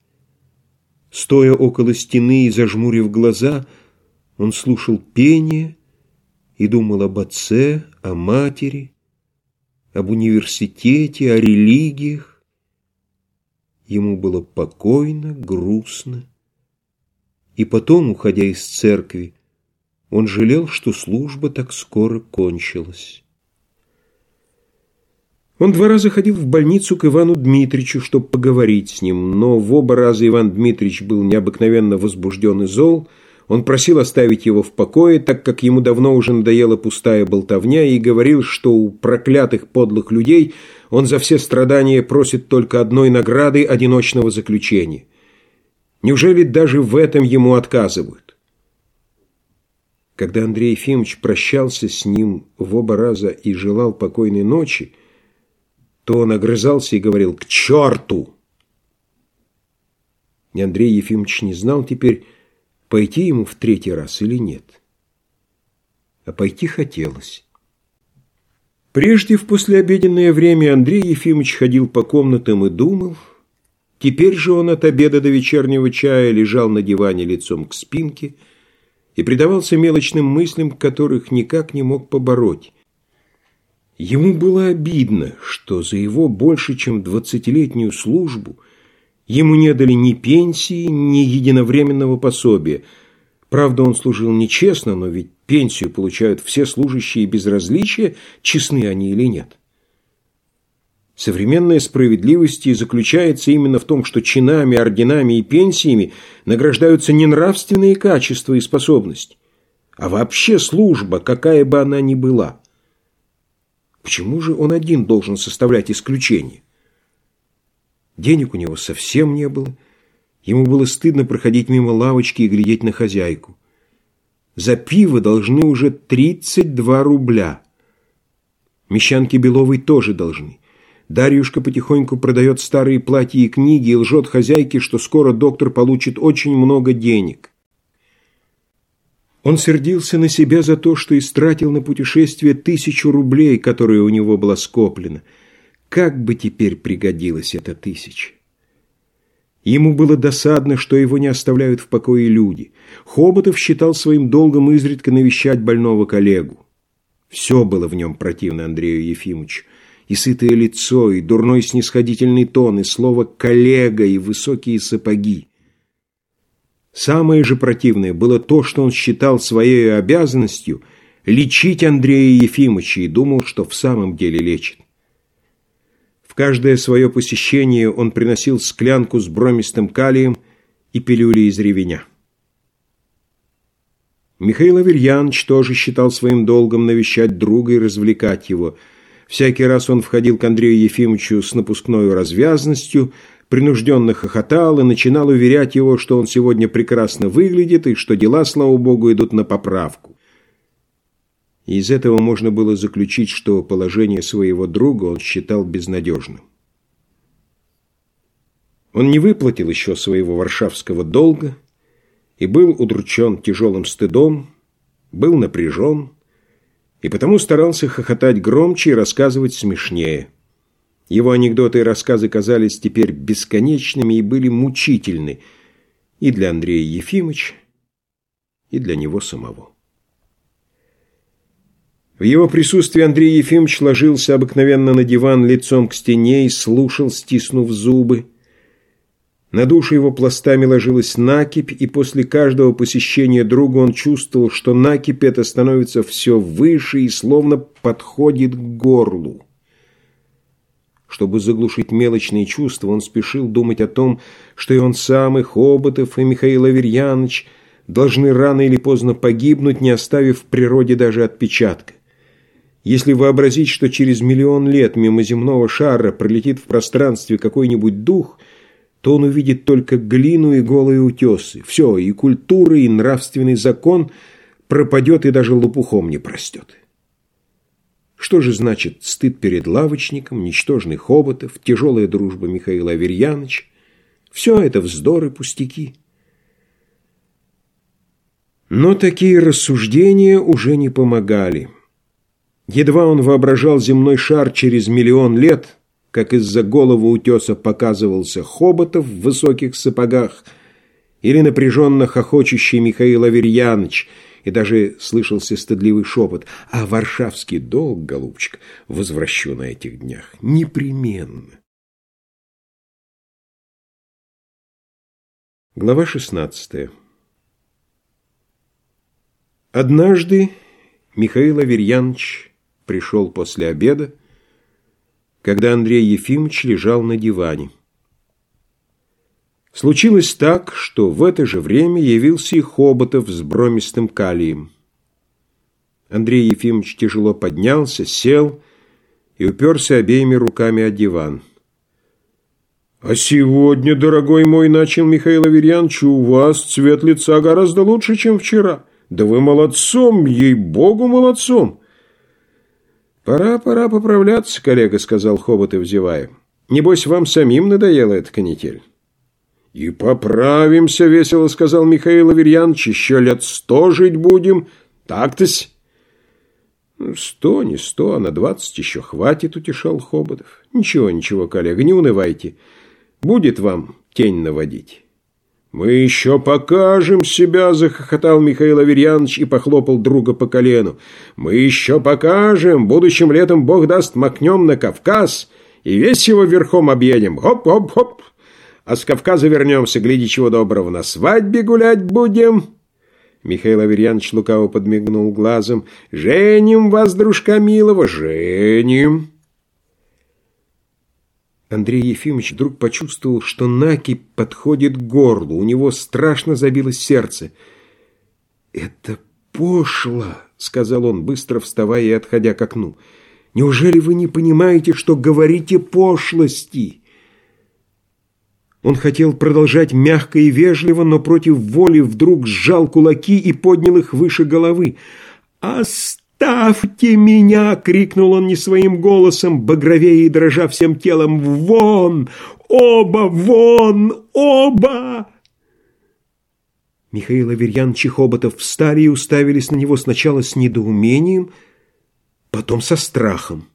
Стоя около стены и зажмурив глаза, он слушал пение и думал об отце, о матери, об университете, о религиях. Ему было покойно, грустно и потом, уходя из церкви, он жалел, что служба так скоро кончилась. Он два раза ходил в больницу к Ивану Дмитричу, чтобы поговорить с ним, но в оба раза Иван Дмитрич был необыкновенно возбужден и зол. Он просил оставить его в покое, так как ему давно уже надоела пустая болтовня, и говорил, что у проклятых подлых людей он за все страдания просит только одной награды одиночного заключения – Неужели даже в этом ему отказывают? Когда Андрей Ефимович прощался с ним в оба раза и желал покойной ночи, то он огрызался и говорил «К черту!». И Андрей Ефимович не знал теперь, пойти ему в третий раз или нет. А пойти хотелось. Прежде в послеобеденное время Андрей Ефимович ходил по комнатам и думал – Теперь же он от обеда до вечернего чая лежал на диване лицом к спинке и предавался мелочным мыслям, которых никак не мог побороть. Ему было обидно, что за его больше чем двадцатилетнюю службу ему не дали ни пенсии, ни единовременного пособия. Правда, он служил нечестно, но ведь пенсию получают все служащие без различия, честны они или нет. Современная справедливость и заключается именно в том, что чинами, орденами и пенсиями награждаются не нравственные качества и способности, а вообще служба, какая бы она ни была. Почему же он один должен составлять исключение? Денег у него совсем не было. Ему было стыдно проходить мимо лавочки и глядеть на хозяйку. За пиво должны уже 32 рубля. Мещанки Беловой тоже должны. Дарьюшка потихоньку продает старые платья и книги и лжет хозяйке, что скоро доктор получит очень много денег. Он сердился на себя за то, что истратил на путешествие тысячу рублей, которые у него было скоплено. Как бы теперь пригодилась эта тысяча? Ему было досадно, что его не оставляют в покое люди. Хоботов считал своим долгом изредка навещать больного коллегу. Все было в нем противно Андрею Ефимовичу. И сытое лицо, и дурной снисходительный тон, и слово «коллега», и высокие сапоги. Самое же противное было то, что он считал своей обязанностью лечить Андрея Ефимовича и думал, что в самом деле лечит. В каждое свое посещение он приносил склянку с бромистым калием и пилюли из ревеня. Михаил Аверьянович тоже считал своим долгом навещать друга и развлекать его. Всякий раз он входил к Андрею Ефимовичу с напускной развязностью – принужденно хохотал и начинал уверять его, что он сегодня прекрасно выглядит и что дела, слава богу, идут на поправку. Из этого можно было заключить, что положение своего друга он считал безнадежным. Он не выплатил еще своего варшавского долга и был удручен тяжелым стыдом, был напряжен и потому старался хохотать громче и рассказывать смешнее – его анекдоты и рассказы казались теперь бесконечными и были мучительны и для Андрея Ефимовича, и для него самого. В его присутствии Андрей Ефимович ложился обыкновенно на диван лицом к стене и слушал, стиснув зубы. На душу его пластами ложилась накипь, и после каждого посещения друга он чувствовал, что накипь эта становится все выше и словно подходит к горлу. Чтобы заглушить мелочные чувства, он спешил думать о том, что и он сам, и Хоботов, и Михаил Аверьянович должны рано или поздно погибнуть, не оставив в природе даже отпечатка. Если вообразить, что через миллион лет мимо земного шара пролетит в пространстве какой-нибудь дух, то он увидит только глину и голые утесы. Все, и культура, и нравственный закон пропадет и даже лопухом не простет. Что же значит стыд перед лавочником, ничтожный Хоботов, тяжелая дружба Михаила Аверьяновича? Все это вздор и пустяки. Но такие рассуждения уже не помогали. Едва он воображал земной шар через миллион лет, как из-за головы утеса показывался Хоботов в высоких сапогах или напряженно хохочущий Михаил Аверьянович – и даже слышался стыдливый шепот. «А варшавский долг, голубчик, возвращу на этих днях. Непременно». Глава шестнадцатая Однажды Михаил Аверьянович пришел после обеда, когда Андрей Ефимович лежал на диване. Случилось так, что в это же время явился и Хоботов с бромистым калием. Андрей Ефимович тяжело поднялся, сел и уперся обеими руками о диван. «А сегодня, дорогой мой, — начал Михаил Аверьянович, — у вас цвет лица гораздо лучше, чем вчера. Да вы молодцом, ей-богу, молодцом!» «Пора, пора поправляться, коллега», — сказал Хоботов, зевая. «Небось, вам самим надоела эта канитель». «И поправимся», — весело сказал Михаил Аверьянович, — «еще лет сто жить будем. Так-тось». «Ну, «Сто, не сто, а на двадцать еще хватит», — утешал Хоботов. «Ничего, ничего, коллега, не унывайте. Будет вам тень наводить». «Мы еще покажем себя!» – захохотал Михаил Аверьянович и похлопал друга по колену. «Мы еще покажем! Будущим летом, Бог даст, макнем на Кавказ и весь его верхом объедем! Хоп-хоп-хоп!» А с Кавказа вернемся, гляди, чего доброго, на свадьбе гулять будем. Михаил Аверьянович лукаво подмигнул глазом. «Женим вас, дружка милого, женим!» Андрей Ефимович вдруг почувствовал, что накипь подходит к горлу. У него страшно забилось сердце. «Это пошло!» — сказал он, быстро вставая и отходя к окну. «Неужели вы не понимаете, что говорите пошлости?» Он хотел продолжать мягко и вежливо, но против воли вдруг сжал кулаки и поднял их выше головы. «Оставьте меня!» — крикнул он не своим голосом, багровее и дрожа всем телом. «Вон! Оба! Вон! Оба!» Михаил Аверьянович и Хоботов встали и уставились на него сначала с недоумением, потом со страхом.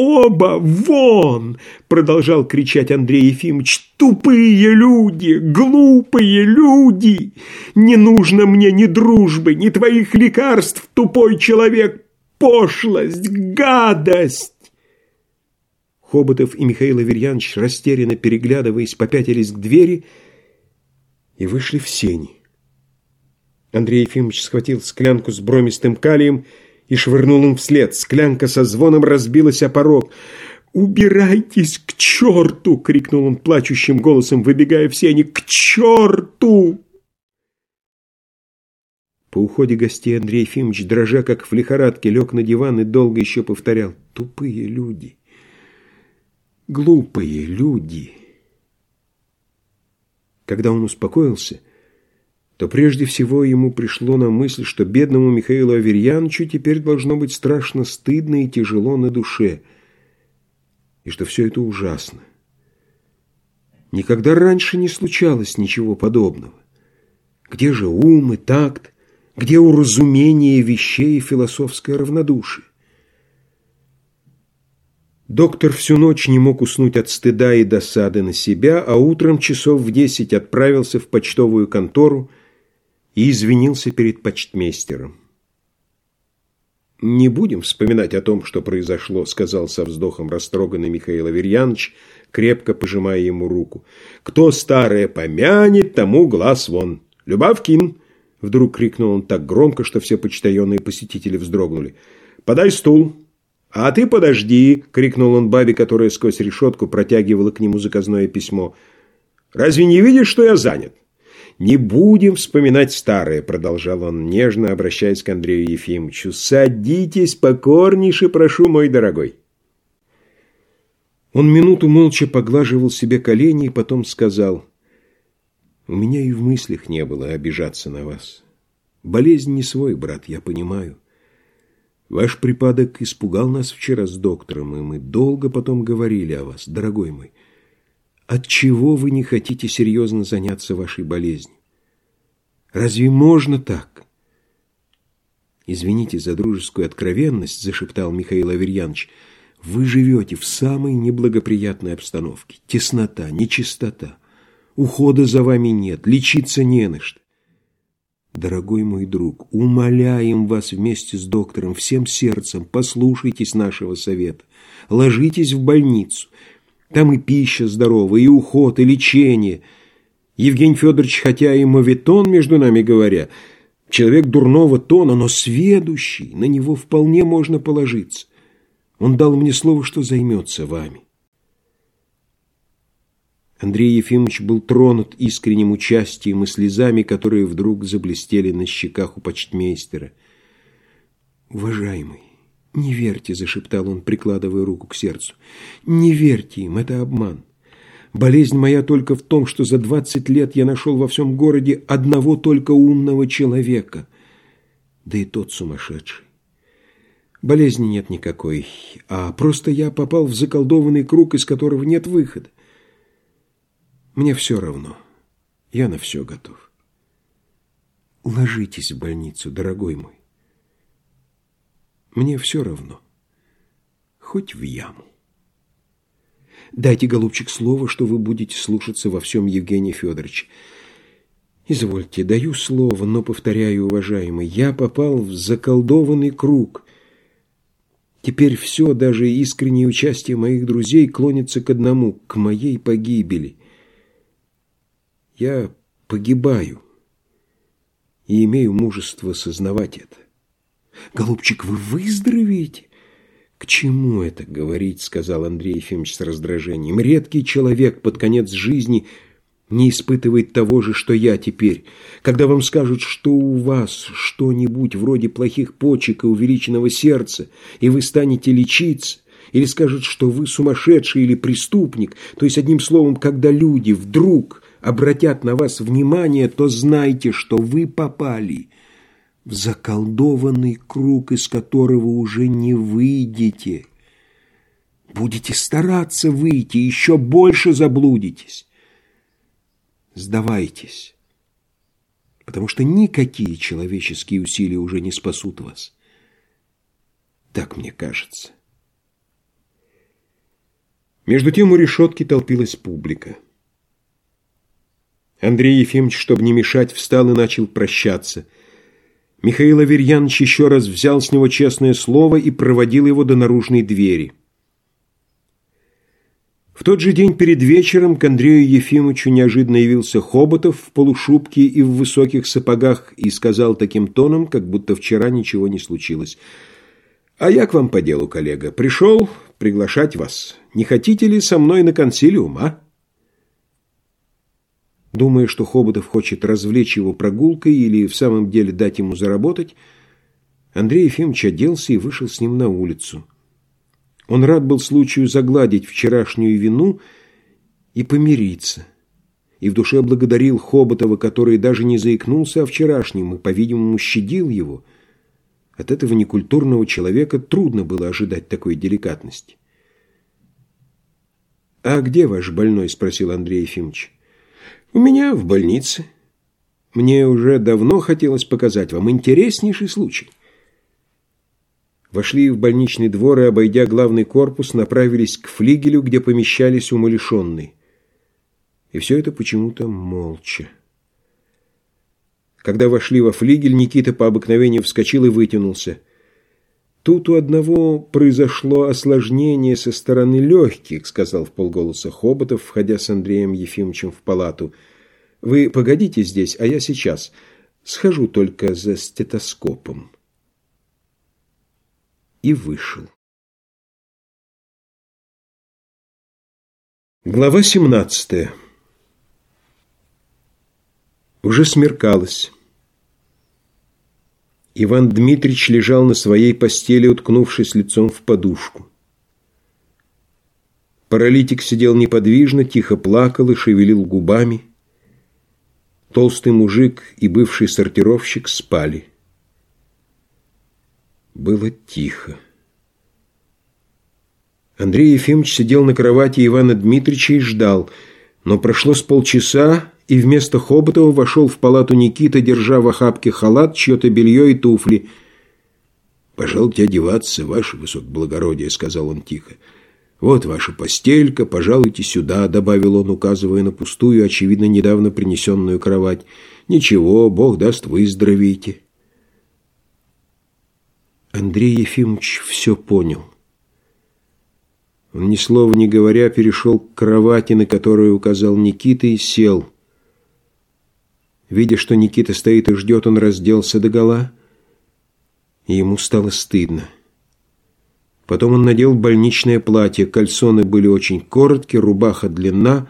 «Оба вон!» — продолжал кричать Андрей Ефимович. «Тупые люди! Глупые люди! Не нужно мне ни дружбы, ни твоих лекарств, тупой человек! Пошлость! Гадость!» Хоботов и Михаил Аверьянович, растерянно переглядываясь, попятились к двери и вышли в сени. Андрей Ефимович схватил склянку с бромистым калием и швырнул им вслед. Склянка со звоном разбилась о порог. «Убирайтесь к черту!» — крикнул он плачущим голосом, выбегая в сени. «К черту!» По уходе гостей Андрей Ефимович, дрожа как в лихорадке, лег на диван и долго еще повторял «Тупые люди! Глупые люди!» Когда он успокоился, то прежде всего ему пришло на мысль, что бедному Михаилу Аверьяновичу теперь должно быть страшно стыдно и тяжело на душе, и что все это ужасно. Никогда раньше не случалось ничего подобного. Где же ум и такт, где уразумение вещей и философское равнодушие? Доктор всю ночь не мог уснуть от стыда и досады на себя, а утром часов в десять отправился в почтовую контору, и извинился перед почтмейстером. «Не будем вспоминать о том, что произошло», — сказал со вздохом растроганный Михаил Аверьянович, крепко пожимая ему руку. «Кто старое помянет, тому глаз вон. Любавкин!» — вдруг крикнул он так громко, что все почтальонные посетители вздрогнули. «Подай стул!» «А ты подожди!» — крикнул он бабе, которая сквозь решетку протягивала к нему заказное письмо. «Разве не видишь, что я занят?» «Не будем вспоминать старое», — продолжал он, нежно обращаясь к Андрею Ефимовичу. «Садитесь покорнейше, прошу, мой дорогой». Он минуту молча поглаживал себе колени и потом сказал, «У меня и в мыслях не было обижаться на вас. Болезнь не свой, брат, я понимаю. Ваш припадок испугал нас вчера с доктором, и мы долго потом говорили о вас, дорогой мой. Отчего вы не хотите серьезно заняться вашей болезнью? Разве можно так? Извините за дружескую откровенность, зашептал Михаил Аверьянович. Вы живете в самой неблагоприятной обстановке. Теснота, нечистота. Ухода за вами нет, лечиться не на что. Дорогой мой друг, умоляем вас вместе с доктором всем сердцем, послушайтесь нашего совета. Ложитесь в больницу. Там и пища здоровая, и уход, и лечение. Евгений Федорович, хотя и моветон, между нами говоря, человек дурного тона, но сведущий, на него вполне можно положиться. Он дал мне слово, что займется вами. Андрей Ефимович был тронут искренним участием и слезами, которые вдруг заблестели на щеках у почтмейстера. «Уважаемый, «Не верьте», — зашептал он, прикладывая руку к сердцу. «Не верьте им, это обман. Болезнь моя только в том, что за двадцать лет я нашел во всем городе одного только умного человека, да и тот сумасшедший. Болезни нет никакой, а просто я попал в заколдованный круг, из которого нет выхода. Мне все равно. Я на все готов. Ложитесь в больницу, дорогой мой. Мне все равно. Хоть в яму. Дайте, голубчик, слово, что вы будете слушаться во всем Евгения Федоровича. Извольте, даю слово, но, повторяю, уважаемый, я попал в заколдованный круг. Теперь все, даже искреннее участие моих друзей, клонится к одному, к моей погибели. Я погибаю и имею мужество сознавать это. «Голубчик, вы выздоровеете?» «К чему это говорить?» — сказал Андрей Ефимович с раздражением. «Редкий человек под конец жизни не испытывает того же, что я теперь. Когда вам скажут, что у вас что-нибудь вроде плохих почек и увеличенного сердца, и вы станете лечиться, или скажут, что вы сумасшедший или преступник, то есть, одним словом, когда люди вдруг обратят на вас внимание, то знайте, что вы попали» в заколдованный круг, из которого уже не выйдете. Будете стараться выйти, еще больше заблудитесь. Сдавайтесь. потому что никакие человеческие усилия уже не спасут вас. Так мне кажется. Между тем у решетки толпилась публика. Андрей Ефимович, чтобы не мешать, встал и начал прощаться. Михаил Аверьянович еще раз взял с него честное слово и проводил его до наружной двери. В тот же день перед вечером к Андрею Ефимовичу неожиданно явился Хоботов в полушубке и в высоких сапогах и сказал таким тоном, как будто вчера ничего не случилось. «А я к вам по делу, коллега. Пришел приглашать вас. Не хотите ли со мной на консилиум, а?» Думая, что Хоботов хочет развлечь его прогулкой или в самом деле дать ему заработать, Андрей Ефимович оделся и вышел с ним на улицу. Он рад был случаю загладить вчерашнюю вину и помириться. И в душе благодарил Хоботова, который даже не заикнулся о вчерашнем и, по-видимому, щадил его. От этого некультурного человека трудно было ожидать такой деликатности. «А где ваш больной?» – спросил Андрей Ефимович. «У меня в больнице. Мне уже давно хотелось показать вам интереснейший случай». Вошли в больничный двор и, обойдя главный корпус, направились к флигелю, где помещались умалишенные. И все это почему-то молча. Когда вошли во флигель, Никита по обыкновению вскочил и вытянулся. «Тут у одного произошло осложнение со стороны легких», сказал в полголоса Хоботов, входя с Андреем Ефимовичем в палату. «Вы погодите здесь, а я сейчас. Схожу только за стетоскопом» и вышел. Глава 17 Уже смеркалось. Иван Дмитрич лежал на своей постели, уткнувшись лицом в подушку. Паралитик сидел неподвижно, тихо плакал и шевелил губами. Толстый мужик и бывший сортировщик спали. Было тихо. Андрей Ефимович сидел на кровати Ивана Дмитрича и ждал, но прошло с полчаса, и вместо Хоботова вошел в палату Никита, держа в охапке халат, чье-то белье и туфли. «Пожалуйте одеваться, ваше высокоблагородие», — сказал он тихо. «Вот ваша постелька, пожалуйте сюда», — добавил он, указывая на пустую, очевидно, недавно принесенную кровать. «Ничего, Бог даст, выздоровеете». Андрей Ефимович все понял. Он, ни слова не говоря, перешел к кровати, на которую указал Никита, и сел. Видя, что Никита стоит и ждет, он разделся догола, и ему стало стыдно. Потом он надел больничное платье, кальсоны были очень короткие, рубаха длинна,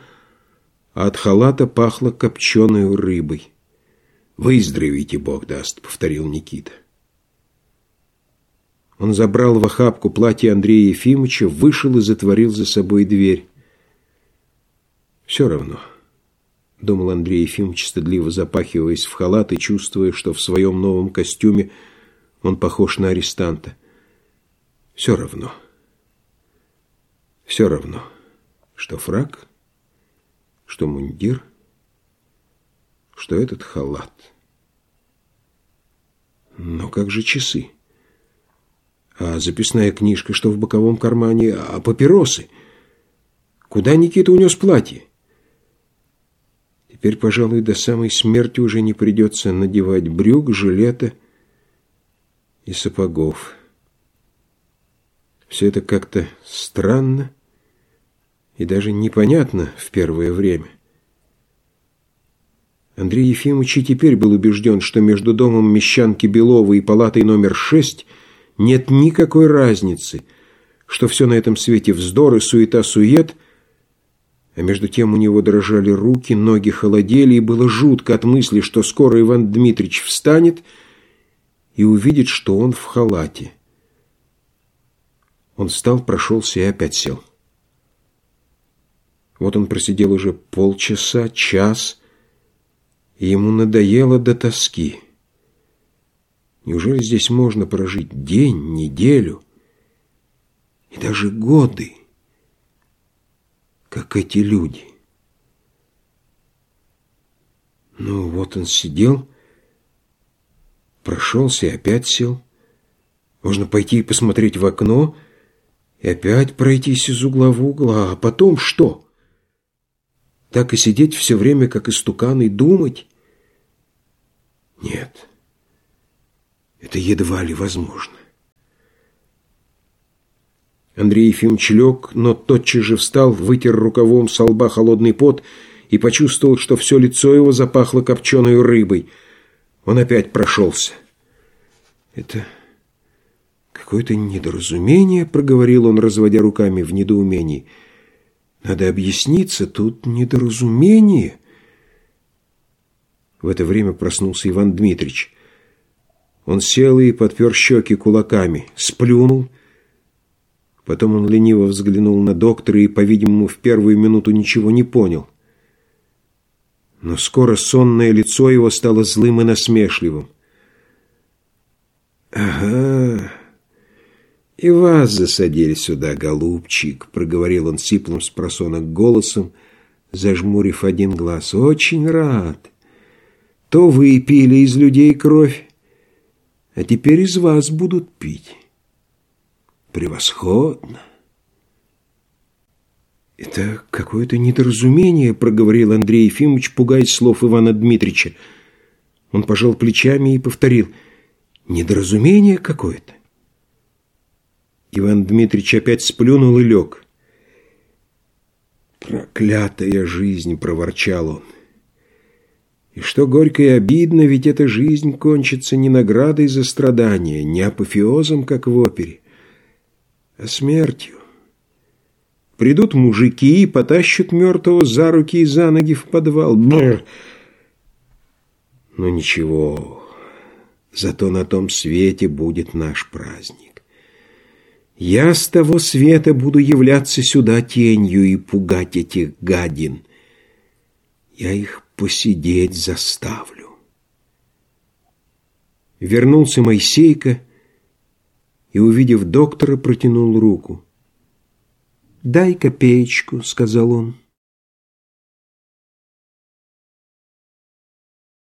а от халата пахло копченой рыбой. «Выздоровите, Бог даст», — повторил Никита. Он забрал в охапку платье Андрея Ефимовича, вышел и затворил за собой дверь. «Все равно», — думал Андрей Ефимович, стыдливо запахиваясь в халат и чувствуя, что в своем новом костюме он похож на арестанта. «Все равно. Все равно, что фраг, что мундир, что этот халат. Но как же часы?» А записная книжка, что в боковом кармане, а папиросы? Куда Никита унес платье? Теперь, пожалуй, до самой смерти уже не придется надевать брюк, жилета и сапогов. Все это как-то странно и даже непонятно в первое время. Андрей Ефимович и теперь был убежден, что между домом Мещанки Беловой и палатой номер шесть – нет никакой разницы, что все на этом свете вздор и суета-сует, а между тем у него дрожали руки, ноги холодели, и было жутко от мысли, что скоро Иван Дмитрич встанет и увидит, что он в халате. Он встал, прошелся и опять сел. Вот он просидел уже полчаса, час, и ему надоело до тоски. Неужели здесь можно прожить день, неделю и даже годы, как эти люди? Ну, вот он сидел, Прошелся и опять сел. Можно пойти и посмотреть в окно, и опять пройтись из угла в угол, а потом что? Так и сидеть все время, как истукан, и думать? Нет, это едва ли возможно. Андрей Ефимович лег, но тотчас же встал, вытер рукавом со лба холодный пот и почувствовал, что все лицо его запахло копченой рыбой. Он опять прошелся. «Это какое-то недоразумение», — проговорил он, разводя руками в недоумении. «Надо объясниться, тут недоразумение». В это время проснулся Иван Дмитрич. Он сел и подпер щеки кулаками, сплюнул — Потом он лениво взглянул на доктора и, по-видимому, в первую минуту ничего не понял. Но скоро сонное лицо его стало злым и насмешливым. «Ага, и вас засадили сюда, голубчик», — проговорил он сиплым с просонок голосом, зажмурив один глаз. «Очень рад. То вы пили из людей кровь, а теперь из вас будут пить». Превосходно. Это какое-то недоразумение, проговорил Андрей Ефимович, пугаясь слов Ивана Дмитрича. Он пожал плечами и повторил. Недоразумение какое-то. Иван Дмитрич опять сплюнул и лег. «Проклятая жизнь!» — проворчал он. «И что горько и обидно, ведь эта жизнь кончится не наградой за страдания, не апофеозом, как в опере, смертью. Придут мужики и потащат мертвого за руки и за ноги в подвал. Бррр! Но ничего, зато на том свете будет наш праздник. Я с того света буду являться сюда тенью и пугать этих гадин. Я их посидеть заставлю. Вернулся Моисейка и, увидев доктора, протянул руку. «Дай копеечку», — сказал он.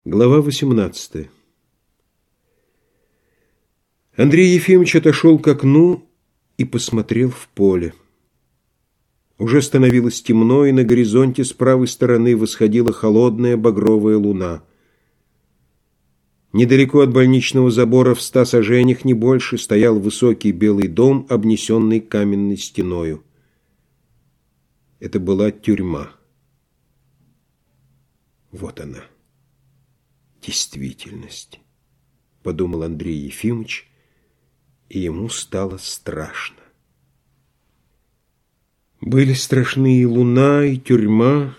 Глава 18 Андрей Ефимович отошел к окну и посмотрел в поле. Уже становилось темно, и на горизонте с правой стороны восходила холодная багровая луна. Недалеко от больничного забора в ста сажениях не больше стоял высокий белый дом, обнесенный каменной стеною. Это была тюрьма. Вот она, действительность, подумал Андрей Ефимович, и ему стало страшно. Были страшны и луна, и тюрьма,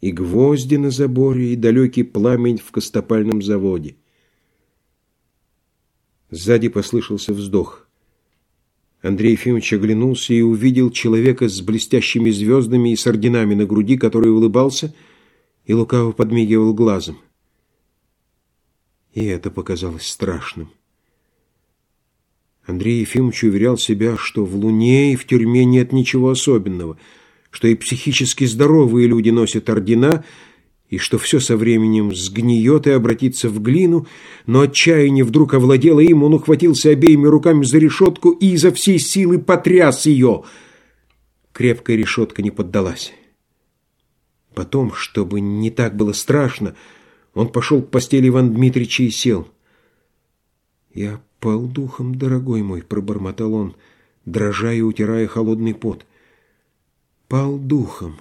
и гвозди на заборе, и далекий пламень в костопальном заводе. Сзади послышался вздох. Андрей Ефимович оглянулся и увидел человека с блестящими звездами и с орденами на груди, который улыбался и лукаво подмигивал глазом. И это показалось страшным. Андрей Ефимович уверял себя, что в Луне и в тюрьме нет ничего особенного, что и психически здоровые люди носят ордена – и что все со временем сгниет и обратится в глину, но отчаяние вдруг овладело им, он ухватился обеими руками за решетку и изо всей силы потряс ее. Крепкая решетка не поддалась. Потом, чтобы не так было страшно, он пошел к постели Ивана Дмитрича и сел. «Я пал духом, дорогой мой», — пробормотал он, дрожа и утирая холодный пот. «Пал духом.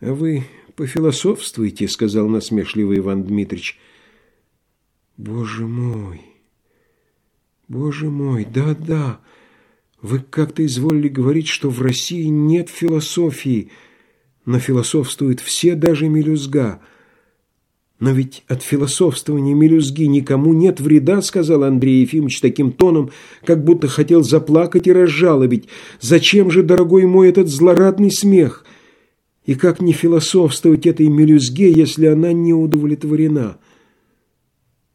А вы «Пофилософствуйте», — сказал насмешливый Иван Дмитрич. «Боже мой! Боже мой! Да-да! Вы как-то изволили говорить, что в России нет философии, но философствуют все, даже мелюзга». «Но ведь от философствования мелюзги никому нет вреда», — сказал Андрей Ефимович таким тоном, как будто хотел заплакать и разжалобить. «Зачем же, дорогой мой, этот злорадный смех? И как не философствовать этой мелюзге, если она не удовлетворена?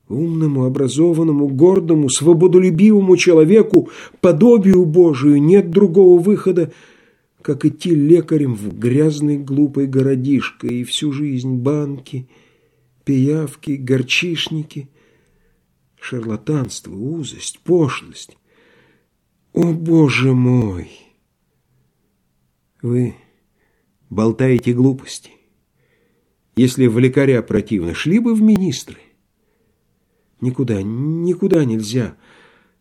Умному, образованному, гордому, свободолюбивому человеку, подобию Божию, нет другого выхода, как идти лекарем в грязный глупый городишко и всю жизнь банки, пиявки, горчишники, Шарлатанство, узость, пошлость. О, Боже мой! Вы болтаете глупости. Если в лекаря противно, шли бы в министры. Никуда, никуда нельзя.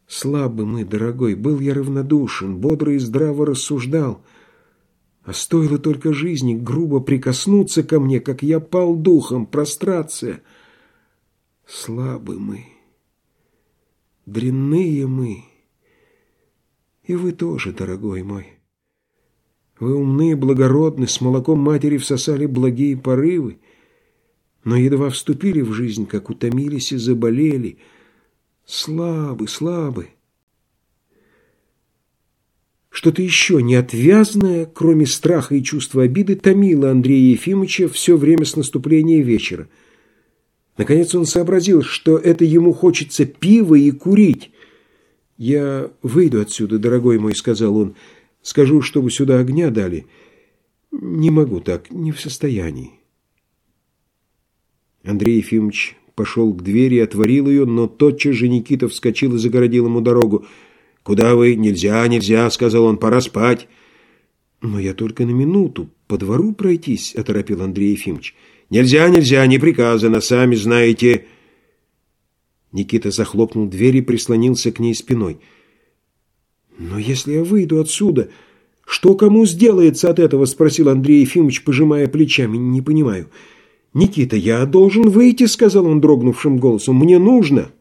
Слабый мы, дорогой, был я равнодушен, бодро и здраво рассуждал. А стоило только жизни грубо прикоснуться ко мне, как я пал духом, прострация. Слабы мы, дрянные мы. И вы тоже, дорогой мой. Вы умны, благородны, с молоком матери всосали благие порывы, но едва вступили в жизнь, как утомились и заболели. Слабы, слабы. Что-то еще неотвязное, кроме страха и чувства обиды, томило Андрея Ефимовича все время с наступления вечера. Наконец он сообразил, что это ему хочется пива и курить. «Я выйду отсюда, дорогой мой», — сказал он, — Скажу, чтобы сюда огня дали. Не могу так, не в состоянии. Андрей Ефимович пошел к двери и отворил ее, но тотчас же Никита вскочил и загородил ему дорогу. «Куда вы? Нельзя, нельзя», — сказал он, — «пора спать». «Но я только на минуту. По двору пройтись», — оторопил Андрей Ефимович. «Нельзя, нельзя, не приказано, сами знаете». Никита захлопнул дверь и прислонился к ней спиной. «Но если я выйду отсюда, что кому сделается от этого?» – спросил Андрей Ефимович, пожимая плечами. «Не понимаю». «Никита, я должен выйти», – сказал он дрогнувшим голосом. «Мне нужно».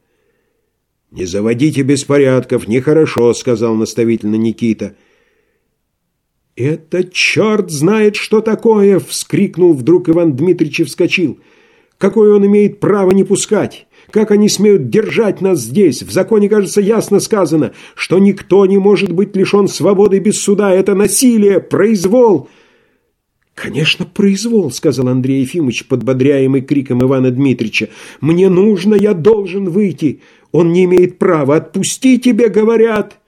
«Не заводите беспорядков, нехорошо», – сказал наставительно Никита. «Это черт знает, что такое!» – вскрикнул вдруг Иван Дмитриевич и вскочил. «Какое он имеет право не пускать? Как они смеют держать нас здесь? В законе, кажется, ясно сказано, что никто не может быть лишен свободы без суда. Это насилие, произвол». «Конечно, произвол», — сказал Андрей Ефимович, подбодряемый криком Ивана Дмитрича. «Мне нужно, я должен выйти. Он не имеет права. Отпусти тебе, говорят».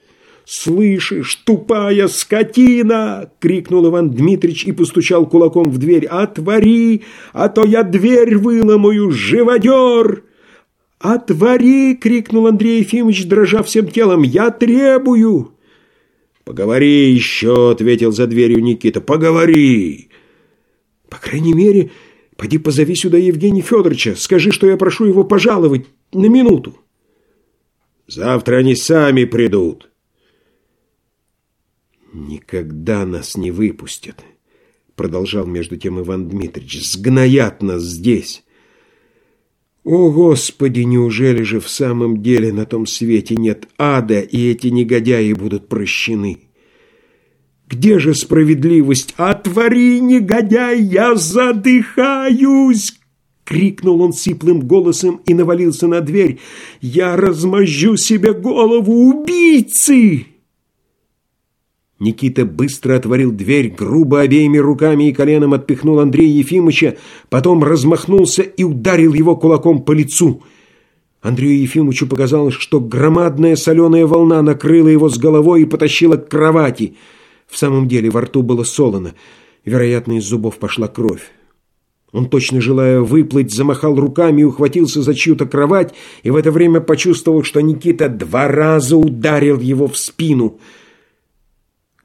«Слышишь, тупая скотина!» — крикнул Иван Дмитрич и постучал кулаком в дверь. «Отвори, а то я дверь выломаю, живодер!» «Отвори!» — крикнул Андрей Ефимович, дрожа всем телом. «Я требую!» «Поговори еще!» — ответил за дверью Никита. «Поговори!» «По крайней мере, поди позови сюда Евгения Федоровича. Скажи, что я прошу его пожаловать на минуту». «Завтра они сами придут». «Никогда нас не выпустят», — продолжал между тем Иван Дмитриевич. «Сгноят нас здесь». О, Господи, неужели же в самом деле на том свете нет ада, и эти негодяи будут прощены? Где же справедливость? Отвори, негодяй, я задыхаюсь! Крикнул он сиплым голосом и навалился на дверь. «Я размозжу себе голову убийцы!» Никита быстро отворил дверь, грубо обеими руками и коленом отпихнул Андрея Ефимовича, потом размахнулся и ударил его кулаком по лицу. Андрею Ефимовичу показалось, что громадная соленая волна накрыла его с головой и потащила к кровати. В самом деле во рту было солоно. Вероятно, из зубов пошла кровь. Он, точно желая выплыть, замахал руками и ухватился за чью-то кровать, и в это время почувствовал, что Никита два раза ударил его в спину —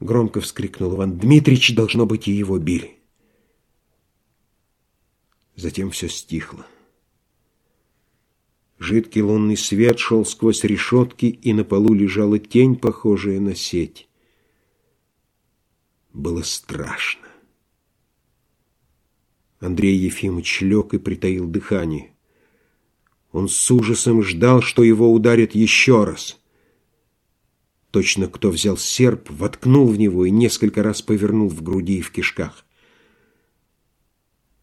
Громко вскрикнул Иван Дмитрич, должно быть, и его били. Затем все стихло. Жидкий лунный свет шел сквозь решетки, и на полу лежала тень, похожая на сеть. Было страшно. Андрей Ефимович лег и притаил дыхание. Он с ужасом ждал, что его ударят еще раз — Точно кто взял серп, воткнул в него и несколько раз повернул в груди и в кишках.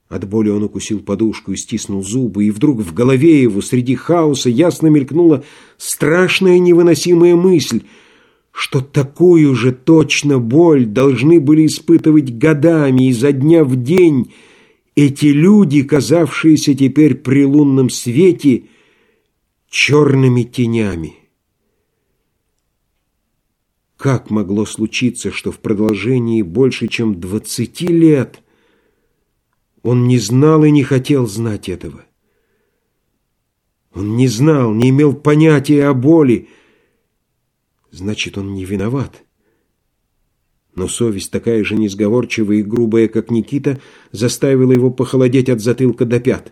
От боли он укусил подушку и стиснул зубы, и вдруг в голове его среди хаоса ясно мелькнула страшная невыносимая мысль, что такую же точно боль должны были испытывать годами изо дня в день эти люди, казавшиеся теперь при лунном свете черными тенями. Как могло случиться, что в продолжении больше чем двадцати лет он не знал и не хотел знать этого? Он не знал, не имел понятия о боли. Значит, он не виноват. Но совесть, такая же несговорчивая и грубая, как Никита, заставила его похолодеть от затылка до пят.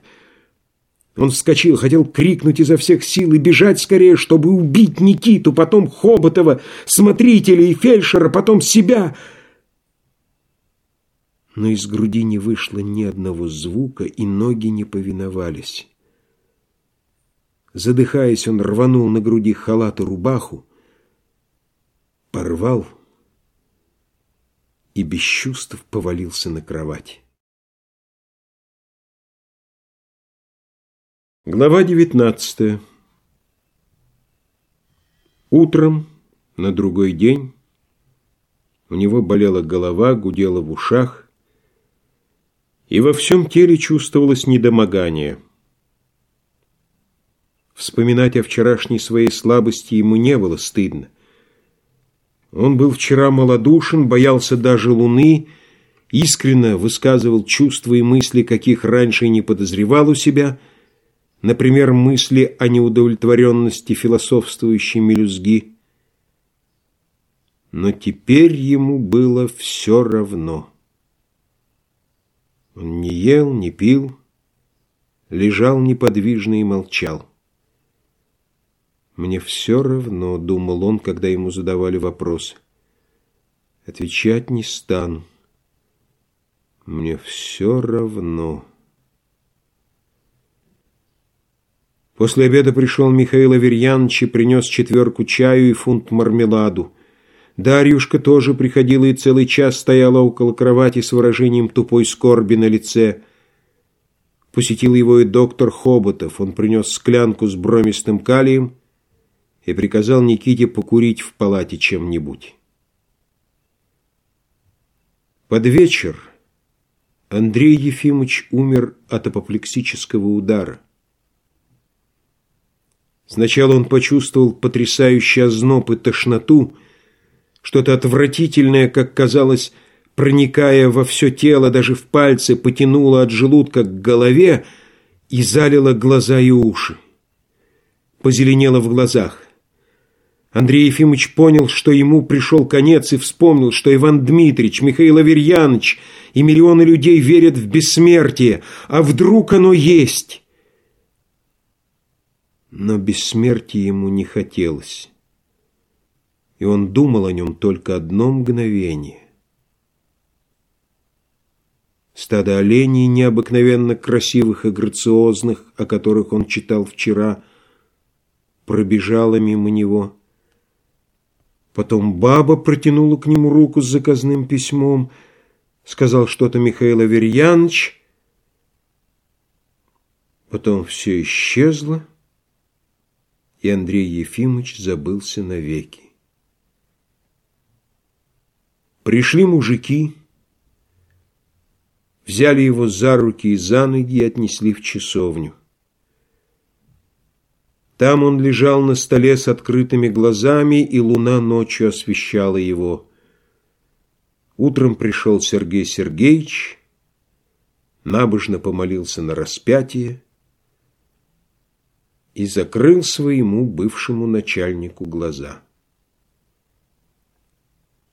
Он вскочил, хотел крикнуть изо всех сил и бежать скорее, чтобы убить Никиту, потом Хоботова, смотрителя и фельдшера, потом себя. Но из груди не вышло ни одного звука, и ноги не повиновались. Задыхаясь, он рванул на груди халат и рубаху, порвал и без чувств повалился на кровать. Глава девятнадцатая. Утром, на другой день, у него болела голова, гудела в ушах, и во всем теле чувствовалось недомогание. Вспоминать о вчерашней своей слабости ему не было стыдно. Он был вчера малодушен, боялся даже луны, искренно высказывал чувства и мысли, каких раньше не подозревал у себя, например, мысли о неудовлетворенности философствующей мелюзги. Но теперь ему было все равно. Он не ел, не пил, лежал неподвижно и молчал. «Мне все равно», — думал он, когда ему задавали вопрос. «Отвечать не стану. Мне все равно». После обеда пришел Михаил Аверьянович и принес четверку чаю и фунт мармеладу. Дарьюшка тоже приходила и целый час стояла около кровати с выражением тупой скорби на лице. Посетил его и доктор Хоботов. Он принес склянку с бромистым калием и приказал Никите покурить в палате чем-нибудь. Под вечер Андрей Ефимович умер от апоплексического удара. Сначала он почувствовал потрясающий озноб и тошноту, что-то отвратительное, как казалось, проникая во все тело, даже в пальцы, потянуло от желудка к голове и залило глаза и уши. Позеленело в глазах. Андрей Ефимович понял, что ему пришел конец, и вспомнил, что Иван Дмитрич, Михаил Аверьянович и миллионы людей верят в бессмертие. А вдруг оно есть? Но бессмертия ему не хотелось. И он думал о нем только одно мгновение. Стадо оленей, необыкновенно красивых и грациозных, о которых он читал вчера, пробежало мимо него – Потом баба протянула к нему руку с заказным письмом, сказал что-то Михаил Аверьянович. Потом все исчезло, и Андрей Ефимович забылся навеки. Пришли мужики, взяли его за руки и за ноги и отнесли в часовню. Там он лежал на столе с открытыми глазами, и луна ночью освещала его. Утром пришел Сергей Сергеевич, набожно помолился на распятие и закрыл своему бывшему начальнику глаза.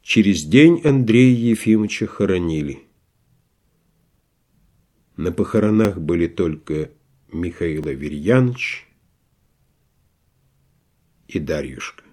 Через день Андрея Ефимовича хоронили. На похоронах были только Михаил Аверьянович, и Дарьюшка.